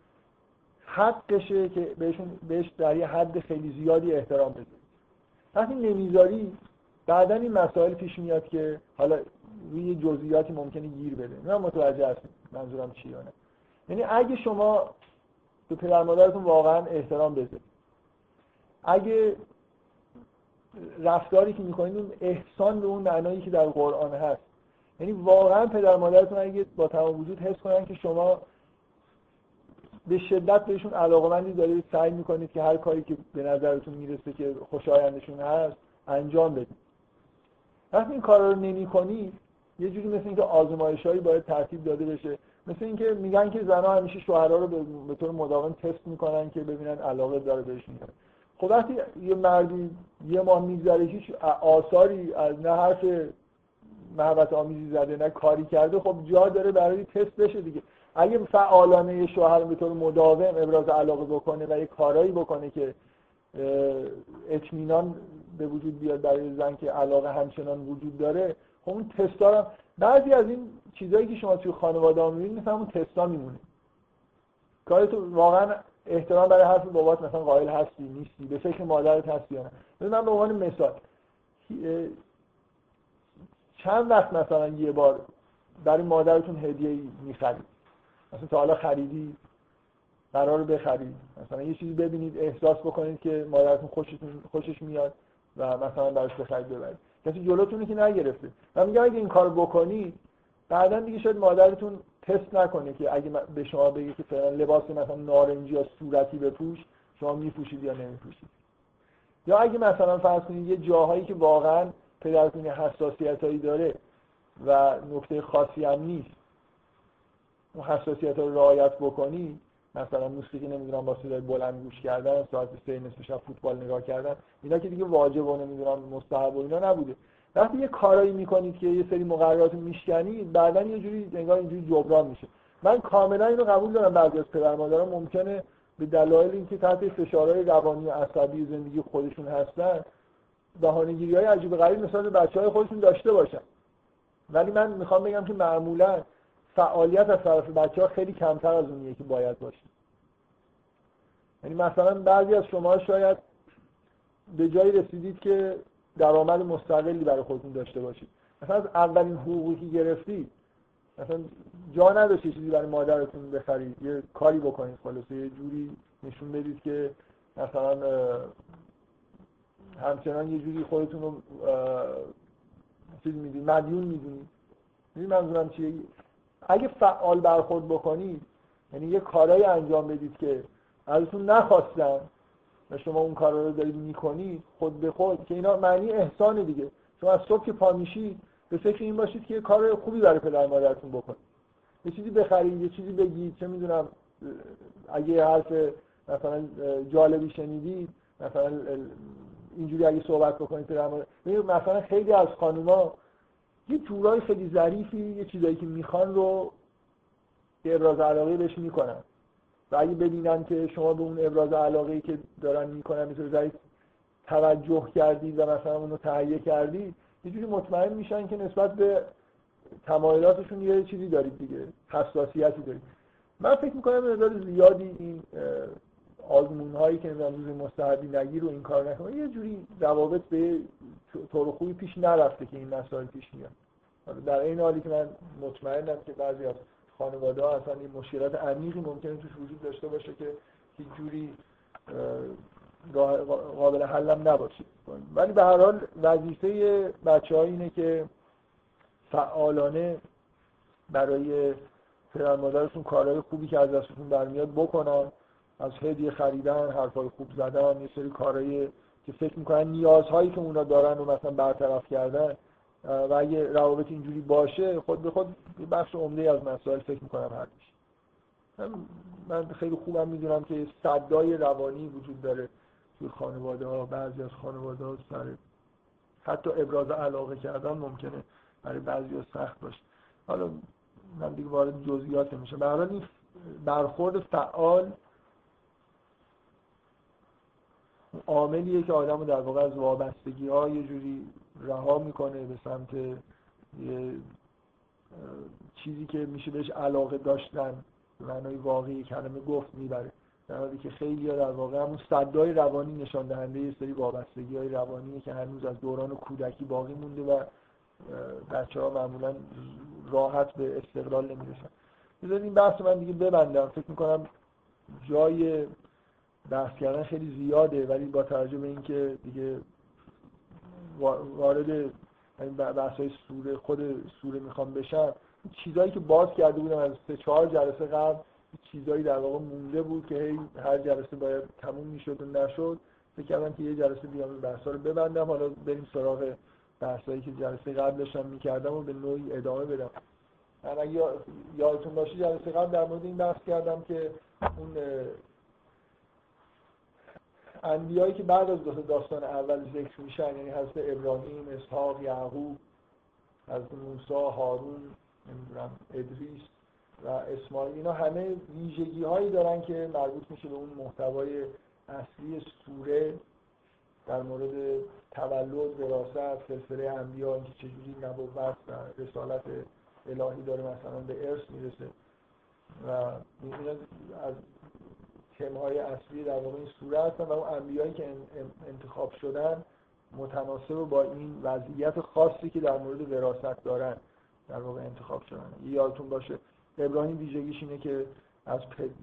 حقشه که بهشون بهش در یه حد خیلی زیادی احترام بذارید وقتی نمی‌ذاری بعدا این مسائل پیش میاد که حالا روی جزئیاتی ممکنه گیر بده. من متوجه هستم منظورم چیه نه. یعنی اگه شما به پدر مادرتون واقعا احترام بذارید اگه رفتاری که می‌کنید اون احسان به اون معنایی که در قرآن هست. یعنی واقعا پدر مادرتون اگه با تمام وجود حس کنن که شما به شدت بهشون علاقمندی دارید سعی می‌کنید که هر کاری که به نظرتون می‌رسه که خوشایندشون هست انجام بدید. وقتی این کارا رو نمی‌کنید یه جوری مثل اینکه آزمایشهایی باید ترتیب داده بشه. مثل اینکه میگن که زنها همیشه شوهرها رو به طور مداوم تست می‌کنن که ببینن علاقه داره بهشون خب وقتی یه مردی یه ماه میگذره هیچ آثاری از نه حرف محبت آمیزی زده نه کاری کرده خب جا داره برای تست بشه دیگه. اگه فعالانه شوهر به طور مداوم ابراز علاقه بکنه و یه کارایی بکنه که اطمینان به وجود بیاد برای زن که علاقه همچنان وجود داره اون تستا بعضی از این چیزایی که شما توی خانواده ها می‌بینید مثلا اون تستا میمونه. تو واقعا احترام برای حرف بابات مثلا قائل هستی نیستی به فکر مادرت هستی نه. من به عنوان مثال چند وقت مثلا یه بار برای مادرتون هدیه می‌خرید؟ مثلا تا حالا خریدی؟ قرار بخرید. مثلا یه چیزی ببینید احساس بکنید که مادرتون خوشتون خوشش میاد و مثلا براش بخرید ببرید. کسی جلوتونه که نگرفته. من میگم اگه این کار بکنی بعدا دیگه شاید مادرتون تست نکنه که اگه به شما بگه که فعلا لباس مثلا نارنجی یا صورتی بپوش شما میپوشید یا نمیپوشید. یا اگه مثلا فرض کنید یه جاهایی که واقعا پدرتون حساسیت هایی داره و نکته خاصی هم نیست اون حساسیت رو رعایت بکنی مثلا موسیقی نمی‌دونم با صدای بلند گوش کردن ساعت سه نصف شب فوتبال نگاه کردن اینا که دیگه واجب و نمی‌دونم مستحب و اینا نبوده. وقتی یه کارایی می‌کنید که یه سری مقررات میشکنید بعدا یه جوری انگار اینجوری جبران میشه. من کاملا اینو قبول دارم بعضی از پدر ممکنه به دلایل اینکه تحت فشارهای روانی و عصبی زندگی خودشون هستن بهانه‌گیری های عجیب غریب مثلا بچه های خودشون داشته باشن. ولی من می‌خوام بگم که معمولا فعالیت از طرف بچه ها خیلی کمتر از اونیه که باید باشه. یعنی مثلا بعضی از شما شاید به جایی رسیدید که درآمد مستقلی برای خودتون داشته باشید. مثلا از اولین حقوقی که گرفتید مثلا جا نداشت چیزی برای مادرتون بخرید یه کاری بکنید خلاصه یه جوری نشون بدید که مثلا همچنان یه جوری خودتون رو چیز می‌دید مدیون می‌دونید. می‌دونید منظورم چیه؟ اگه فعال برخورد بکنید یعنی یه کارایی انجام بدید که ازتون نخواستن و شما اون کار رو دارید می‌کنید خود به خود که اینا معنی احسان دیگه. شما از صبح که پا میشید به فکر این باشید که یه کار خوبی برای پدر مادرتون بکنید یه چیزی بخرید یه چیزی بگید چه می‌دونم اگه حرف مثلا جالبی شنیدید مثلا اینجوری اگه صحبت بکنید پدر مادر. مثلا خیلی از خانوما یه جورای خیلی ظریفی یه چیزایی که می‌خوان رو ابراز علاقه بهش می‌کنن. و اگه ببینن که شما به اون ابراز علاقه که دارن می‌کنن مثل ضعیف توجه کردید و مثلا اونو تهیه کردید یه جوری مطمئن میشن که نسبت به تمایلاتشون یه چیزی دارید دیگه حساسیتی دارید. من فکر می‌کنم مقدار زیادی این آزمون هایی که نظام روز مستحبی نگیر و این کار نکنه یه جوری روابط به طور خوبی پیش نرفته که این مسائل پیش میاد. در این حالی که من مطمئنم که بعضی از خانواده ها اصلا این مشکلات عمیقی ممکنه توش وجود داشته باشه که هیچ جوری قابل حلم نباشه. ولی به هر حال وظیفه بچه اینه که فعالانه برای پدر مادرشون کارهای خوبی که از دستشون برمیاد بکنن. از هدیه خریدن حرفای خوب زدن یه سری کارهایی که فکر می‌کنن نیازهایی که اونا دارن رو مثلا برطرف کردن. و اگه روابط اینجوری باشه خود به خود بخش عمده از مسائل فکر می‌کنم حل میشه. من خیلی خوبم می‌دونم که صدای روانی وجود داره توی خانواده ها بعضی از خانواده ها سر حتی ابراز علاقه کردن ممکنه برای بعضی ها سخت باشه. حالا من دیگه وارد جزئیات میشه برای این برخورد فعال عاملیه که آدم رو در واقع از وابستگی ها یه جوری رها می‌کنه به سمت یه چیزی که میشه بهش علاقه داشتن معنای واقعی کلمه گفت می‌بره. در حالی که خیلی در واقع همون صدای روانی نشان دهنده یه سری وابستگی های روانیه که هنوز از دوران کودکی باقی مونده و بچه ها معمولا راحت به استقلال نمی‌رسن. بذارید این بحث من دیگه ببندم. فکر می‌کنم جای بحث کردن خیلی زیاده ولی با توجه به اینکه دیگه وارد بحث های سوره خود سوره می‌خوام بشم چیزایی که باز کرده بودم از سه چهار جلسه قبل چیزایی در واقع مونده بود که هی هر جلسه باید تموم می‌شد و نشد. فکر کردم که یه جلسه بیام این بحثا رو ببندم. حالا بریم سراغ بحثایی که جلسه قبلش هم می‌کردم و به نوعی ادامه بدم. من اگه یادتون باشه جلسه قبل در مورد این بحث کردم که اون انبیایی که بعد از داستان اول ذکر میشن یعنی حضرت ابراهیم، اسحاق، یعقوب، حضرت موسی، هارون، نمی‌دونم ادریس و اسماعیل اینا همه ویژگی هایی دارن که مربوط میشه به اون محتوای اصلی سوره در مورد تولد، وراثت، سلسله انبیا اینکه چجوری نبوت و رسالت الهی داره مثلا به ارث می‌رسه. و از تمهای اصلی در واقع این سوره هستن و اون انبیایی که انتخاب شدن متناسب با این وضعیت خاصی که در مورد وراثت دارن در واقع انتخاب شدن. یادتون باشه ابراهیم ویژگیش اینه که از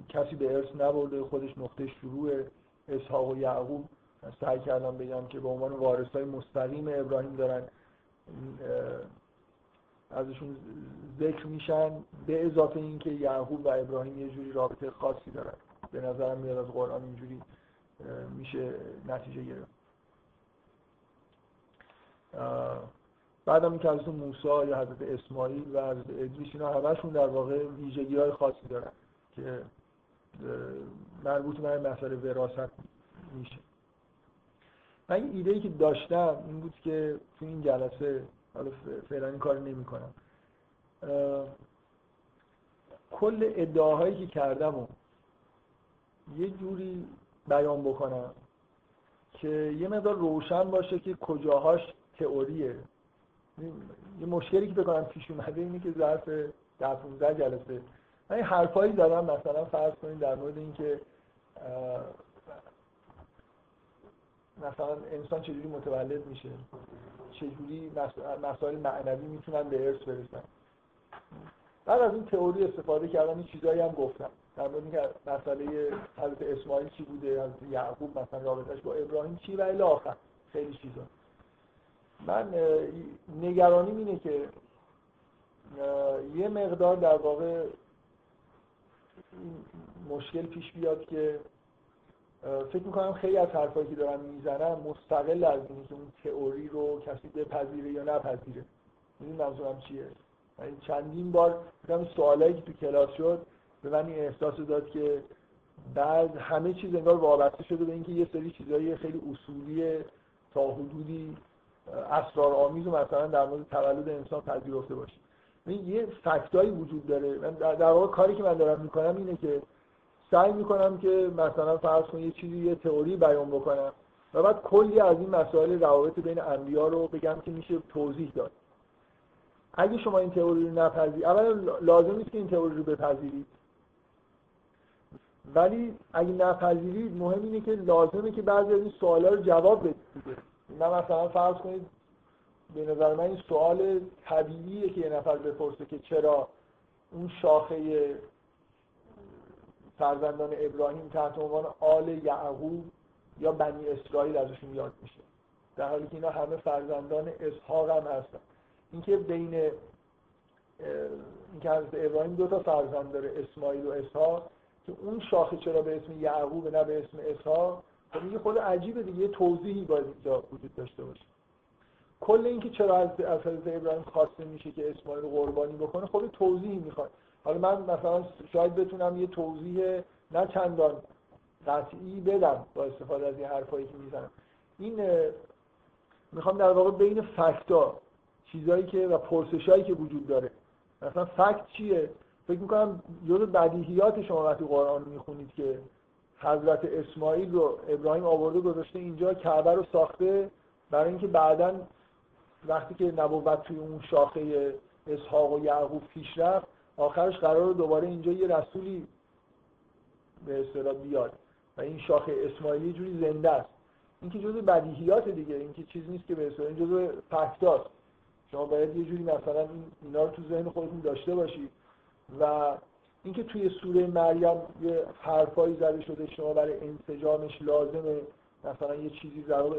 کسی به ارث نبرده خودش نقطه شروع اسحاق و یعقوب. سعی کردم بگم که به عنوان وارث های مستقیم ابراهیم دارن ازشون ذکر میشن به اضافه اینکه یعقوب و ابراهیم یه جوری رابطه خاصی دارن. به نظرم میاد از قرآن اینجوری میشه نتیجه گرفت. بعدم که حضرت موسی یا حضرت اسماعیل و حضرت ادریس اینا همشون در واقع ویژگی های خاصی دارن که مربوط به مسئله وراثت میشه. من این ایده ای که داشتم این بود که تو این جلسه حالا فعلا این کار نمی کنم کل ادعاهایی که کردم و یه جوری بیان بکنم که یه مقدار روشن باشه که کجاهاش تئوریه. یه مشکلی که بکنم پیش اومده اینه که ظرف در 15 جلسه. من این حرفایی دارم مثلا فرض کنید در مورد اینکه مثلا انسان چجوری متولد میشه. چجوری مسائل معنوی می‌تونن به ارث برسن. بعد از این تئوری استفاده کردم این چیزایی هم گفتم. در مورد اینکه مسئله حضرت اسماعیل چی بوده حضرت یعقوب مثلا رابطش با ابراهیم چی و الی آخر. خیلی چیزا. من نگرانیم اینه که یه مقدار در واقع مشکل پیش بیاد که فکر می‌کنم خیلی از حرفایی که دارم می‌زنم مستقل از اینه اون تئوری رو کسی بپذیره یا نپذیره. این منظورم چیه؟ یعنی چندین بار سوالایی که تو کلاس شد به من این احساس داد که بعد همه چیز انگار وابسته شده به اینکه یه سری چیزایی خیلی اصولی تا حدودی اسرارآمیز و مثلا در مورد تولد انسان پذیرفته باشه. این یه فکتایی وجود داره. من در واقع کاری که من دارم می‌کنم اینه که سعی می‌کنم که مثلا فرض کنید یه چیزی یه تئوری بیان بکنم و بعد کلی از این مسائل روابط بین انبیا رو بگم که میشه توضیح داد. اگه شما این تئوری رو نپذیرید اولا لازم نیست که این تئوری رو بپذیرید. ولی اگه نپذیرید مهم اینه که لازمه که بعضی از این سوالا رو جواب بدید نه مثلا فرض کنید به نظر من این سوال طبیعیه که یه نفر بپرسه که چرا اون شاخه فرزندان ابراهیم تحت عنوان آل یعقوب یا بنی اسرائیل ازشون یاد میشه. در حالی که اینا همه فرزندان اسحاق هم هستن. اینکه بین اینکه حضرت ابراهیم دو تا فرزند داره اسماعیل و اسحاق که اون شاخه چرا به اسم یعقوب نه به اسم اسحاق خب میگه خود عجیبه دیگه توضیحی باید اینجا وجود داشته باشه. کل اینکه چرا از حضرت ابراهیم خواسته میشه که اسماعیل قربانی بکنه خود توضیحی می‌خواد. حالا من مثلا شاید بتونم یه توضیح نه چندان قطعی بدم با استفاده از این حرفایی که می‌زنم. این می‌خوام در واقع بین فکتا چیزایی که و پرسشایی که وجود داره. مثلا فکت چیه؟ فکر می‌کنم جزء بدیهیات شما وقتی قرآن می‌خونید که حضرت اسماعیل رو ابراهیم آورده گذاشته اینجا کعبه رو ساخته برای اینکه بعدا وقتی که نبوت توی اون شاخه اسحاق و یعقوب پیش رفت آخرش قرار دوباره اینجا یه رسولی به اصطلاح بیاد و این شاخه اسماعیلی جوری زنده است. این که جزء بدیهیات دیگه این که چیز نیست که به اصطلاح این جزء فکتاست شما باید یه جوری مثلا اینا رو تو ذهن خودتون داشته باشید و اینکه توی سوره مریم یه حرفایی زده شده شما برای انسجامش لازمه. مثلا یه چیزی ضرور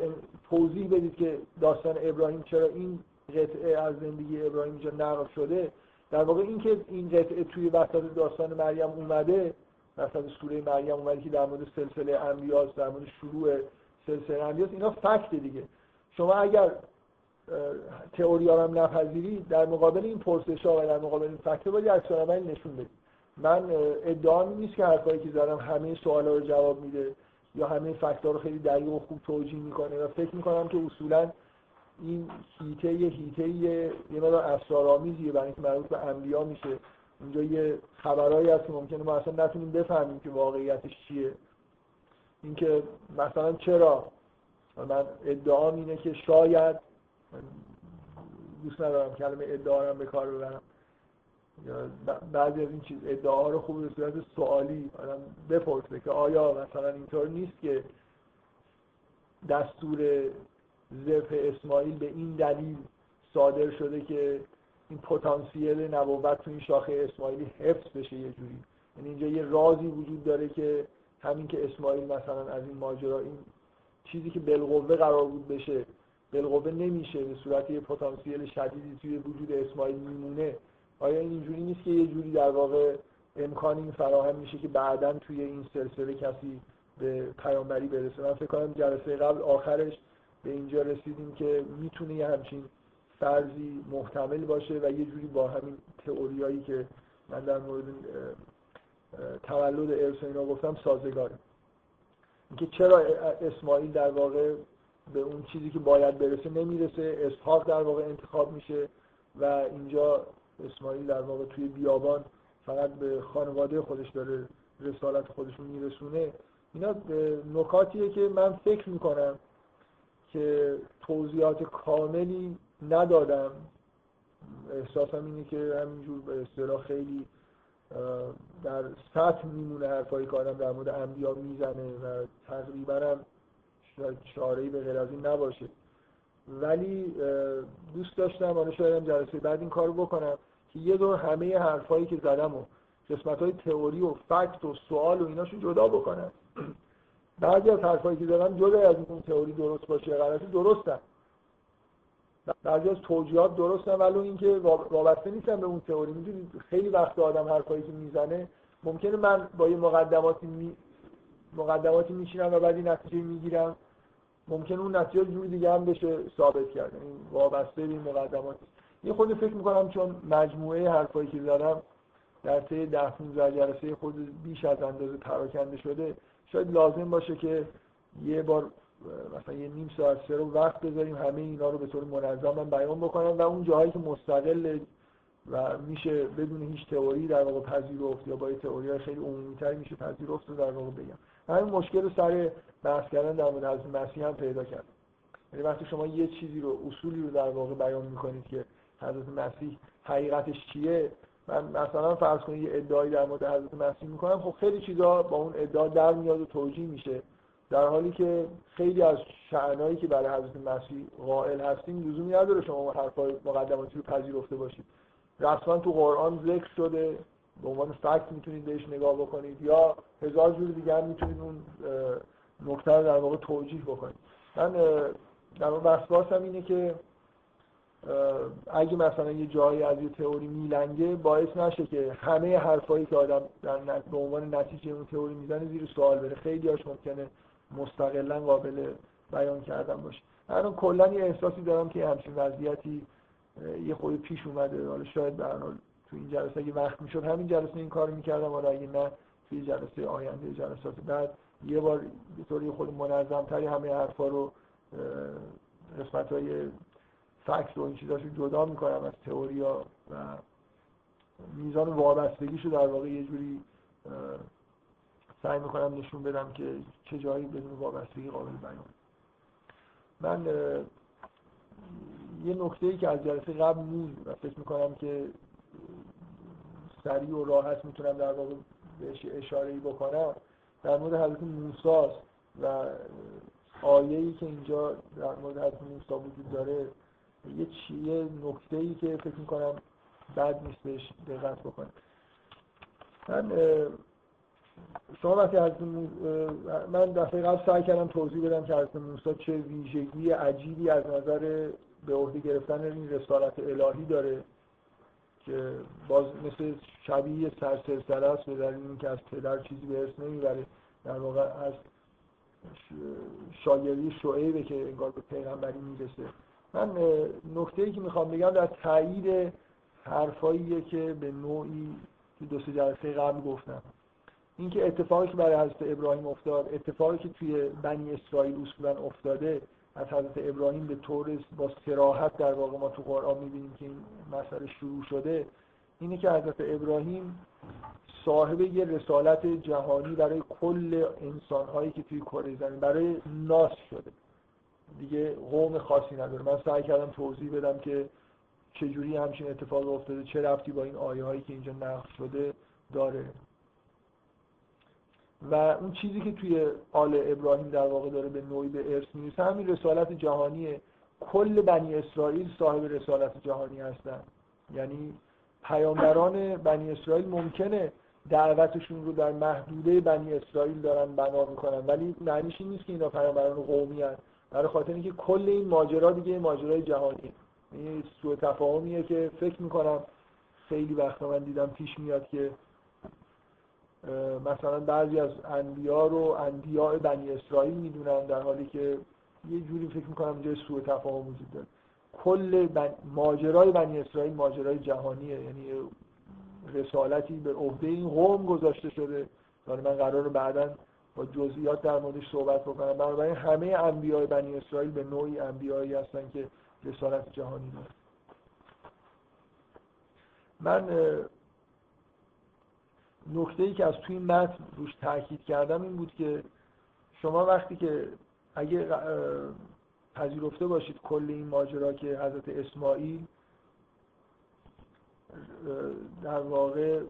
توضیح بدید که داستان ابراهیم چرا این قطعه از زندگی ابراهیم اینجا نقل شده. در واقع اینکه این قطعه توی وسط داستان مریم اومده مثلا سوره مریم اومده که در مورد سلسله انبیاست در مورد شروع سلسله انبیاست اینا فکت دیگه. شما اگر تئوری هم نپذیرید در مقابل این پرسش ها و در مقابل این فکت باید عکس نشون بدید من ادعا نیست که حرفایی که زدم همه سوالا رو جواب میده یا همه فکت‌ها رو خیلی دقیق و خوب توجیه می‌کنه و فکر می‌کنم که اصولا این هیته هیته یه مقدار اسرارآمیزیه برای اینکه مربوط به انبیا میشه. اونجا یه خبرهایی هست که ممکنه ما اصلا نتونیم بفهمیم که واقعیتش چیه. اینکه مثلا چرا؟ من ادعام اینه که شاید دوست ندارم کلمه ادعا رو به کار ببرم. بعضی از این چیز ادعاها رو خوب به صورت سوالی آدم بپرسه که آیا مثلا اینطور نیست که دستور زرف اسماعیل به این دلیل صادر شده که این پتانسیل نبوت تو این شاخه اسماعیلی حفظ بشه یه جوری؟ یعنی اینجا یه رازی وجود داره که همین که اسماعیل مثلا از این ماجرا این چیزی که بالقوه قرار بود بشه بالقوه نمیشه به صورت یه پتانسیل شدیدی توی وجود اسماعیل میمونه. آیا این اینجوری نیست که یه جوری در واقع این فراهم میشه که بعدا توی این سلسله کسی به پیامبری برسه؟ من فکر کنم جلسه قبل آخرش به اینجا رسیدیم که می‌تونه یه همچین فرضی محتمل باشه و یه جوری با همین تئوریایی که من در مورد تولد ارسینا گفتم سازگاره. اینکه چرا اسماعیل در واقع به اون چیزی که باید برسه نمی‌رسه. اسحاق در واقع انتخاب میشه و اینجا اسماعیل در واقع توی بیابان فقط به خانواده خودش داره رسالت خودش رو میرسونه. اینا نکاتیه که من فکر می‌کنم که توضیحات کاملی ندادم. احساسم اینه که همینجور به اصطلاح خیلی در سطح میمونه حرفایی که آدم در مورد انبیا می‌زنه و تقریبا هم شاید به غیر از این نباشه. ولی دوست داشتم حالا شاید جلسه بعد این کارو بکنم که یه دور همه حرفایی که زدم و قسمت های تئوری و فکت و سوال و ایناشو جدا بکنم. بعضی از حرفایی که زدم جدا از اون تئوری درست باشه غلطی درستن. بعضی از توجیهات درستن ولی اینکه وابسته نیستن به اون تئوری. می‌دونید خیلی وقت آدم حرفایی که می‌زنه ممکنه من با یه مقدماتی می... مقدماتی میشینم و بعد این نتیجه می‌گیرم. ممکنه اون نتیجه جوری دیگه هم بشه ثابت کرد. این وابسته به این مقدمات. یه خود فکر می‌کنم چون مجموعه حرفایی که زدم در طی ده 15 جلسه خود بیش از اندازه پراکنده شده شاید لازم باشه که یه بار مثلا یه نیم ساعت سه رو وقت بذاریم همه اینا رو به طور منظم بیان بکنم و اون جاهایی که مستقل و میشه بدون هیچ تئوری در واقع پذیرفت یا با تئوری خیلی عمومی‌تر میشه پذیرفت رو در واقع بگم. همین مشکل رو سر بحث کردن در مورد حضرت مسیح هم پیدا کرد. یعنی وقتی شما یه چیزی رو اصولی رو در واقع بیان می‌کنید که حضرت مسیح حقیقتش چیه من مثلا فرض کنید یه ادعایی در مورد حضرت مسیح می‌کنم خب خیلی چیزا با اون ادعا در میاد و توجیه میشه. در حالی که خیلی از شعنایی که برای حضرت مسیح قائل هستیم لزومی نداره شما حرفای مقدماتی رو پذیرفته باشید. رسما تو قرآن ذکر شده به عنوان فکت می‌تونید بهش نگاه بکنید یا هزار جور دیگه هم می‌تونید اون نکته رو در واقع توجیه بکنید. من در واقع اینه که اگه مثلا یه جایی از یه تئوری میلنگه باعث نشه که همه حرفایی که آدم در به عنوان نتیجه اون تئوری می‌زنه زیر سوال بره. خیلی هاش ممکنه مستقلا قابل بیان کردن باشه. من کلا یه احساسی دارم که همچین وضعیتی یه خود پیش اومده. حالا شاید حال تو این جلسه اگه وقت می‌شد همین جلسه این کار می‌کردم. حالا اگه نه توی جلسه آینده جلسات بعد. یه بار به طوری خود منظم تری همه حرفا رو قسمت های فکت و این چیزاشو جدا می‌کنم از تئوریا و میزان وابستگیشو در واقع یه جوری سعی می‌کنم نشون بدم که چه جایی بدون وابستگی قابل بیان. من یه نکته ای که از جلسه قبل نیست و فکر می‌کنم که سریع و راحت می‌تونم در واقع بهش اشاره بکنم. در مورد حضرت موسی و آیه ای که اینجا در مورد حضرت موسی وجود داره یه چیه نکته ای که فکر می‌کنم بد نیست بهش دقت بکنم من شما وقتی حضرت من دفعه قبل سعی کردم توضیح بدم که حضرت موسی چه ویژگی عجیبی از نظر به عهده گرفتن این رسالت الهی داره. که باز مثل شبیه سرسرسره است به دلیل اینکه از پدر چیزی به ارث نمی‌بره. در واقع از شایری شعیبه که انگار به پیغمبری می‌رسه. من نکته ای که می‌خوام بگم در تایید حرفاییه که به نوعی تو دو سه جلسه قبل گفتم. اینکه اتفاقی که برای حضرت ابراهیم افتاد اتفاقی که توی بنی اسرائیل اصولا افتاده از حضرت ابراهیم به طور با سراحت در واقع ما تو قرآن می‌بینیم که این مسئله شروع شده. اینه که حضرت ابراهیم صاحب یه رسالت جهانی برای کل انسانهایی که توی کره زمین برای ناس شده. دیگه قوم خاصی نداره. من سعی کردم توضیح بدم که چجوری همچین اتفاق افتاده چه رفتی با این آیه هایی که اینجا نقل شده داره. و اون چیزی که توی آل ابراهیم در واقع داره به نوعی به ارث می‌رسه همین رسالت جهانیه کل بنی اسرائیل صاحب رسالت جهانی هستن. یعنی پیامبران بنی اسرائیل ممکنه دعوتشون رو در محدوده بنی اسرائیل دارن بنا می‌کنن ولی معنیش این نیست که اینا پیامبران قومی هست برای خاطر اینکه کل این ماجرا دیگه ماجرای جهانی این سوء تفاهمیه که فکر می‌کنم خیلی وقتا من دیدم پیش میاد که مثلا بعضی از انبیا رو انبیاء بنی اسرائیل می‌دونن در حالی که یه جوری فکر می‌کنم اینجا سوء تفاهم وجود داره. کل ماجرای بنی اسرائیل ماجرای جهانیه. یعنی رسالتی به عهده این قوم گذاشته شده. یعنی من قرار بعدا با جزئیات در موردش صحبت بکنم. بنابراین همه انبیاء بنی اسرائیل به نوعی انبیایی هستن که رسالت جهانی دارن. من نکته ای که از توی متن روش تاکید کردم این بود که شما وقتی که اگه پذیرفته باشید کل این ماجرا که حضرت اسماعیل در واقع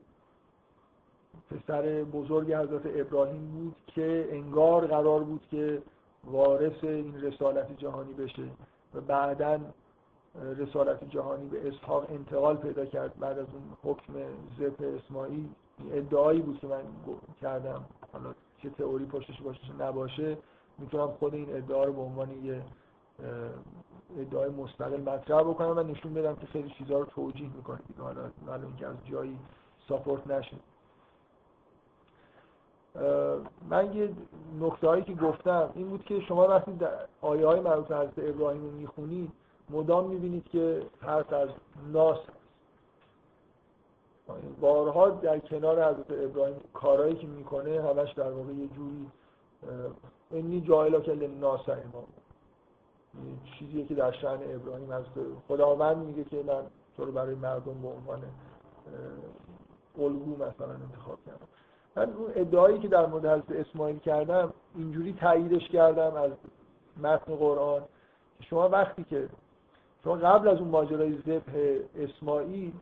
پسر بزرگ حضرت ابراهیم بود که انگار قرار بود که وارث این رسالت جهانی بشه و بعدا رسالت جهانی به اسحاق انتقال پیدا کرد بعد از اون حکم زپ اسماعیل. ادعایی بود که من کردم. حالا چه تئوری پشتش باشه نباشه می‌تونم خود این ادعا رو به عنوان یه ادعای مستقل مطرح بکنم و نشون بدم که خیلی چیزها رو توجیه می‌کنه حالا حالا اینکه از جایی ساپورت نشه. من یه نکته هایی که گفتم این بود که شما وقتی آیه های مربوط حضرت ابراهیم رو می‌خونید مدام می‌بینید که حرف از ناس بارها در کنار حضرت ابراهیم کارهایی که می‌کنه همش در واقع یه جوری اینی جایلا که لناس ما چیزیه که در شأن ابراهیم از خداوند میگه که من تو رو برای مردم به عنوان الگو مثلا انتخاب کردم. من اون ادعایی که در مورد حضرت اسماعیل کردم اینجوری تاییدش کردم از متن قرآن. شما وقتی که شما قبل از اون ماجرای ذبح اسماعیل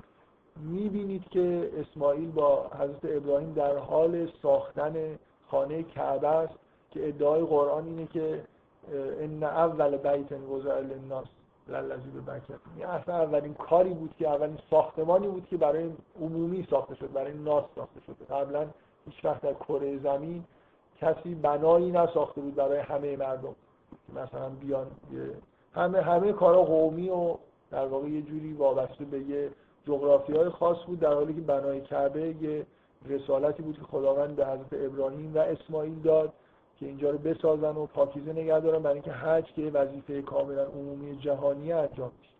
می‌بینید که اسماعیل با حضرت ابراهیم در حال ساختن خانه کعبه است که ادعای قرآن اینه که ان اول بیت وضع للناس للذی به بکر این اصلا اولین کاری بود که اولین ساختمانی بود که برای عمومی ساخته شد برای ناس ساخته شده قبلا هیچ وقت در کره زمین کسی بنایی نساخته بود برای همه مردم. مثلا بیان همه همه کارا قومی و در واقع یه جوری وابسته به یه جغرافی های خاص بود در حالی که بنای کعبه یه رسالتی بود که خداوند به حضرت ابراهیم و اسماعیل داد که اینجا رو بسازن و پاکیزه نگه دارن برای اینکه حج که وظیفه کاملا عمومی جهانی انجام میشه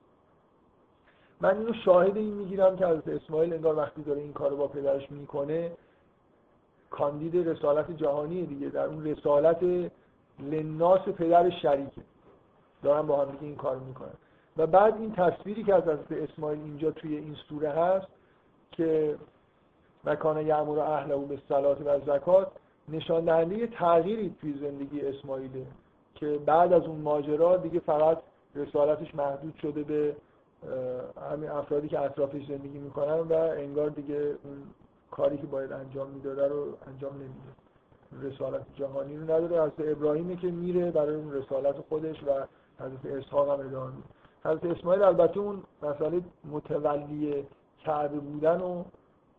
من اینو شاهد این می‌گیرم که حضرت اسماعیل انگار وقتی داره این کارو با پدرش می‌کنه کاندید رسالت جهانی دیگه. در اون رسالت لناس پدر شریکه. دارن با هم دیگه این کار می‌کنن. و بعد این تصویری که از حضرت اسماعیل اینجا توی این سوره هست که مکان یعمر اهله به صلات و زکات نشان دهنده تغییری توی زندگی اسماعیله که بعد از اون ماجرا دیگه فقط رسالتش محدود شده به همین افرادی که اطرافش زندگی می‌کنن و انگار دیگه اون کاری که باید انجام می‌داده رو انجام نمیده. رسالت جهانی رو نداره. حضرت ابراهیمی که میره برای اون رسالت خودش و حضرت اسحاق هم ادامه میده. حضرت اسماعیل البته اون مسئله متولی کعبه بودن و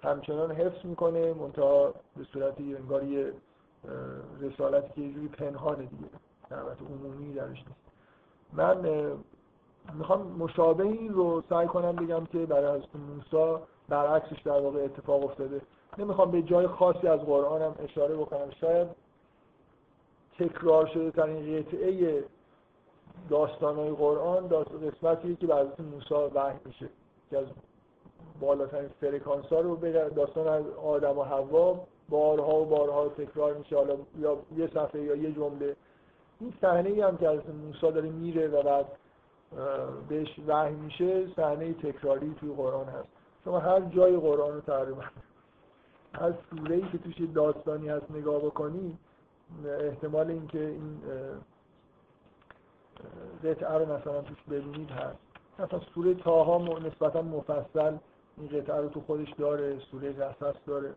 همچنان حفظ می‌کنه منتها به صورت انگار یه رسالتی که یه جوری پنهانه دیگه دعوت عمومی درش نیست. من می‌خوام مشابه این رو سعی کنم بگم که برای حضرت موسی برعکسش در واقع اتفاق افتاده. نمی‌خوام به جای خاصی از قرآن هم اشاره بکنم. شاید تکرار شده ترین قطعه داستانهای قرآن قسمتی که به حضرت موسی وحی میشه که از بالاترین فرکانس ها رو داستان از آدم و حوا بارها و بارها تکرار میشه. حالا یا یه صفحه یا یه جمله. این صحنه هم که از موسی داره میره و بعد بهش وحی میشه صحنه تکراری توی قرآن هست. شما هر جای قرآن رو تقریبا هر سوره ای که توش داستانی هست نگاه بکنی احتمال اینکه این قطعه رو مثلا توش ببینید هست. مثلا سوره تاها نسبتا مفصل این قطعه رو تو خودش داره سوره قصص داره.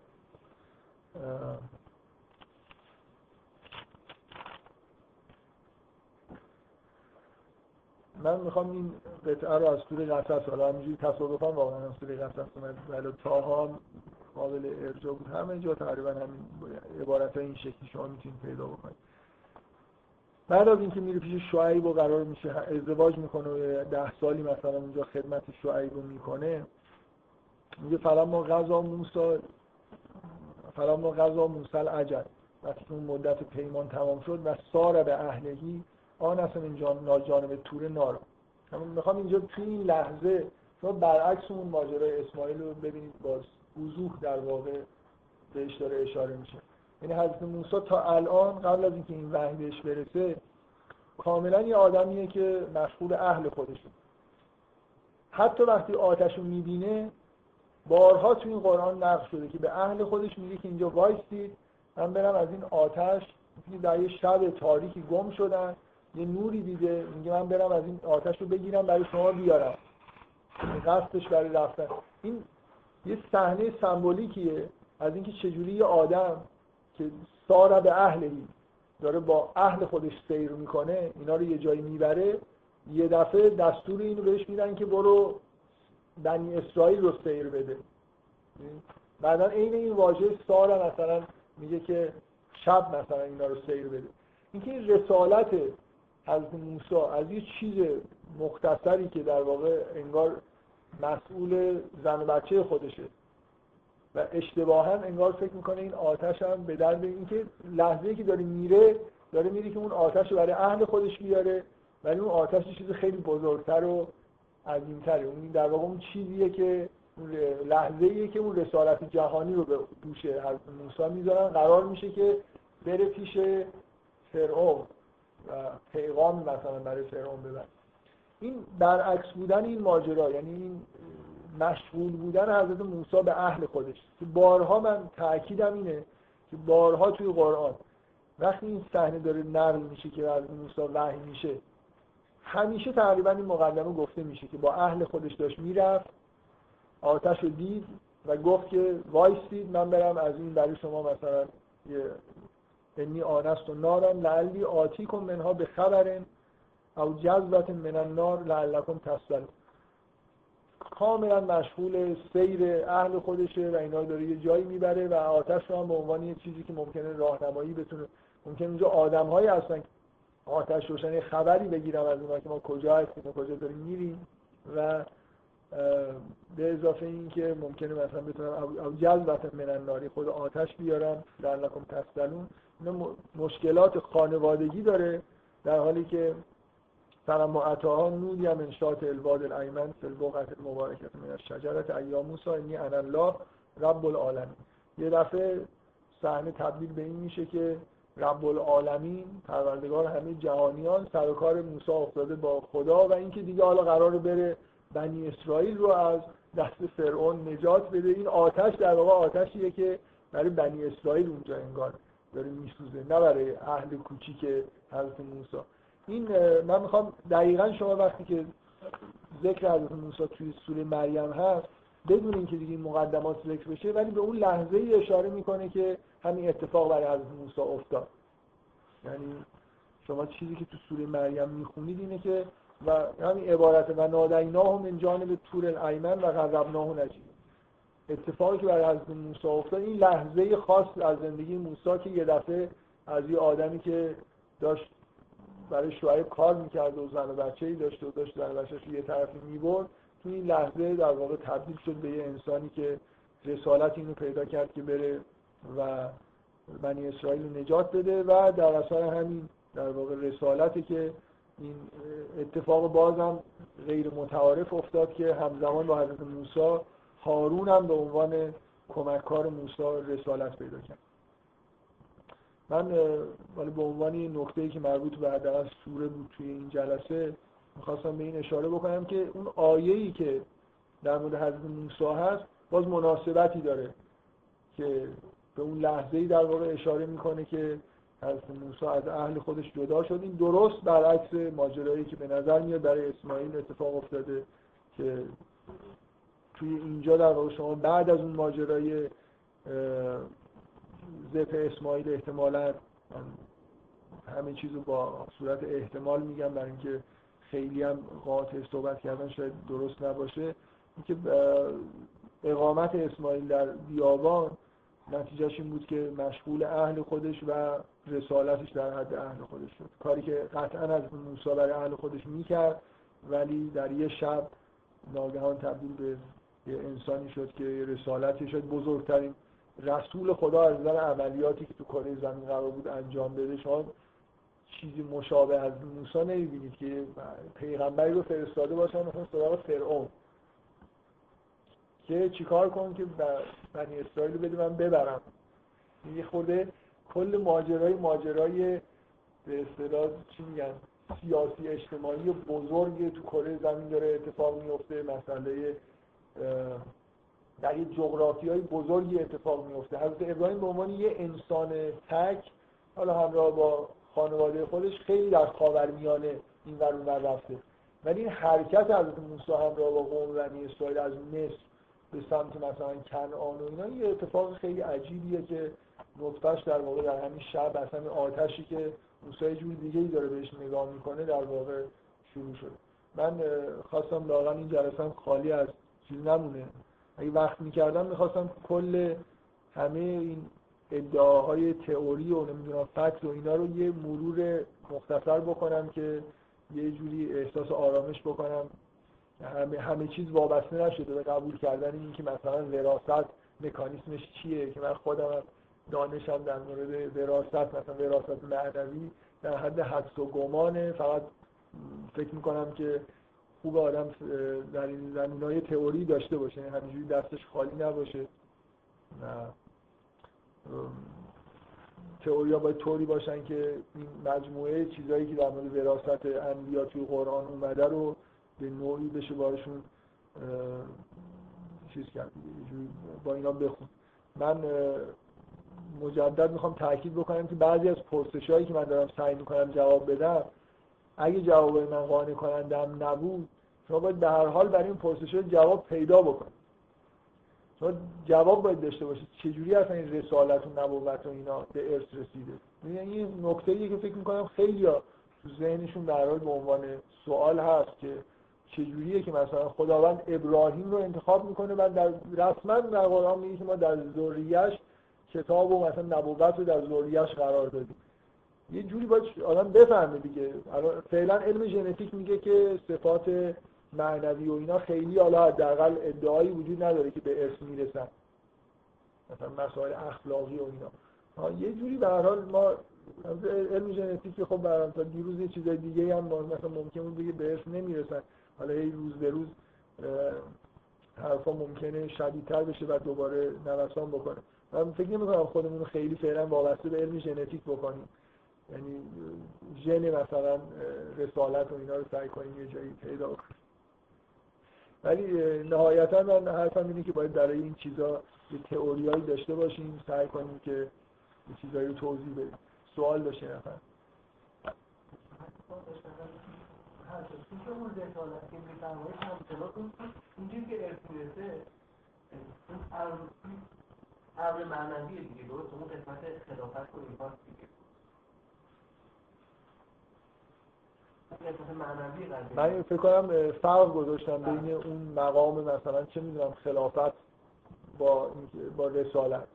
من می‌خوام این قطعه رو از سوره قصص حالا همینجوری تصادفا واقعا از سوره قصص اومد ولی تاها قابل ارجاع بود. همه جا تقریبا همین عبارت این شکلی شما می‌تونید پیدا بکنید. بعد از اینکه میره پیش شعیب و قرار میشه ازدواج می‌کنه و ده سالی مثلا اونجا خدمت شعیب رو می‌کنه میگه فلا ما غذا موسی فلا ما غذا موسی العجل وقتی اون مدت پیمان تمام شد و سار به اهلهی آن اصلا اینجا جانب تور نارا می‌خوام اینجا توی این لحظه شما برعکس اون ماجرای اسماعیل رو ببینید باز وضوح در واقع بهش داره اشاره میشه. یعنی حضرت موسی تا الان قبل از اینکه این وحی بهش برسه کاملا یه آدمیه که مشغول اهل خودشه. حتی وقتی آتش رو می‌بینه بارها تو این قرآن نقش شده که به اهل خودش میگه که اینجا وایستید من برم از این آتش در یه شب تاریکی گم شدن یه نوری دیده میگه من برم از این آتش رو بگیرم برای شما بیارم. قصدش برای رفتن. این یه صحنه سمبولیکیه از اینکه چجوری یه آدم که سارا به اهلهی داره با اهل خودش سیر می‌کنه اینا رو یه جایی می‌بره یه دفعه دستور اینو بهش میدن که برو بنی اسرائیل رو سیر بده. بعدا عین این واژه سارا مثلا میگه که شب مثلا اینا رو سیر بده. اینکه این رسالت از موسی از یه چیز مختصری که در واقع انگار مسئول زن و بچه خودشه. و اشتباها انگار فکر می‌کنه این آتش هم به درد اینکه لحظه که داره میره داره میره که اون آتش رو برای اهل خودش بیاره ولی اون آتش چیز خیلی بزرگتر و عظیمتره. اون در واقع اون چیزیه که لحظه ایه که اون رسالت جهانی رو به دوش حضرت موسی می‌ذارن. قرار میشه که بره پیش فرعون و پیغام مثلا برای فرعون ببر این برعکس بودن این ماجرا یعنی این مشغول بودن حضرت موسی به اهل خودش. که بارها من تاکیدم اینه که بارها توی قرآن وقتی این صحنه داره نقل میشه که از موسی وحی میشه همیشه تقریبا این مقدمه گفته میشه که با اهل خودش داشت می‌رفت آتش رو دید و گفت که وایستید من برم از این برای شما مثلا یه انی آنست و نارم لعلی آتی کن منها به خبرن او جذبت من النار لعلکم تصلون کاملا مشغول سیر اهل خودشه و اینا داره یه جایی می‌بره و آتش رو هم به عنوان یه چیزی که ممکنه راهنمایی بتونه ممکن اونجا آدم هایی هستن آتش روشن خبری بگیرم از اونها که ما کجا هستیم و کجا داریم میریم و به اضافه این که ممکنه مثلا بتونم جذبت من الناری خود آتش بیارم در لکم تستلون اینا مشکلات خانوادگی داره در حالی که فلما اتاها نودی من شات الواد الایمن فی البقعه المبارکه من الشجره ایام موسی انی الله رب العالمین. یه دفعه صحنه تبدیل به این میشه که رب العالمین پروردگار همه جهانیان سر و کار موسی افتاده با خدا و اینکه دیگه حالا قراره بره بنی اسرائیل رو از دست فرعون نجات بده. این آتش در واقع آتشیه که برای بنی اسرائیل اونجا انگار داره میسوزه نه برای اهل کوچیک حضرت موسی. این من می‌خوام دقیقا شما وقتی که ذکر حضرت موسی توی سوره مریم هست بدون اینکه دیگه این مقدمات ذکر بشه ولی به اون لحظه ای اشاره می‌کنه که همین اتفاق برای حضرت موسی افتاد. یعنی شما چیزی که تو سوره مریم می‌خونید اینه که و همین عبارت و نادیناه من جانب تور الایمن و غربناه نجید اتفاقی که برای حضرت موسی افتاد این لحظه خاص از زندگی موسی که یه دفعه از یه آدمی که داشت برای شعیب کار می‌کرد و زن و بچه ای داشت و داشت زن و یه طرفی می‌برد. تو این لحظه در واقع تبدیل شد به یه انسانی که رسالت اینو پیدا کرد که بره و بنی اسرائیل رو نجات بده و در اثر همین در واقع رسالتی که این اتفاق بازم غیر متعارف افتاد که همزمان با حضرت موسی هارون هم به عنوان کمککار موسی رسالت پیدا کرد. من ولی به عنوان این نکته که مربوط به حداقل سوره بود توی این جلسه می‌خواستم به این اشاره بکنم که اون آیه‌ای که در مورد حضرت موسی هست باز مناسبتی داره که به اون لحظه در واقع اشاره می‌کنه که حضرت موسی از اهل خودش جدا شد. این درست برعکس ماجرایی که به نظر میاد برای اسماعیل اتفاق افتاده که توی اینجا در واقع شما بعد از اون ماجرای زف اسماعیل احتمالا همه چیزو با صورت احتمال میگم برای اینکه خیلی هم قاطع صحبت کردن شاید درست نباشه. اینکه اقامت اسماعیل در بیابان نتیجهش این بود که مشغول اهل خودش و رسالتش در حد اهل خودش شد. کاری که قطعا از موسی برای اهل خودش می‌کرد ولی در یه شب ناگهان تبدیل به یه انسانی شد که رسالتی شد. بزرگترین رسول خدا از نظر عملیاتی که تو کره زمین قرار بود انجام بده شما چیزی مشابه از موسی نمی‌بینید که پیغمبری رو فرستاده باشن مثلا سراغ فرعون. که چیکار کن که بنی اسرائیل بده من ببرم؟ یه خورده کل ماجرای ماجرای به اصطلاح چی میگن؟ سیاسی اجتماعی بزرگ تو کره زمین داره اتفاق میفته مسئله در یه جغرافی های بزرگی اتفاق میفته حضرت ابراهیم به عنوان یه انسان تک حالا همراه با خانواده خودش خیلی در خاورمیانه این ور اون رفته. ولی این حرکت حضرت موسی همراه با قوم بنی اسرائیل از مصر به سمت مثلا کنعان و اینا یه اتفاق خیلی عجیبیه که نطفهش در واقع در همین شب اصلا آتشی که موسی جور دیگه ای داره بهش نگاه می‌کنه در واقع شروع شده. من خواستم لاغن این جلسه خالی از چیز نمونه. اگه وقت می‌کردم می‌خواستم کل همه این ادعاهای تئوری و نمی‌دونم فکت و اینا رو یه مرور مختصر بکنم که یه جوری احساس آرامش بکنم. همه, همه چیز وابسته نشده به قبول کردن این که مثلا وراثت مکانیسمش چیه که من خودم دانشم در مورد وراثت مثلا وراثت معنوی در حد حدس و گمانه. فقط فکر می‌کنم که خوب آدم در این زمین تئوری داشته باشه یعنی همینجوری دستش خالی نباشه. و تئوری ها باید طوری باشن که این مجموعه چیزهایی که در مورد وراثت انبیا توی قرآن اومده رو به نوعی بشه بارشون چیز کرد. با اینا بخون. من مجدد می‌خوام تاکید بکنم که بعضی از پرسش هایی که من دارم سعی می‌کنم جواب بدم اگه جواب من قانع کنندم نبود شما باید به هر حال برای این پرسش جواب پیدا بکنید. شما جواب باید داشته باشید. چجوری اصلا این رسالت و نبوت و اینا به ارث رسیده؟ یعنی این نکته که فکر می‌کنم خیلی ها تو ذهنشون در حال به عنوان سوال هست که چجوریه که مثلا خداوند ابراهیم رو انتخاب می‌کنه و در رسما در قرآن میگه که ما در ذریهش کتاب و مثلا نبوت رو در ذریهش قرار دادیم. یه جوری باید آدم بفهمه دیگه. فعلا علم ژنتیک میگه که صفات معنوی و اینا خیلی حالا حداقل ادعایی وجود نداره که به ارث می‌رسن. مثلا مسائل اخلاقی و اینا. یه جوری به هر حال ما علم ژنتیک خب برام تا دیروز یه چیزای دیگه هم مثلا ممکن بود بگه به ارث نمی‌رسن. حالا یه روز به روز حرفا ممکنه شدیدتر بشه و دوباره نوسان بکنه. من فکر نمی کنم خودمون خیلی فعلا وابسته به علم ژنتیک بکنیم. یعنی ژن مثلا رسالت و اینا رو سعی کنیم یه جایی پیدا کنیم ولی نهایتا من حرفم اینه که باید برای این چیزا یه تئوریایی داشته باشیم سعی کنیم که یه چیزایی رو توضیح بدیم سوال داشته نفر اینجوری که رو من فکر کنم فرق گذاشتم بین اون مقام مثلا چه می‌دونم خلافت با با رسالت.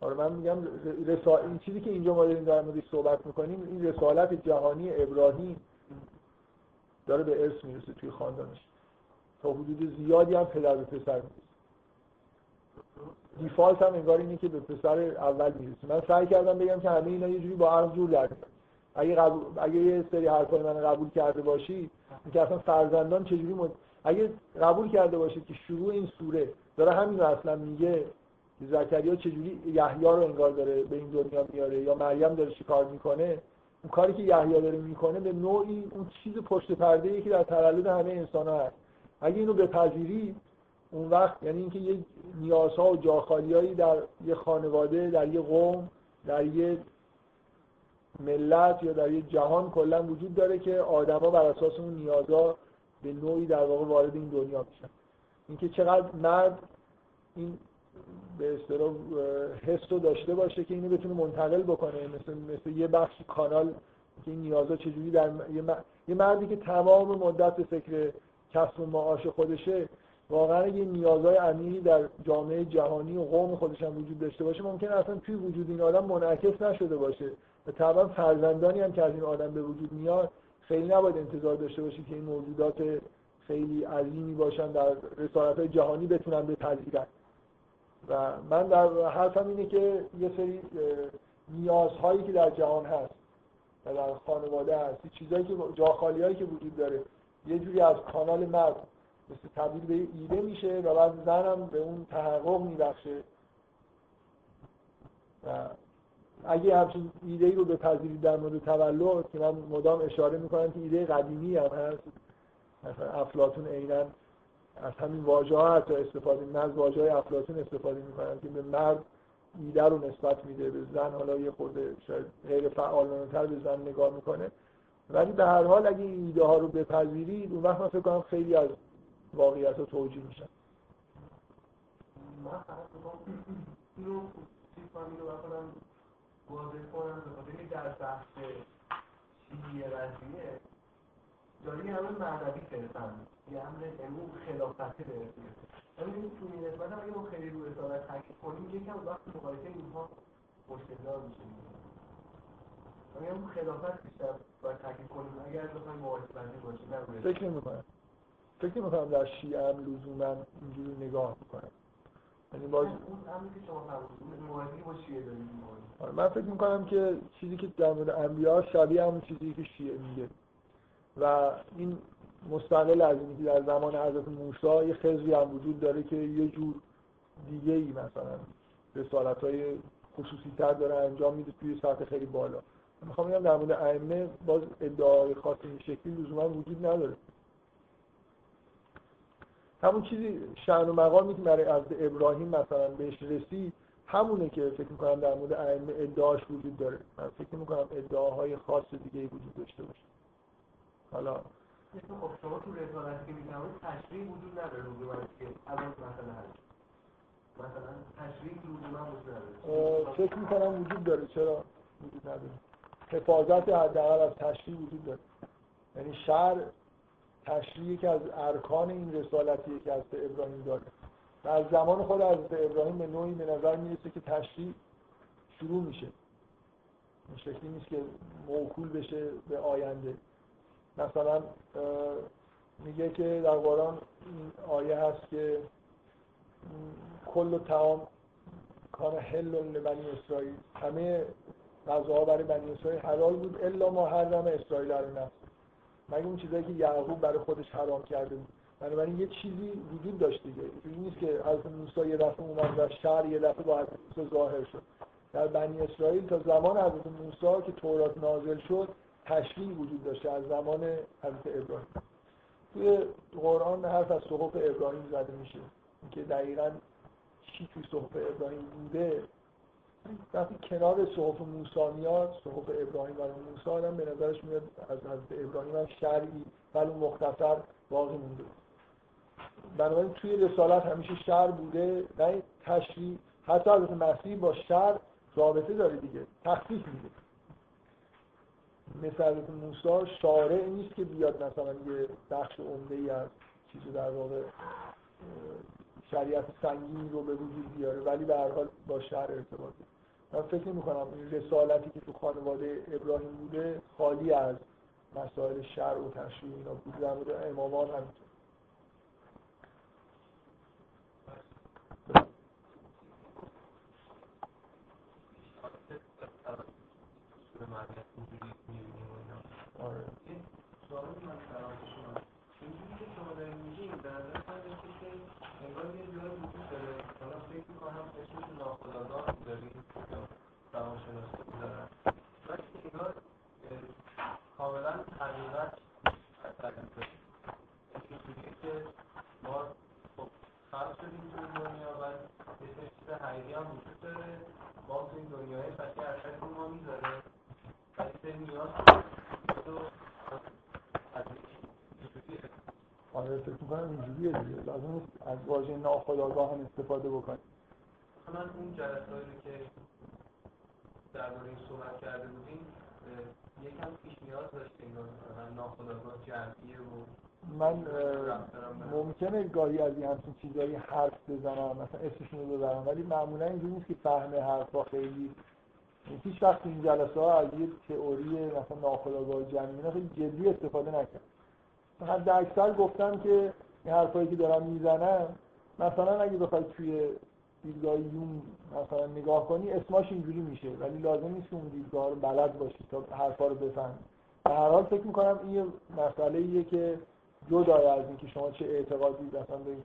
آره من میگم رسال... این چیزی که اینجا ما داریم در موردش صحبت می‌کنیم این رسالت جهانی ابراهیم داره به ارث می‌رسه توی خاندانش. تا حدود زیادی هم پدر به پسر می‌رسه. دیفالت هم انگار اینه که به پسر اول می‌رسه. من سعی کردم بگم که همه اینا یه جوری با عرض جور در اگه قبول... اگه یه سری حرفای من قبول کرده باشی که اصلا فرزندان چجوری مد... اگه قبول کرده باشید که شروع این سوره داره همین رو اصلا میگه زکریا چجوری یحیی رو انگار داره به این دنیا میاره یا مریم داره چی کار می‌کنه اون کاری که یحیی داره می‌کنه به نوعی اون چیز پشت پرده ای که در تولد همه انسان ها هست. اگه اینو بپذیری اون وقت یعنی اینکه یه نیازها و جاخالیایی در یه خانواده در یه قوم در یه ملت یا در یه جهان کلا وجود داره که آدما بر اساس اون نیازها به نوعی در واقع وارد این دنیا میشن. اینکه چقدر مرد این به اصطلاح حس رو داشته باشه که اینو بتونه منتقل بکنه مثل مثل یه بخش کانال که این نیازها چجوری در یه مردی که تمام مدت به فکر کسب و معاش خودشه واقعا یه نیازهای عمیقی در جامعه جهانی و قوم خودش هم وجود داشته باشه ممکن اصلا توی وجود این آدم منعکس نشده باشه. و طبعا فرزندانی هم که از این آدم به وجود میاد خیلی نباید انتظار داشته باشید که این موجودات خیلی عظیمی باشن در رسالت های جهانی بتونن بپذیرن و من در حرفم اینه که یه سری نیازهایی که در جهان هست و در خانواده هست چیزهایی که جاخالی هایی که وجود داره یه جوری از کانال مرد مثل تبدیل به ایده میشه و بعد زنم به اون تحقق میبخشه. و اگه همچین ایده ای رو بپذیرید در مورد تولد که من مدام اشاره می‌کنم که ایده قدیمی هم هست. مثلا افلاتون عینا از همین واژه ها حتی استفاده من از واژه های افلاتون استفاده می‌کنم که به مرد ایده رو نسبت میده به زن حالا یه خورده شاید غیر فعالانه تر به زن نگاه می‌کنه. ولی به هر حال اگه این ایده ها رو بپذیرید اون وقت من فکر کنم خیلی از واقعیت رو توجیه میشن بکنم واضح کنم به در بحث داری همه معنوی فرسن یه همه امون خلافته برسیم همین تو این نسبت هم اگه ما خیلی رو رسالت تاکید کنیم یکم وقت مقایسه اینها مشکلدار میشه. همین خلافت بیشتر باید تاکید کنیم. اگر بخوایم مقایسه بندی باشیم فکر نمی‌کنم. فکر نمی‌کنم در شیعه هم لزوما اینجوری نگاه می‌کنم یعنی باز آره، من فکر می‌کنم که چیزی که در مورد انبیا شبیه همون چیزی که شیعه میگه. و این مستقل از اینکه در زمان حضرت موسی یه خزری هم وجود داره که یه جور دیگه ای مثلا رسالت های خصوصی تر داره انجام میده توی سطح خیلی بالا. می‌خوام بگم در مورد ائمه باز ادعای خاص این شکلی لزوما وجود نداره. همون چیزی شأن و مقامی که برای از ابراهیم مثلا بهش رسید همونه که فکر می‌کنم در مورد ائمه ادعاش وجود داره. من فکر می‌کنم ادعاهای خاص دیگه وجود داشته باشه. حالا شما تو رسالت که میگم تشریح وجود نداره رو که الان مثلا مثلا تشریح وجود نداره. فکر می‌کنم وجود داره. چرا؟ وجود نداره. حفاظت حداقل از تشریح وجود داره. یعنی شر تشریحی که از ارکان این رسالتیه که از ابراهیم داره. و از زمان خود از ابراهیم به نوعی به نظر می‌رسه که تشریح شروع میشه. این شکلی نیست که موکول بشه به آینده. مثلا میگه که در قرآن آیه هست که کل تمام کان حل بنی اسرائیل. همه غذاها برای بنی اسرائیل حلال بود الا ما حرم اسرائیل رو نفس مگه اون چیزایی که یعقوب برای خودش حرام کرده بود؟ بنابراین یه چیزی وجود داشت دیگه. نیست که حضرت موسی یه دفعه اومد و شهر یه دفعه با ظاهر شد. در بنی اسرائیل تا زمان حضرت موسی که تورات نازل شد تشریع وجود داشته از زمان حضرت ابراهیم. توی قرآن حرف از صحف ابراهیم زده میشه. که دقیقا چی توی صحف ابراهیم بوده وقتی کنار صحف موسی میاد صحف ابراهیم و موسی آدم به نظرش میاد از حضرت ابراهیم هم شرعی ولی مختصر باقی مونده. بنابراین توی رسالت همیشه شر بوده نه تشریح. حتی حضرت مسیح با شر رابطه داره دیگه تخفیف میده. مثل حضرت موسی شارع نیست که بیاد مثلا یه بخش عمده ای از چیزی در واقع شریعت سنگین رو به وجود بیاره ولی به هر حال با شهر ارتباط. من فکر نمی کنم این رسالتی که تو خانواده ابراهیم بوده خالی از مسائل شر و تشریع اینا بود. در مورد امامان همینطور آره. سوالی من فراموش شد اینجوری که شما دارید میگین در نظر که انگار یه جایی وجود داره حالا فکر می‌کنم اسمش ناخودآگاه داریم یا روانشناسی دارن ولی انگار کاملا حقیقت تعریف اینجوریه که ما خب خلق شدیم تو دنیا و یه چیز حقیقی هم وجود داره ما تو این دنیای فکر اثر ما می‌ذاره ولی نیاز آره فکر می‌کنم اینجوریه دیگه. لازم نیست از واژه ناخودآگاه هم استفاده بکنیم. من اون جلساتی که درباره این صحبت کرده بودیم یکم پیش نیاز داشتیم ناخودآگاه جمعیه و من ممکنه گاهی از این همچین چیزایی حرف بزنم مثلا اسمشون رو ببرم ولی معمولا اینجوری نیست که فهم حرفا خیلی هیچ وقت این جلسه ها از یه تئوری مثلا ناخودآگاه جمعی خیلی جدی استفاده نکرد. حد اکثر گفتم که این حرفایی که دارم می‌زنم مثلا اگه بخوای توی دیدگاه یون مثلا نگاه کنی اسماش اینجوری میشه. ولی لازم نیست که اون دیدگاه رو بلد باشی تا حرفا رو بفهمی. به هر حال فکر می‌کنم این یه مسئله ایه که جدای از اینکه شما چه اعتقادی مثلا به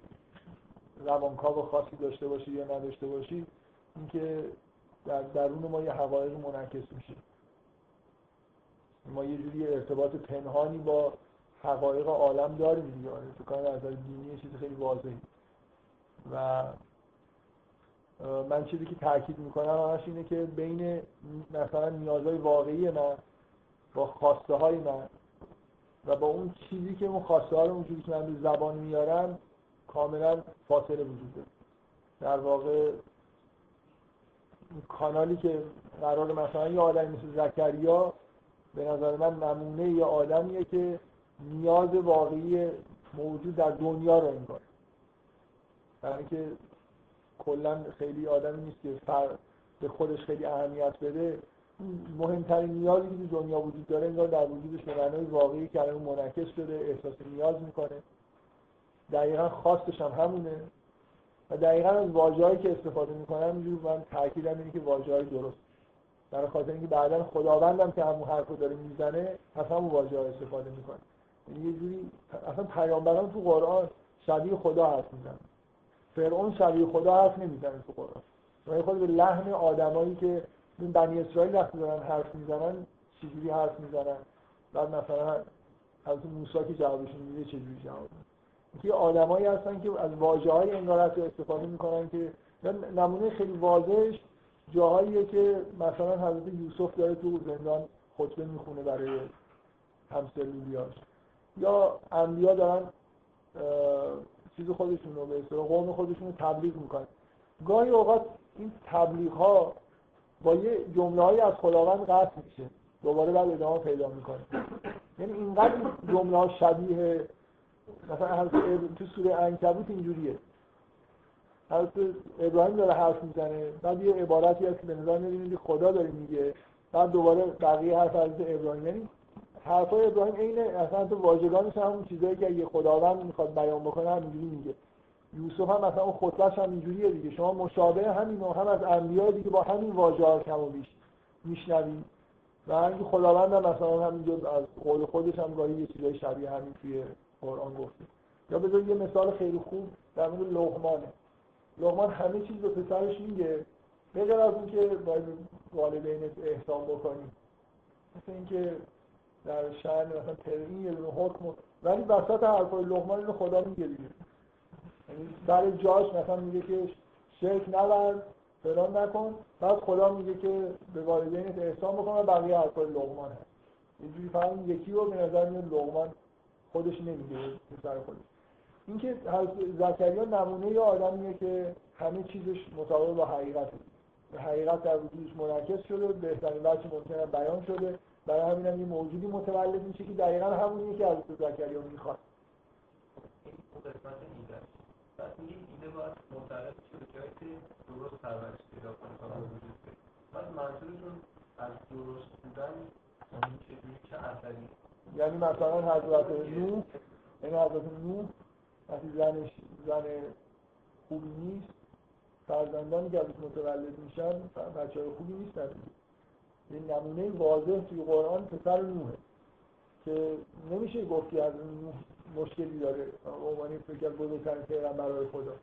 روانکاو خاصی داشته باشی یا نداشته باشی اینکه در درون ما یه حقایق منعکس میشه. ما یه جوری ارتباط پنهانی با حقایق عالم داریم دیگه آره تو کار نظر دینی چیز خیلی واضحی و من چیزی که تاکید می‌کنم همش اینه که بین مثلا نیازهای واقعی من با خواسته های من و با اون چیزی که اون خواسته ها رو اونجوری که من به زبان میارم کاملا فاصله وجود داره. در واقع کانالی که قرار مثلا یه آدمی مثل زکریا به نظر من نمونه یه آدمیه که نیاز واقعی موجود در دنیا رو انگار. برای اینکه کلا خیلی آدمی نیست که فر به خودش خیلی اهمیت بده مهمترین نیازی که دنیا وجود داره انگار در وجودش به معنای واقعی که الان منعکس شده احساس نیاز می‌کنه. دقیقا خواستش هم همونه. و دقیقا از واژه‌ای که استفاده می‌کنم اینجور من تاکیدم اینه که واژه‌های درست. برای خاطر اینکه بعدا خداوندم که همون حرف رو داره می‌زنه از همون واژه استفاده می‌کنه. یه جوری اصلا پیامبران تو قرآن شبیه خدا حرف می‌زنن. فرعون شبیه خدا حرف نمی‌زنه تو قرآن. و خود به لحن آدمایی که این بنی اسرائیل وقتی دارن حرف می‌زنن چجوری حرف می‌زنن؟ بعد مثلا حضرت موسی که جوابشون میده چجوری جواب که آدمایی هستن که از واژه های انگار استفاده می‌کنن که نمونه خیلی واضحش جاهاییه که مثلا حضرت یوسف داره تو زندان خطبه می‌خونه برای همسلولیاش یا انبیا دارن چیز خودشون رو به اصطلاح قوم خودشون تبلیغ می‌کنن. گاهی اوقات این تبلیغ ها با یه جمله از خداوند قطع میشه. دوباره بعد ادامه پیدا می‌کنه. یعنی اینقدر جمله ها شبیه مثلا تو سوره انکبوت اینجوریه. حضرت ابراهیم داره حرف می‌زنه بعد یه عبارتی هست که به نظر میاد خدا داره میگه بعد دوباره بقیه حرف حضرت ابراهیم. یعنی حرفای ابراهیم عین اصلا تو واژگانش همون چیزایی که یه خداوند می‌خواد بیان بکنه همینجوری میگه. یوسف هم مثلا اون خطبهش هم اینجوریه دیگه. شما مشابه همین و هم از انبیا دیگه با همین واژه ها کم و بیش میشنوید و اینکه خداوند هم مثلا همینجور از قول خودش هم گاهی یه چیزای شبیه همین توی قرآن گفته. یا بذار یه مثال خیلی خوب در مورد لقمانه لقمان همه چیز رو پسرش میگه. بغیر از اینکه باید والدینت احسان بکنی. مثل اینکه در شأن مثلا ترین یه دونه حکم ولی وسط حرفای لقمان رو خدا میگه دیگه. یعنی برای جاش مثلا میگه که شرک نبر فلان نکن. بعد خدا میگه که به والدینت احسان بکن و بقیه حرفای لقمان هست. یه جوری فقط یکی رو به نظر میاد لقمان خودش نمیگه پسر خودش. اینکه زکریا نمونه یه آدمیه که همه چیزش مطابق با حقیقته. حقیقت در وجودش منعکس شده بهترین وجه ممکنه بیان شده. برای همین هم یه موجودی متولد میشه که دقیقا همونیه که از زکریا می‌خواد. این یعنی مثلا حضرت نوح یعنی حضرت نوح وقتی زنش زن خوبی نیست فرزندانی که ازش متولد میشن بچه های خوبی نیستن. یه نمونه واضح توی قرآن پسر نوحه که نمیشه گفتی از نوح مشکلی داره. عنوانی فکر بزرگترین پیغمبرای خدا.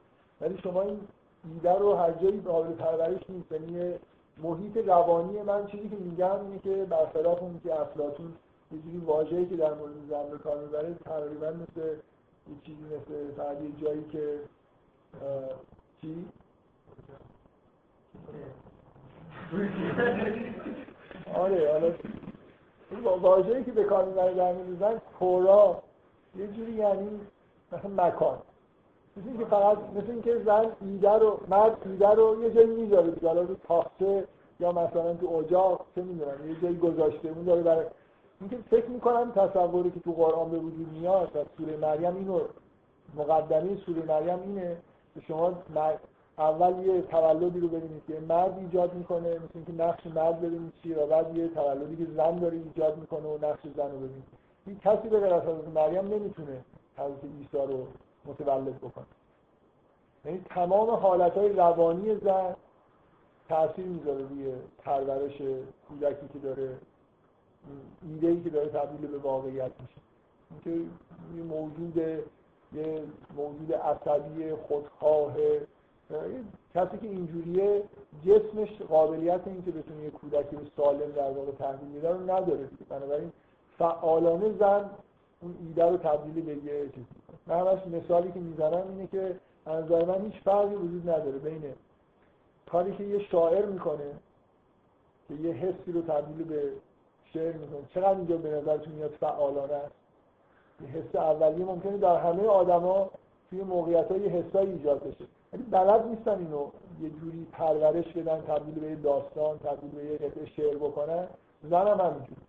ولی شما این ایده رو هر جایی قابل پرورش نیست. یعنی محیط روانی من چیزی که میگم اینه که برخلاف اون که افلاطون یه جوری واژه‌ای که در مورد زن به کار می‌بره تقریبا مثل یه چیزی مثل فقط یه جایی که چی؟ آره حالا واژه‌ای که به کار می‌بره در مورد زن کورا یه جوری یعنی مثلا مکان. مثل اینکه فقط مثل اینکه زن ایده رو مرد ایده رو یه جایی می‌ذاره دیگه. حالا رو تاخته یا مثلا تو اجاق چه می‌دونم یه جایی گذاشته اون داره برای اینکه فکر می‌کنم تصوری که تو قرآن به وجود میاد و سوره مریم اینو مقدمه سوره مریم اینه که شما اول یه تولدی رو ببینید که مرد ایجاد می‌کنه مثل اینکه نقش مرد ببینید چی و بعد یه تولدی که زن داره ایجاد می‌کنه و نقش زن رو ببینید. این کسی به غیر از حضرت مریم نمی‌تونه حضرت عیسی رو متولد بکنه. یعنی تمام حالتهای روانی زن تاثیر می‌ذاره روی پرورش کودکی که داره ایده ای که داره تبدیل به واقعیت میشه. اینکه یه موجود یه موجود عصبی خودخواه کسی که اینجوریه جسمش قابلیت اینکه بتونه یه کودکی به سالم در واقع تحویل میده رو نداره بنابراین فعالانه زن اون ایده رو تبدیل به یه چیز من مثالی که می‌زنم اینه که از نظر من هیچ فرقی وجود نداره بین کاری که یه شاعر می‌کنه که یه حسی رو تبدیل به شعر می‌کنه. چقدر اینجا به نظرتون میاد فعالانه است؟ حس اولیه ممکنه در همه آدما توی موقعیت های حسایی ایجاد بشه. ولی بلد نیستن اینو یه جوری پرورش بدن تبدیل به یه داستان تبدیل به یه قطعه شعر بکنن. زنم همینجوری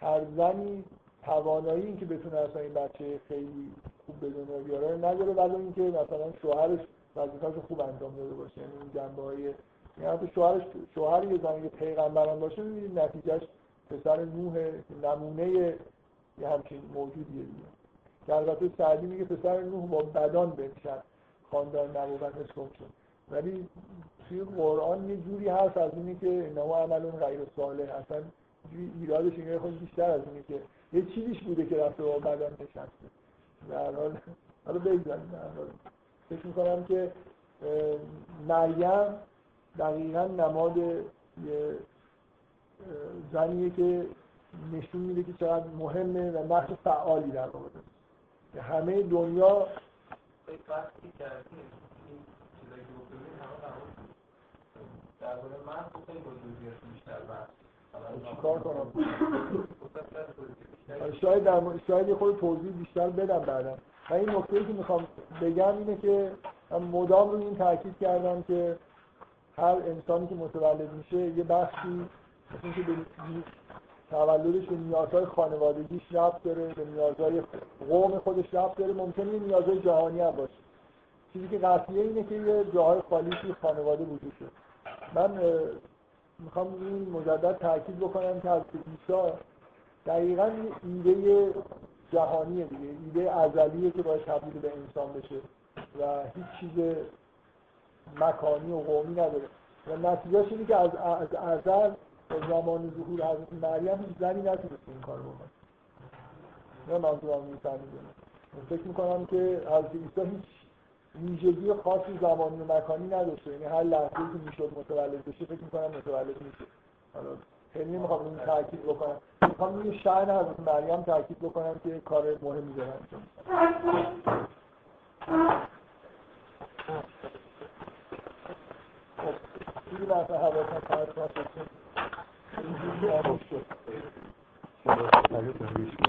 هر زنی توانایی این که بتونه اصلا این بچه خیلی خوب به دنیا بیاره نداره ولی اینکه مثلا شوهرش وظیفه‌اشو خوب انجام داده باشه. یعنی این جنبه های یعنی حتی شوهرش شوهر یه زن پیغمبران باشه می‌بینید نتیجهش پسر نوح نمونه یه همچین موجودیه دیگه. که البته سعدی میگه پسر نوح با بدان بنشد خاندان نبوت حکم شد ولی توی قرآن یه جوری حرف از اینه که انما عملون غیر صالح. اصلا ایرادش اینه خود بیشتر از اینه که یه چیزیش بوده که رفته با بدن نشسته. در حال حالا بگذاریم در حال. فکر می‌کنم که مریم دقیقا نماد یه زنیه که نشون میده که چقدر مهمه و نقش فعالی در واقع همه دنیا فصلی کردیم این چیزایی که گفته بودیم همه قبول درباره من خب خیلی با جزئیات بیشتر بحث چیکار کنم؟ شاید در شاید یه خود توضیح بیشتر بدم بعدا. و این نکته که می‌خوام بگم اینه که من مدام روی این تاکید کردم که هر انسانی که متولد میشه یه بخشی مثل که به تولدش به نیازهای خانوادگیش ربط داره به نیازهای قوم خودش ربط داره. ممکنه نیازهای جهانی هم باشه. چیزی که قطعیه اینه که یه جاهای خالی توی خانواده وجود داره. من می‌خوام این مجدد تاکید بکنم که از عیسی دقیقا ایده جهانیه دیگه. ایده ازلیه که باید تبدیل به انسان بشه و هیچ چیز مکانی و قومی نداره. و نتیجهش اینه که از از ازل زمان ظهور حضرت مریم زنی نتونست این کار بکنه. نه منظورم می‌فهمید فکر می‌کنم که از عیسی هیچ ویژگی خاصی زمانی و مکانی نداشته. یعنی هر لحظه که می‌شد متولد بشه فکر می‌کنم متولد میشه. حالا خیلی نمی‌خوام این تاکید بکنم. می‌خوام این شأن حضرت مریم تاکید بکنم که کار مهمی انجام خب خیلی مثلا